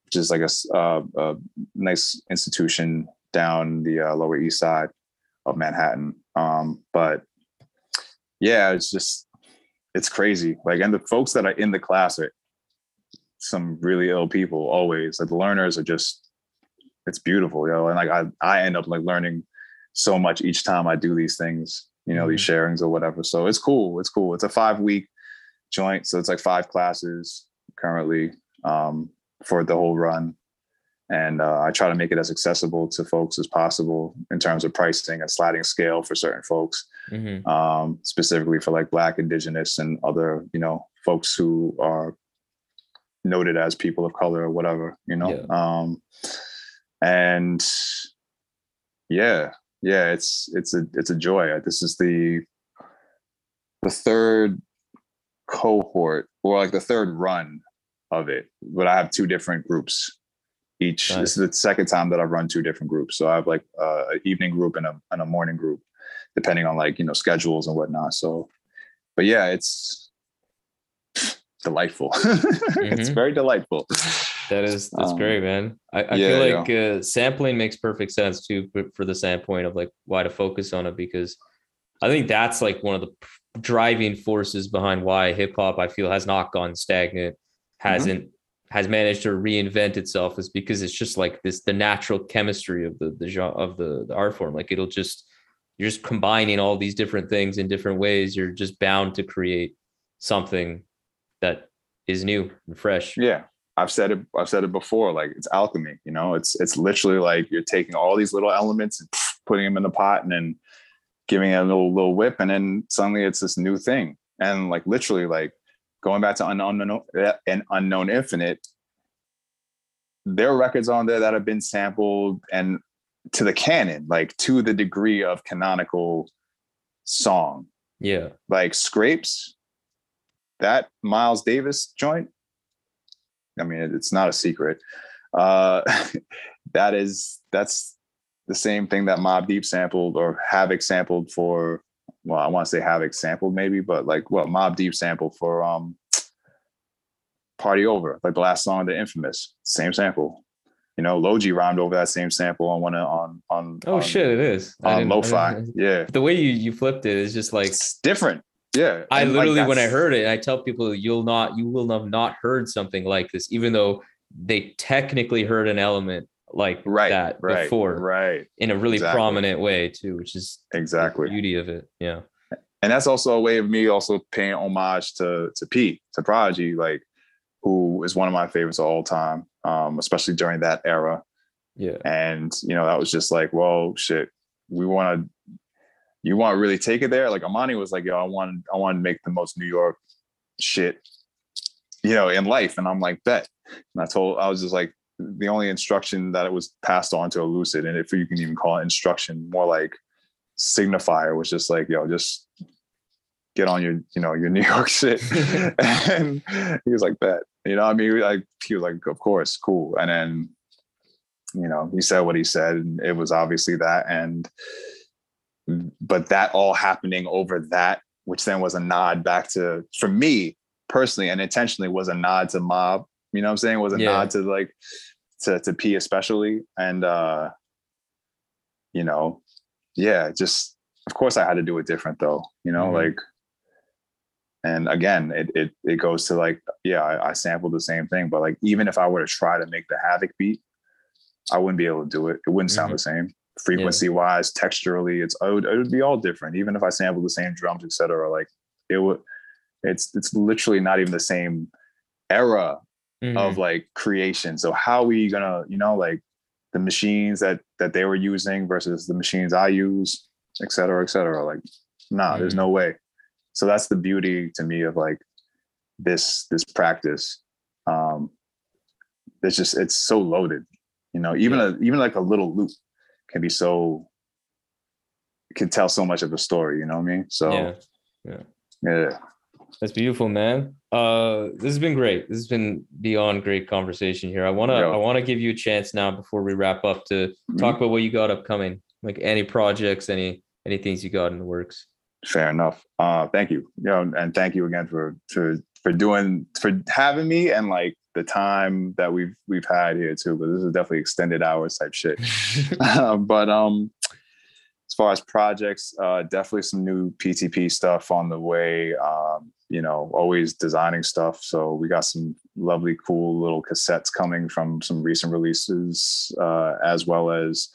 which is like a, uh, a nice institution down the uh, Lower East Side of Manhattan. Um, but yeah, it's just it's crazy. Like, and the folks that are in the class are some really ill people always. Like the learners are just it's beautiful, yo. And like I I end up like learning so much each time I do these things, you know, these sharings or whatever. So it's cool. It's cool. It's a five week joint. So it's like five classes currently um, for the whole run. And uh, I try to make it as accessible to folks as possible in terms of pricing and sliding scale for certain folks, hmm um, specifically for like Black, Indigenous, and other, you know, folks who are noted as people of color or whatever, you know. Yeah. Um, and yeah, yeah, it's it's a it's a joy. This is the the third cohort or like the third run of it, but I have two different groups. Each Nice. this is the second time that I've run two different groups. So I have like uh, an evening group and a and a morning group, depending on like you know schedules and whatnot. So, but yeah, it's delightful. it's Mhm. very delightful. That is that's Um, great, man. I, I yeah, feel yeah. like uh, sampling makes perfect sense too for, for the standpoint of like why to focus on it because I think that's like one of the driving forces behind why hip hop I feel has not gone stagnant, Mm-hmm. hasn't has managed to reinvent itself is because it's just like this the natural chemistry of the the genre of the, the art form. Like it'll just you're just combining all these different things in different ways. You're just bound to create something that is new and fresh. Yeah. I've said it. I've said it before. Like it's alchemy. You know, it's it's literally like you're taking all these little elements and putting them in the pot, and then giving it a little little whip, and then suddenly it's this new thing. And like literally, like going back to unknown unknown- and unknown infinite, there are records on there that have been sampled and to the canon, like to the degree of canonical song. Yeah. Like scrapes, that Miles Davis joint. I mean, it- it's not a secret. Uh, that is that's the same thing that Mobb Deep sampled or Havoc sampled for. Well, I want to say Havoc sampled maybe, but like what Mobb Deep sampled for um Party Over, like the last song of the Infamous, same sample. You know, Logi rhymed over that same sample on one on on Oh on, shit, it is. On lo-fi. Yeah, The way you, you flipped it is just like it's different. Yeah. I and, like, literally, when I heard it, I tell people you'll not, you will have not heard something like this, even though they technically heard an element like right, that right, before right, in a really Exactly. prominent way too, which is the exactly. beauty of it. Yeah. and that's also a way of me also paying homage to to P to Prodigy, like who is one of my favorites of all time, um, especially during that era. Yeah. And you know, that was just like, well, shit, we want to, you want to really take it there. Like Amani was like, yo, I want, I want to make the most New York shit, you know, in life. And I'm like, bet. And I told, I was just like, the only instruction that it was passed on to Elucid, and if you can even call it instruction, more like signifier was just like, yo, just get on your, you know, your New York shit. and he was like, bet. You know, what I mean, like he was like, of course, cool. And then, you know, he said what he said, and it was obviously that. And but that all happening over that, which then was a nod back to, for me personally and intentionally, was a nod to Mobb. You know what I'm saying? Was a Yeah. nod to like to to P especially. And uh, you know, yeah, just of course I had to do it different though, you know, Mhm. like and again, it it it goes to like, yeah, I, I sampled the same thing, but like even if I were to try to make the havoc beat, I wouldn't be able to do it. It wouldn't sound the same. Frequency wise, texturally, it's it would, it would be all different. Even if I sampled the same drums, etc. Like it would it's it's literally not even the same era Mhm. of like creation. So how are we gonna, you know, like the machines that that they were using versus the machines I use, etc., cetera, et cetera. Like, nah, there's Mhm. no way. So that's the beauty to me of like this this practice. Um it's just it's so loaded. You know, even a even like a little loop can be so can tell so much of a story, you know what I mean? So yeah. yeah. That's beautiful, man. Uh, this has been great. This has been beyond great conversation here. I wanna, I wanna give you a chance now before we wrap up to talk about what you got upcoming, like any projects, any any things you got in the works. Fair enough. Uh, thank you. You know, and thank you again for for for doing for having me and like the time that we've we've had here too. But this is definitely extended hours type shit. Um, but um, as far as projects, uh, definitely some new PTP stuff on the way. Um, you know, always designing stuff. So we got some lovely, cool little cassettes coming from some recent releases, uh, as well as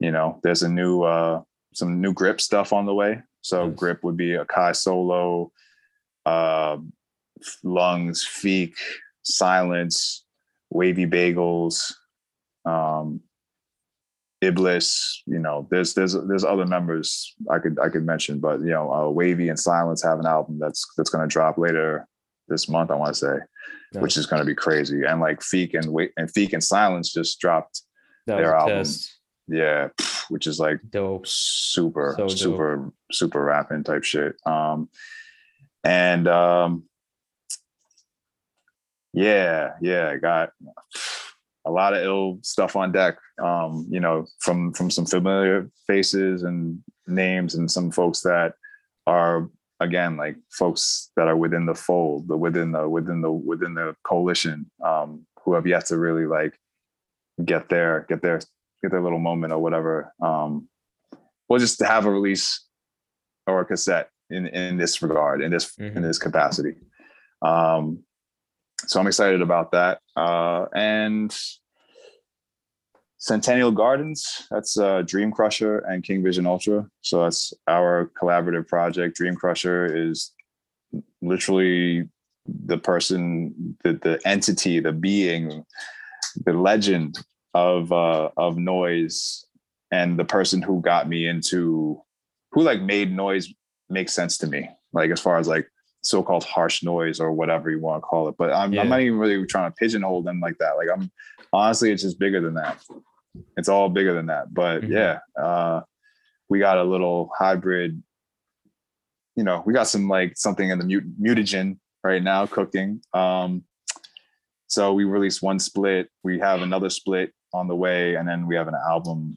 you know, there's a new uh, some new grip stuff on the way. So Nice. grip would be Akai solo, uh, lungs, feek, silence, wavy bagels, um, Iblis. You know, there's there's there's other members I could I could mention, but you know, uh, Wavy and Silence have an album that's that's going to drop later this month. I want to say, which is going to be crazy. And like Feek and wait and Feek and Silence just dropped, their album. test. yeah, which is like Dope. super So dope. super super rapping type shit um and um yeah yeah I got a lot of ill stuff on deck um you know from from some familiar faces and names and some folks that are again like folks that are within the fold the within the within the within the coalition um who have yet to really like get their get their get their little moment or whatever um or just to have a release or a cassette in in this regard in this in Mhm. this capacity um so i'm excited about that. Uh and centennial gardens that's uh Dreamcrusher and king vision ultra. So that's our collaborative project. Dreamcrusher is literally the person the the entity the being the legend of uh of noise and the person who got me into who like made noise make sense to me like as far as like so-called harsh noise or whatever you want to call it but I'm, Yeah. I'm not even really trying to pigeonhole them like that like i'm honestly it's just bigger than that it's all bigger than that but Mhm. yeah uh we got a little hybrid you know we got some like something in the mut- mutagen right now cooking um so we released one split we have another split on the way and then we have an album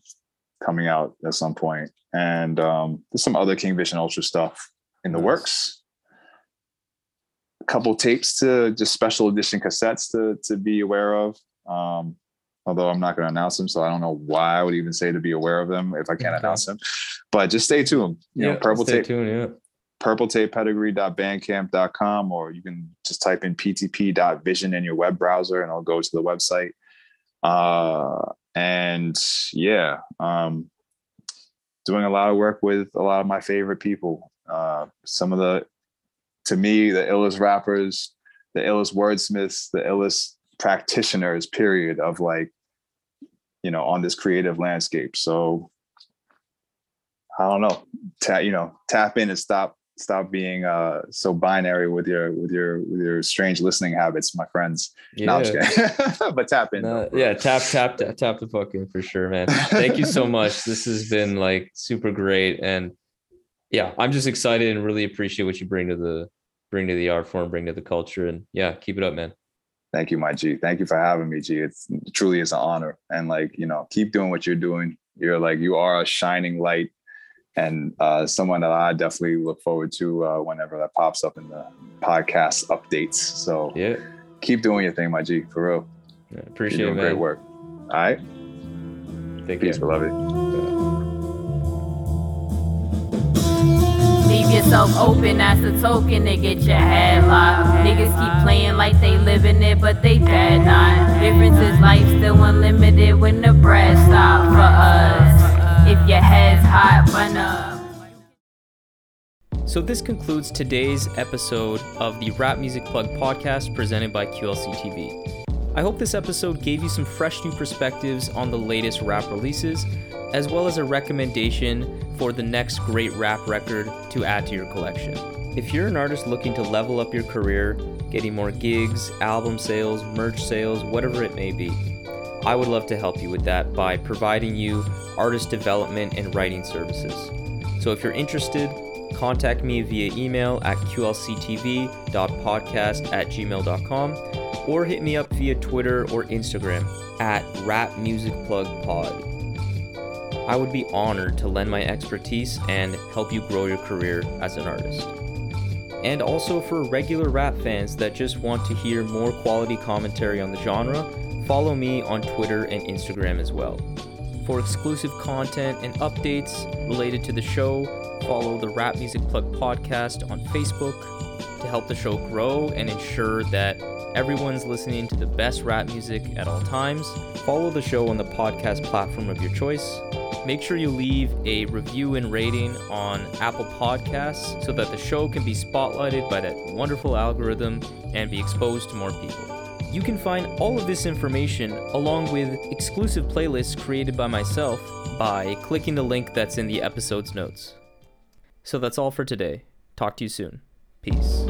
coming out at some point. and um there's some other king vision ultra stuff in the Nice. works couple tapes to just special edition cassettes to to be aware of um although i'm not going to announce them so i don't know why i would even say to be aware of them if i can't Okay. announce them but just stay tuned you know purple tape tuned. Yeah. purpletapepedigree.bandcamp.com or you can just type in ptp.vision in your web browser and I'll go to the website. Uh, and yeah, um, doing a lot of work with a lot of my favorite people. Uh, some of the, to me, the illest rappers, the illest wordsmiths, the illest practitioners, period, of like, you know, on this creative landscape. So I don't know, tap, you know, tap in and stop stop being uh so binary with your with your with your strange listening habits, my friends. No, I'm just but tap in. No, yeah, tap tap tap tap the fuck in for sure, man. Thank you so much. This has been like super great, and yeah, I'm just excited and really appreciate what you bring to the bring to the art form, bring to the culture, and yeah, keep it up, man. Thank you, my G. Thank you for having me, G. It's it truly is an honor, and like you know, keep doing what you're doing. You're like you are a shining light and uh, someone that I definitely look forward to uh, whenever that pops up in the podcast updates. So Yeah, keep doing your thing, my G, for real. You're appreciate doing it, great work. All right, Take peace, care. beloved. Yourself open as a token to get your head locked. Niggas keep playing like they living it, but they dead not. Difference is life still unlimited when the bread stop for us. If your head's hot, run up. So this concludes today's episode of the Rap Music Plug podcast presented by QLC TV. I hope this episode gave you some fresh new perspectives on the latest rap releases, as well as a recommendation for the next great rap record to add to your collection. If you're an artist looking to level up your career, getting more gigs, album sales, merch sales, whatever it may be, I would love to help you with that by providing you artist development and writing services. So if you're interested, contact me via email at qlctv.podcast at gmail.com or hit me up via Twitter or Instagram at rapmusicplugpod. I would be honored to lend my expertise and help you grow your career as an artist. And also for regular rap fans that just want to hear more quality commentary on the genre, follow me on Twitter and Instagram as well. For exclusive content and updates related to the show, follow the Rap Music Plug podcast on Facebook to help the show grow and ensure that everyone's listening to the best rap music at all times. Follow the show on the podcast platform of your choice. Make sure you leave a review and rating on Apple Podcasts so that the show can be spotlighted by that wonderful algorithm and be exposed to more people. You can find all of this information along with exclusive playlists created by myself by clicking the link that's in the episode's notes. So that's all for today. Talk to you soon. Peace.